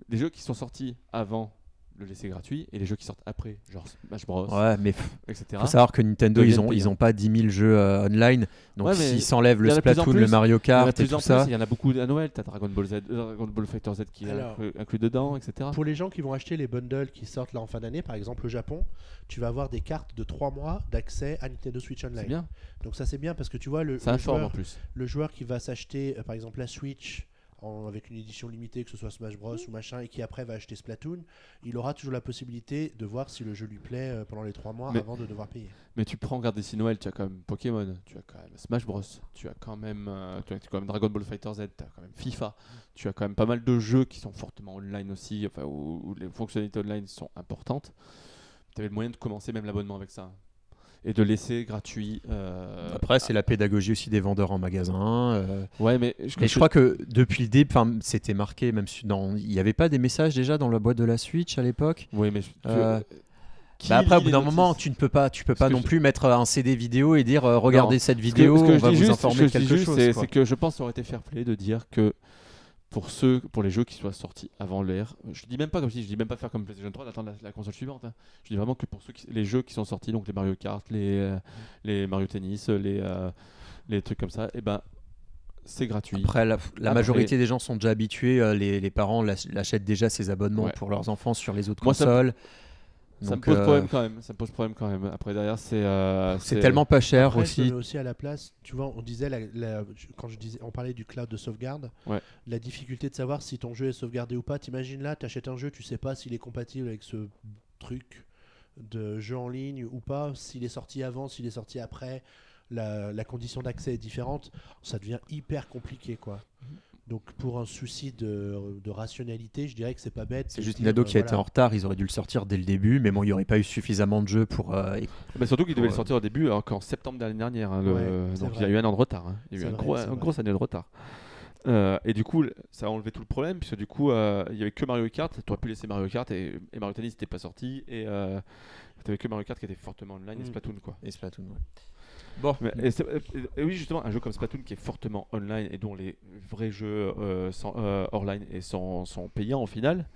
les jeux qui sont sortis avant le laisser gratuit et les jeux qui sortent après, genre Smash Bros, Ouais, mais etc. faut savoir que Nintendo, ils ont, ils ont pas 10 000 jeux euh, online. Donc Ouais, s'ils s'enlèvent le Splatoon, le. Mario Kart et tout plus, ça. il y en a beaucoup à Noël, t'as Dragon Ball Z, euh, Dragon Ball Fighter Z qui est Alors- inclus, inclus dedans, etc. Pour les gens qui vont acheter les bundles qui sortent là en fin d'année, par exemple au Japon, tu vas avoir des cartes de 3 mois d'accès à Nintendo Switch C'est Online. bien, Donc ça c'est bien parce que tu vois le, ça le informe en joueur, plus. le joueur qui va s'acheter euh, par exemple la Switch en- avec une édition limitée, que ce soit Smash Bros ou machin, et qui après va acheter Splatoon, il aura toujours la possibilité de voir si le jeu lui plaît euh, pendant les 3 mois Mais- avant de devoir payer. Mais tu prends, regarde d'ici Noël, tu as quand même Pokémon, tu as quand même Smash Bros, tu as quand même, euh, tu as quand même Dragon Ball Fighter Z, tu as quand même FIFA, tu as quand même pas mal de jeux qui sont fortement online aussi, enfin où, où les fonctionnalités online sont importantes. Tu avais le moyen de commencer même l'abonnement avec ça et de laisser gratuit. euh, Après, c'est la pédagogie aussi des vendeurs en magasin. euh, Ouais, mais Mais je crois que depuis le début, c'était marqué, même si dans, il n'y avait pas des messages déjà dans la boîte de la Switch à l'époque? Oui, mais je- Euh, Bah après, au bout d'un moment, tu ne peux pas, tu peux pas non je- plus mettre un CD vidéo et dire regardez cette Ce que- vidéo, ce que on je va vous juste- informer de je quelque chose. C'est que je pense que ça aurait été fair play de dire que pour ceux, pour les jeux qui soient sortis avant l'ère, je dis même pas comme si, je dis même pas faire comme PlayStation 3 d'attendre la, la console suivante. hein. Je dis vraiment que pour ceux qui, les jeux qui sont sortis, donc les Mario Kart, les, euh, les Mario Tennis, les, euh, les trucs comme ça, et ben c'est gratuit. Après, la, la Après- majorité des gens sont déjà habitués. euh, les, les parents l'ach- l'achètent déjà ces abonnements Ouais. pour leurs enfants sur les autres Moi, consoles. ça me Donc, pose euh, problème quand même. Ça me pose problème quand même. Après derrière, c'est euh, C'est tellement pas cher Après, je me aussi. aussi à la place, tu vois, on disait, la- la- quand je disais, on parlait du cloud de sauvegarde, Ouais. la difficulté de savoir si ton jeu est sauvegardé ou pas. T'imagines là, t'achètes un jeu, tu sais pas s'il est compatible avec ce truc de jeu en ligne ou pas, s'il est sorti avant, s'il est sorti après, la, la condition d'accès est différente, ça devient hyper compliqué, quoi. Mhm. Donc pour un souci de, de rationalité, je dirais que c'est pas bête. C'est juste Nado euh, qui a été en retard. Ils auraient dû le sortir dès le début, mais bon, il n'y aurait pas eu suffisamment de jeux pour. euh, Mais surtout qu'il devait Ouais. le sortir au début, alors qu'en septembre de l'année dernière. hein, le- Ouais, c'est donc il y a eu un an de retard. hein. Il y a eu un vrai, gros, une grosse année de retard. Euh, et du coup, ça a enlevé tout le problème, puisque du coup, euh, il y avait que Mario Kart. Tu aurais pu laisser Mario Kart et, et Mario Tennis n'était pas sorti. Et euh, tu que Mario Kart qui était fortement online et Mm. Splatoon. Quoi. et Splatoon, ouais. Bon, Mais- et, c'est- et- et oui, justement, un jeu comme Splatoon qui est fortement online et dont les vrais jeux euh, sont, euh, online et sont, sont payants au final.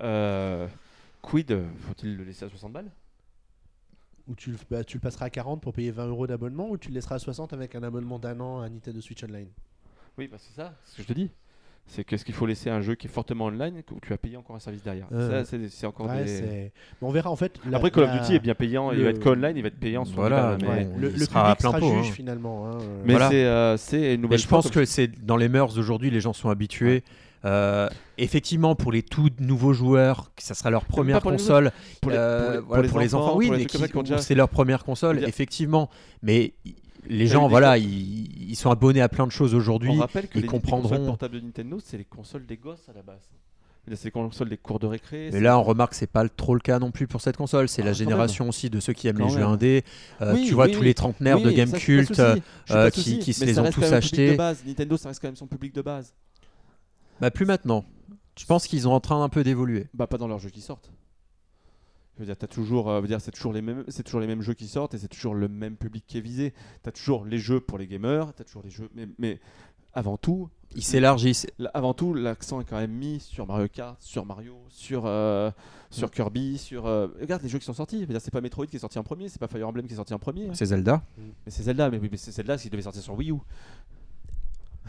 euh, quid Faut-il le laisser à 60 balles? Ou tu le, bah, tu le passeras à 40 pour payer 20 euros d'abonnement, ou tu le laisseras à 60 avec un abonnement d'un an à Nintendo Switch Online? Oui, bah c'est ça, c'est ce que je te dis. C'est qu'est-ce qu'il faut laisser un jeu qui est fortement online où tu as payé encore un service derrière. Euh, ça, c'est encore Ouais, des... Mais on verra en fait. la- Après, Call of la- Duty est bien payant, il le- va être qu'online, il va être payant sur Voilà, mais, Ouais, il le, le sera à public plein sera pot, juge hein. finalement. hein, mais Voilà. c'est euh, c'est une Mais nouvelle je pense que c'est dans les mœurs d'aujourd'hui, les gens sont habitués. Euh, effectivement, pour les tout nouveaux joueurs, que ça sera leur première pour les console, pour les, euh, pour les- voilà, pour les enfants, oui, mais c'est leur première console, effectivement. Mais les gens, voilà, ils, ils sont abonnés à plein de choses On aujourd'hui. rappelle que ils les, comprendront. les consoles portables de Nintendo, c'est les consoles des gosses à la base. C'est les consoles des cours de récré. Mais là, on remarque que c'est pas trop le cas non plus pour cette console. C'est Ah, la quand génération aussi de ceux qui aiment Quand les jeux indés. Euh, Oui, tu vois oui, tous oui. les trentenaires de Game Cult euh, qui- qui se les ont tous achetés. de base. Nintendo, ça reste quand même son public de base. Bah plus maintenant. Je pense qu'ils sont en train un peu d'évoluer. Bah pas dans leurs jeux qui sortent. Je veux dire, t'as toujours, euh, veux dire, c'est toujours les mêmes, c'est toujours les mêmes jeux qui sortent et c'est toujours le même public qui est visé. T'as toujours les jeux pour les gamers, t'as toujours les jeux, mais, mais avant tout, Ils s'élargissent. avant tout, l'accent est quand même mis sur Mario Kart, sur Mario, sur euh, sur Kirby, sur. euh, regarde les jeux qui sont sortis. Je veux dire, c'est pas Metroid qui est sorti en premier, c'est pas Fire Emblem qui est sorti en premier. C'est Zelda. Mais c'est Zelda, mais oui, mais c'est Zelda qui devait sortir sur Wii U.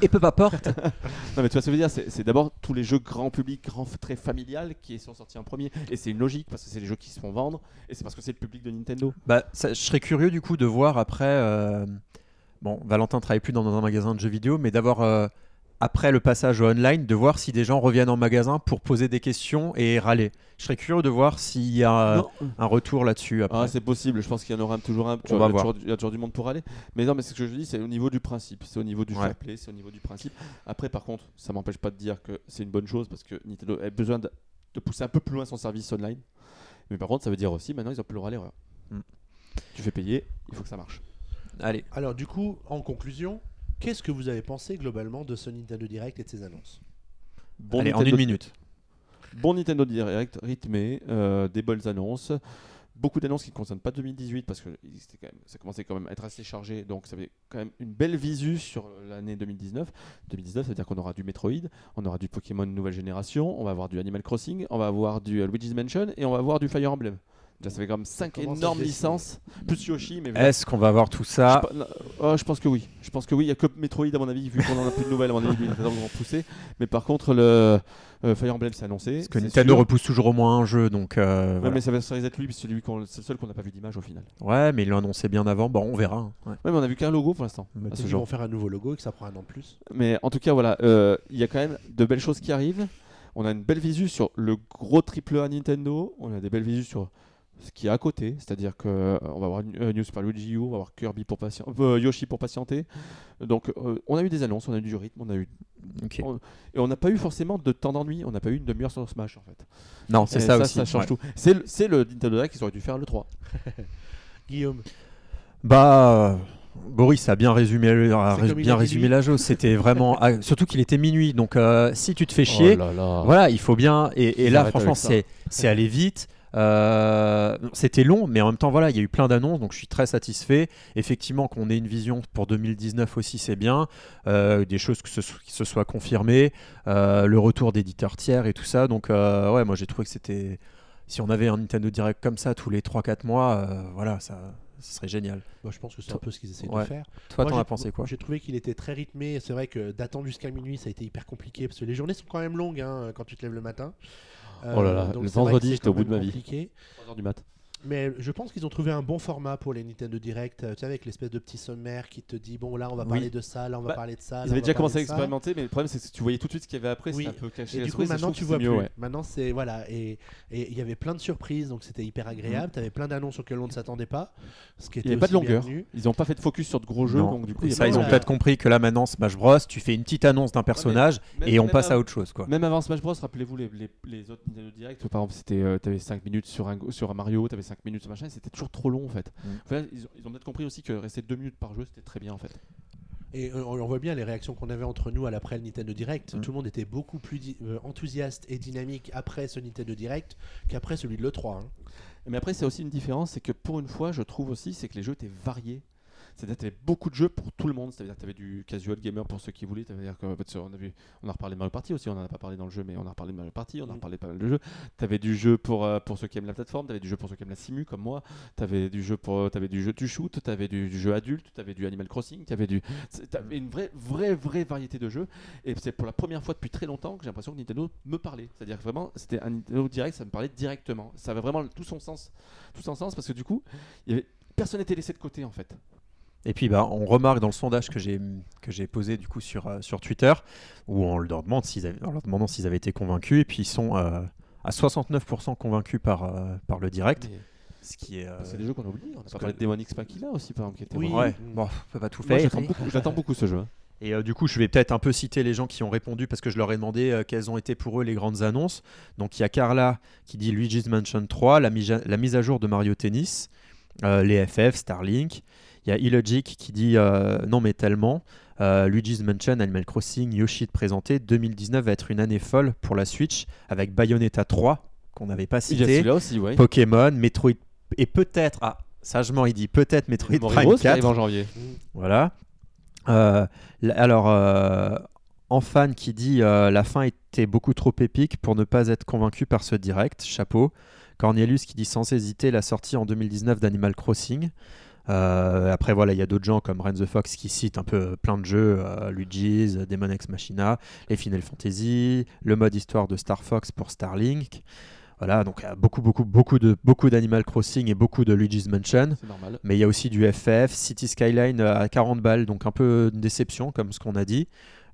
Et peu importe. Non, mais tu vois ce que je veux dire, c'est d'abord tous les jeux grand public, grand, très familial qui sont sortis en premier. Et c'est une logique parce que c'est les jeux qui se font vendre et c'est parce que c'est le public de Nintendo. Bah, ça- je serais curieux du coup de voir après. euh, Bon, Valentin travaille plus dans un magasin de jeux vidéo, mais d'avoir euh, après le passage au online, de voir si des gens reviennent en magasin pour poser des questions et râler. Je serais curieux de voir s'il y a Non. un retour là-dessus. Ah, c'est possible, je pense qu'il y en aura toujours un. tu On vois, va il, y a voir. toujours, il y a toujours du monde pour aller. Mais non, mais ce que je dis, c'est au niveau du principe, c'est au niveau du Ouais. fair play, c'est au niveau du principe. Après, par contre, ça m'empêche pas de dire que c'est une bonne chose parce que Nintendo a besoin de, de pousser un peu plus loin son service online. Mais par contre, ça veut dire aussi maintenant ils ont plus le droit à l'erreur. Mm. Tu fais payer, il faut que ça marche. Allez. Alors du coup, en conclusion, qu'est-ce que vous avez pensé globalement de ce Nintendo Direct et de ses annonces Bon Allez, en Nintendo- une minute. Bon Nintendo Direct, rythmé, euh, des bonnes annonces, beaucoup d'annonces qui ne concernent pas 2018 parce que quand même, ça commençait quand même à être assez chargé. Donc ça avait quand même une belle visu sur l'année 2019. 2019, ça veut dire qu'on aura du Metroid, on aura du Pokémon nouvelle génération, on va avoir du Animal Crossing, on va avoir du Luigi's Mansion et on va avoir du Fire Emblem. Ça fait quand même 5 énormes licences, plus Yoshi. Mais Est-ce qu'on va avoir tout ça je, oh, je, pense que oui. Je pense que oui. Il n'y a que Metroid, à mon avis, vu qu'on en a plus de nouvelles, à mon avis, ils vont pousser. Mais par contre, le euh, Fire Emblem, c'est annoncé. Parce que Nintendo repousse toujours au moins un jeu. Donc, euh, ouais, voilà. mais ça va être lui, c'est lui c'est le seul qu'on n'a pas vu d'image au final. Ouais, mais il l'a annoncé bien avant. Bon, on verra. Hein. Ouais. mais on a vu qu'un logo pour l'instant. Ils vont faire un nouveau logo et que ça prend un an de plus. Mais en tout cas, voilà. Euh, il y a quand même de belles choses qui arrivent. On a une belle visu sur le gros triple A Nintendo. On a des belles visus sur ce qui est à côté, c'est-à-dire qu'on euh, va avoir euh, New Super Luigi U, on va avoir Kirby pour euh, Yoshi pour patienter. Donc on a eu des annonces, on a eu du rythme, on a eu et on n'a pas eu forcément de temps d'ennui, on n'a pas eu une demi-heure sur Smash en fait. Non, c'est ça, aussi. Ça change tout. C'est le, Nintendo Direct qu'ils auraient dû faire le 3. Guillaume. Bah. Boris a bien résumé, a bien résumé la chose. C'était vraiment, surtout qu'il était minuit. Donc, si tu te fais chier, oh voilà, il faut bien. Et, et là, franchement, c'est allé vite. Euh, c'était long, mais en même temps, voilà, il y a eu plein d'annonces, donc je suis très satisfait. Effectivement, qu'on ait une vision pour 2019 aussi, c'est bien. Euh, des choses que ce, qui se soient confirmées, euh, le retour d'éditeurs tiers et tout ça. Donc, ouais, moi j'ai trouvé que c'était. Si on avait un Nintendo Direct comme ça tous les 3-4 mois, voilà, ça, ce serait génial. Moi, je pense que c'est un peu ce qu'ils essaient de faire. Toi, t'en as pensé quoi? J'ai trouvé qu'il était très rythmé. C'est vrai que d'attendre jusqu'à minuit, ça a été hyper compliqué parce que les journées sont quand même longues hein, quand tu te lèves le matin. Oh là là, le vendredi, j'étais au bout de ma vie. 3h du mat. Mais je pense qu'ils ont trouvé un bon format pour les Nintendo Direct, tu sais, avec l'espèce de petit sommaire qui te dit bon là on va parler de ça, là on va bah, parler de ça. Ils avaient déjà commencé à expérimenter, mais le problème c'est que tu voyais tout de suite ce qu'il y avait après, c'était un peu caché. Et du coup maintenant tu vois plus. Maintenant c'est voilà et il y avait plein de surprises donc c'était hyper agréable. Mm. Tu avais plein d'annonces auxquelles on ne s'attendait pas. Ce qui était il n'y avait pas de longueur. Ils n'ont pas fait de focus sur de gros jeux donc du coup. ça ils ont peut-être compris que là maintenant Smash Bros, tu fais une petite annonce d'un personnage et on passe à autre chose quoi. Même avant Smash Bros, rappelez-vous les autres Nintendo Direct, par exemple c'était euh, tu avais 5 minutes sur un Mario, tu avais 5 minutes machin, c'était toujours trop long en fait. Mm. ils, ont, peut-être compris aussi que rester deux minutes par jeu c'était très bien en fait. Et euh, on, voit bien les réactions qu'on avait entre nous à l'après le Nintendo Direct. Mm. Tout le monde était beaucoup plus euh, enthousiaste et dynamique après ce Nintendo Direct qu'après celui de l'E3. Hein. Mais après, c'est aussi une différence, c'est que pour une fois, je trouve aussi, c'est que les jeux étaient variés. C'est-à-dire que tu avais beaucoup de jeux pour tout le monde. C'est-à-dire que tu avais du casual gamer pour ceux qui voulaient. C'est-à-dire qu'on a, vu, on a reparlé de Mario Party aussi. On n'en a pas parlé dans le jeu, mais on a reparlé de Mario Party. On a mm. reparlé pas mal de jeux. Tu avais du jeu pour, euh, pour ceux qui aiment la plateforme. Tu avais du jeu pour ceux qui aiment la simu, comme moi. Tu avais du jeu pour avais du jeu du shoot. Tu avais du, jeu adulte. Tu avais du Animal Crossing. Tu avais, du, avais une vraie, vraie, vraie variété de jeux. Et c'est pour la première fois depuis très longtemps que j'ai l'impression que Nintendo me parlait. C'est-à-dire que vraiment, c'était un Nintendo direct. Ça me parlait directement. Ça avait vraiment tout son sens. Tout son sens parce que du coup, il y avait, personne n'était laissé de côté en fait. Et puis bah, on remarque dans le sondage que j'ai que j'ai posé du coup sur, euh, sur Twitter où on leur demande s'ils avaient, leur demandant s'ils avaient été convaincus et puis ils sont euh, à 69% convaincus par euh, par le direct. Ce qui est. C'est des jeux qu'on oublie. On a pas parlé de Demon X là aussi par exemple qui était. Oui. Ouais. Bon, on peut pas tout faire. J'attends beaucoup, ce jeu. Hein. Et du coup, je vais peut-être un peu citer les gens qui ont répondu parce que je leur ai demandé quelles ont été pour eux les grandes annonces. Donc il y a Carla qui dit Luigi's Mansion 3, la, la mise à jour de Mario Tennis, les FF, Starlink. Il y a Illogic qui dit euh, non mais tellement. Euh, Luigi's Mansion, Animal Crossing, Yoshi de présenter. 2019 va être une année folle pour la Switch avec Bayonetta 3 qu'on n'avait pas cité. Aussi, Pokémon, Metroid et peut-être ah sagement il dit peut-être Metroid Prime 4 en janvier. Voilà. Euh, alors en fan qui dit la fin était beaucoup trop épique pour ne pas être convaincu par ce direct. Chapeau. Cornelius qui dit sans hésiter la sortie en 2019 d'Animal Crossing. Euh, après, voilà, il y a d'autres gens comme Ren the Fox qui citent un peu plein de jeux, euh, Luigi's, Demon X Machina, les Final Fantasy, le mode histoire de Star Fox pour Starlink. Voilà, donc beaucoup, beaucoup, beaucoup de beaucoup d'Animal Crossing et beaucoup de Luigi's Mansion. Mais il y a aussi du FF, City Skyline à 40 balles, donc un peu une déception, comme ce qu'on a dit.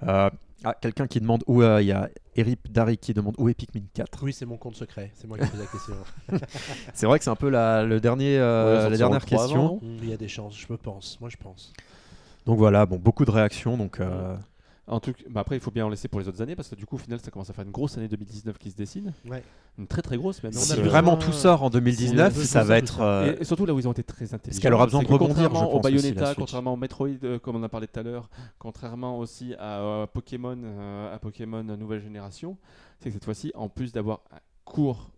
Euh, ah, quelqu'un qui demande où euh, il y a Eric Dari qui demande où est Pikmin 4. Oui, c'est mon compte secret. C'est moi qui pose la question. c'est vrai que c'est un peu la, le dernier, euh, la dernière question. il y a des chances, je me pense. Moi, je pense. Donc voilà, bon, beaucoup de réactions. Donc, euh, en tout bah après, il faut bien en laisser pour les autres années parce que du coup, au final, ça commence à faire une grosse année 2019 qui se dessine. Ouais. Une très très grosse. Même. Si vraiment tout sort en 2019, ça va être. Euh, et, surtout là où ils ont été très intelligents. Parce qu'elle aura besoin de rebondir. Contrairement au Bayonetta, contrairement au Metroid, euh, comme on a parlé tout à l'heure, contrairement aussi à euh, Pokémon, à Pokémon nouvelle génération, c'est que cette fois-ci, en plus d'avoir un court,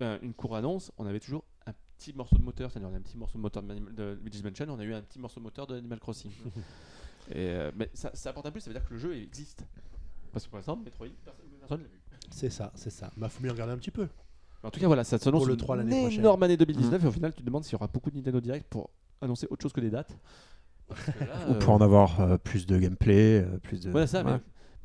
une cour annonce, on avait toujours un petit morceau de moteur, c'est-à-dire on a un petit morceau de moteur de, de Luigi's Mansion, on a eu un petit morceau de moteur de Animal Crossing. Et, euh, mais ça, ça apporte un plus, ça veut dire que le jeu existe. Parce que pour l'instant, Metroid, personne personne l'a vu. C'est ça, c'est ça. Bah, faut bien regarder un petit peu. En tout cas, voilà, ça s'annonce une 3 l'année prochaine. énorme année 2019 et au final, tu te demandes s'il y aura beaucoup de Nintendo Direct pour annoncer autre chose que des dates. Parce que là, Ou euh, pour en avoir euh, plus de gameplay, euh, plus de. Ouais, ça, Ouais. mais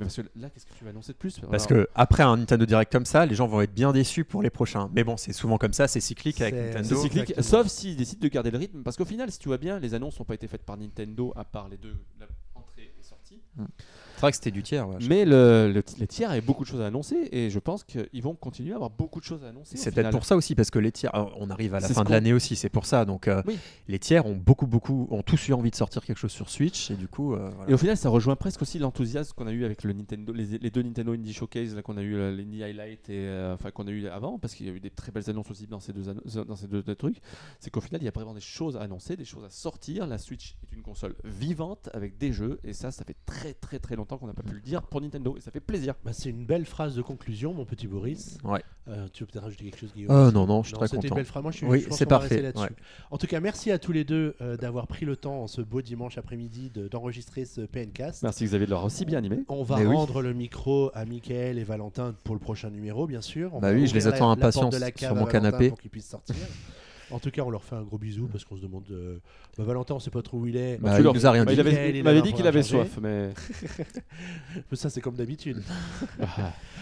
parce que là, qu'est-ce que tu vas annoncer de plus? Parce que après un Nintendo Direct comme ça, les gens vont être bien déçus pour les prochains. Mais bon, c'est souvent comme ça, c'est cyclique avec C'est- C'est Nintendo. cyclique, Exactement. sauf s'ils décident de garder le rythme. Parce qu'au final, si tu vois bien, les annonces n'ont pas été faites par Nintendo à part les deux, la entrée et sortie. C'est vrai que c'était du tiers. ouais. Mais le, le- les tiers avaient beaucoup de choses à annoncer et je pense qu'ils vont continuer à avoir beaucoup de choses à annoncer. C'est peut-être pour ça aussi, parce que les tiers, alors, on arrive à la fin de l'année aussi, c'est pour ça. Donc euh, Oui. les tiers ont beaucoup, beaucoup, ont tous eu envie de sortir quelque chose sur Switch et du coup, euh, voilà. Et au final, ça rejoint presque aussi l'enthousiasme qu'on a eu avec le Nintendo, les, les deux Nintendo Indie Showcase qu'on a eu, euh, l'Indie Highlight et enfin qu'on a eu avant, parce qu'il y a eu des très belles annonces aussi dans ces deux, dans ces deux, deux trucs. C'est qu'au final, il y a vraiment des choses à annoncer, des choses à sortir. La Switch est une console vivante avec des jeux, et ça, ça fait très très très longtemps qu'on n'a pas pu le dire pour Nintendo, et ça fait plaisir. Bah, c'est une belle phrase de conclusion, mon petit Boris. Ouais. Euh, tu veux peut-être rajouter quelque chose, Guillaume Euh, non, non, je suis Non, très c'était une content. belle phrase. Moi, je suis, Oui, c'est parfait, ouais. En tout cas, merci à tous les deux euh, d'avoir pris le temps en ce beau dimanche après-midi de- d'enregistrer ce PNcast. Merci Xavier de l'avoir aussi bien animé. On va Mais oui. rendre le micro à Mickaël et Valentin pour le prochain numéro, bien sûr. On Bah oui, je les attends impatience sur mon canapé. Pour qu'ils puissent sortir. En tout cas, on leur fait un gros bisou parce qu'on se demande. euh, bah, Valentin, on sait pas trop où il est. Bah, Tu il leur- nous a rien Bah, dit. il avait- m'avait avait dit qu'il avait soif, mais Mais ça, c'est comme d'habitude.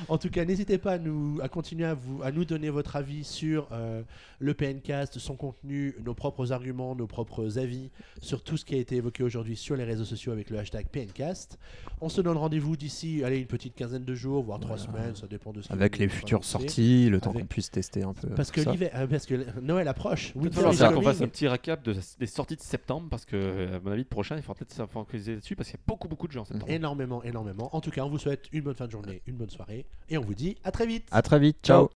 En tout cas, n'hésitez pas à, nous, à continuer à, vous, à nous donner votre avis sur euh, le PNcast, son contenu, nos propres arguments, nos propres avis sur tout ce qui a été évoqué aujourd'hui sur les réseaux sociaux avec le hashtag PNcast. On se donne rendez-vous d'ici, allez, une petite quinzaine de jours, voire trois semaines, ça dépend de ce qui Avec les futures sorties, le temps Avec- qu'on puisse tester un peu. Parce que, ça. l'hiver- euh, parce que Noël approche. Il va falloir qu'on fasse un petit récap de, des sorties de septembre parce que, euh, à mon avis, le prochain, il faudra peut-être s'infocaliser dessus parce qu'il y a beaucoup, beaucoup de jeux en septembre. Énormément, énormément. En tout cas, on vous souhaite une bonne fin de journée, une bonne soirée, et on vous dit à très vite. À très vite, ciao.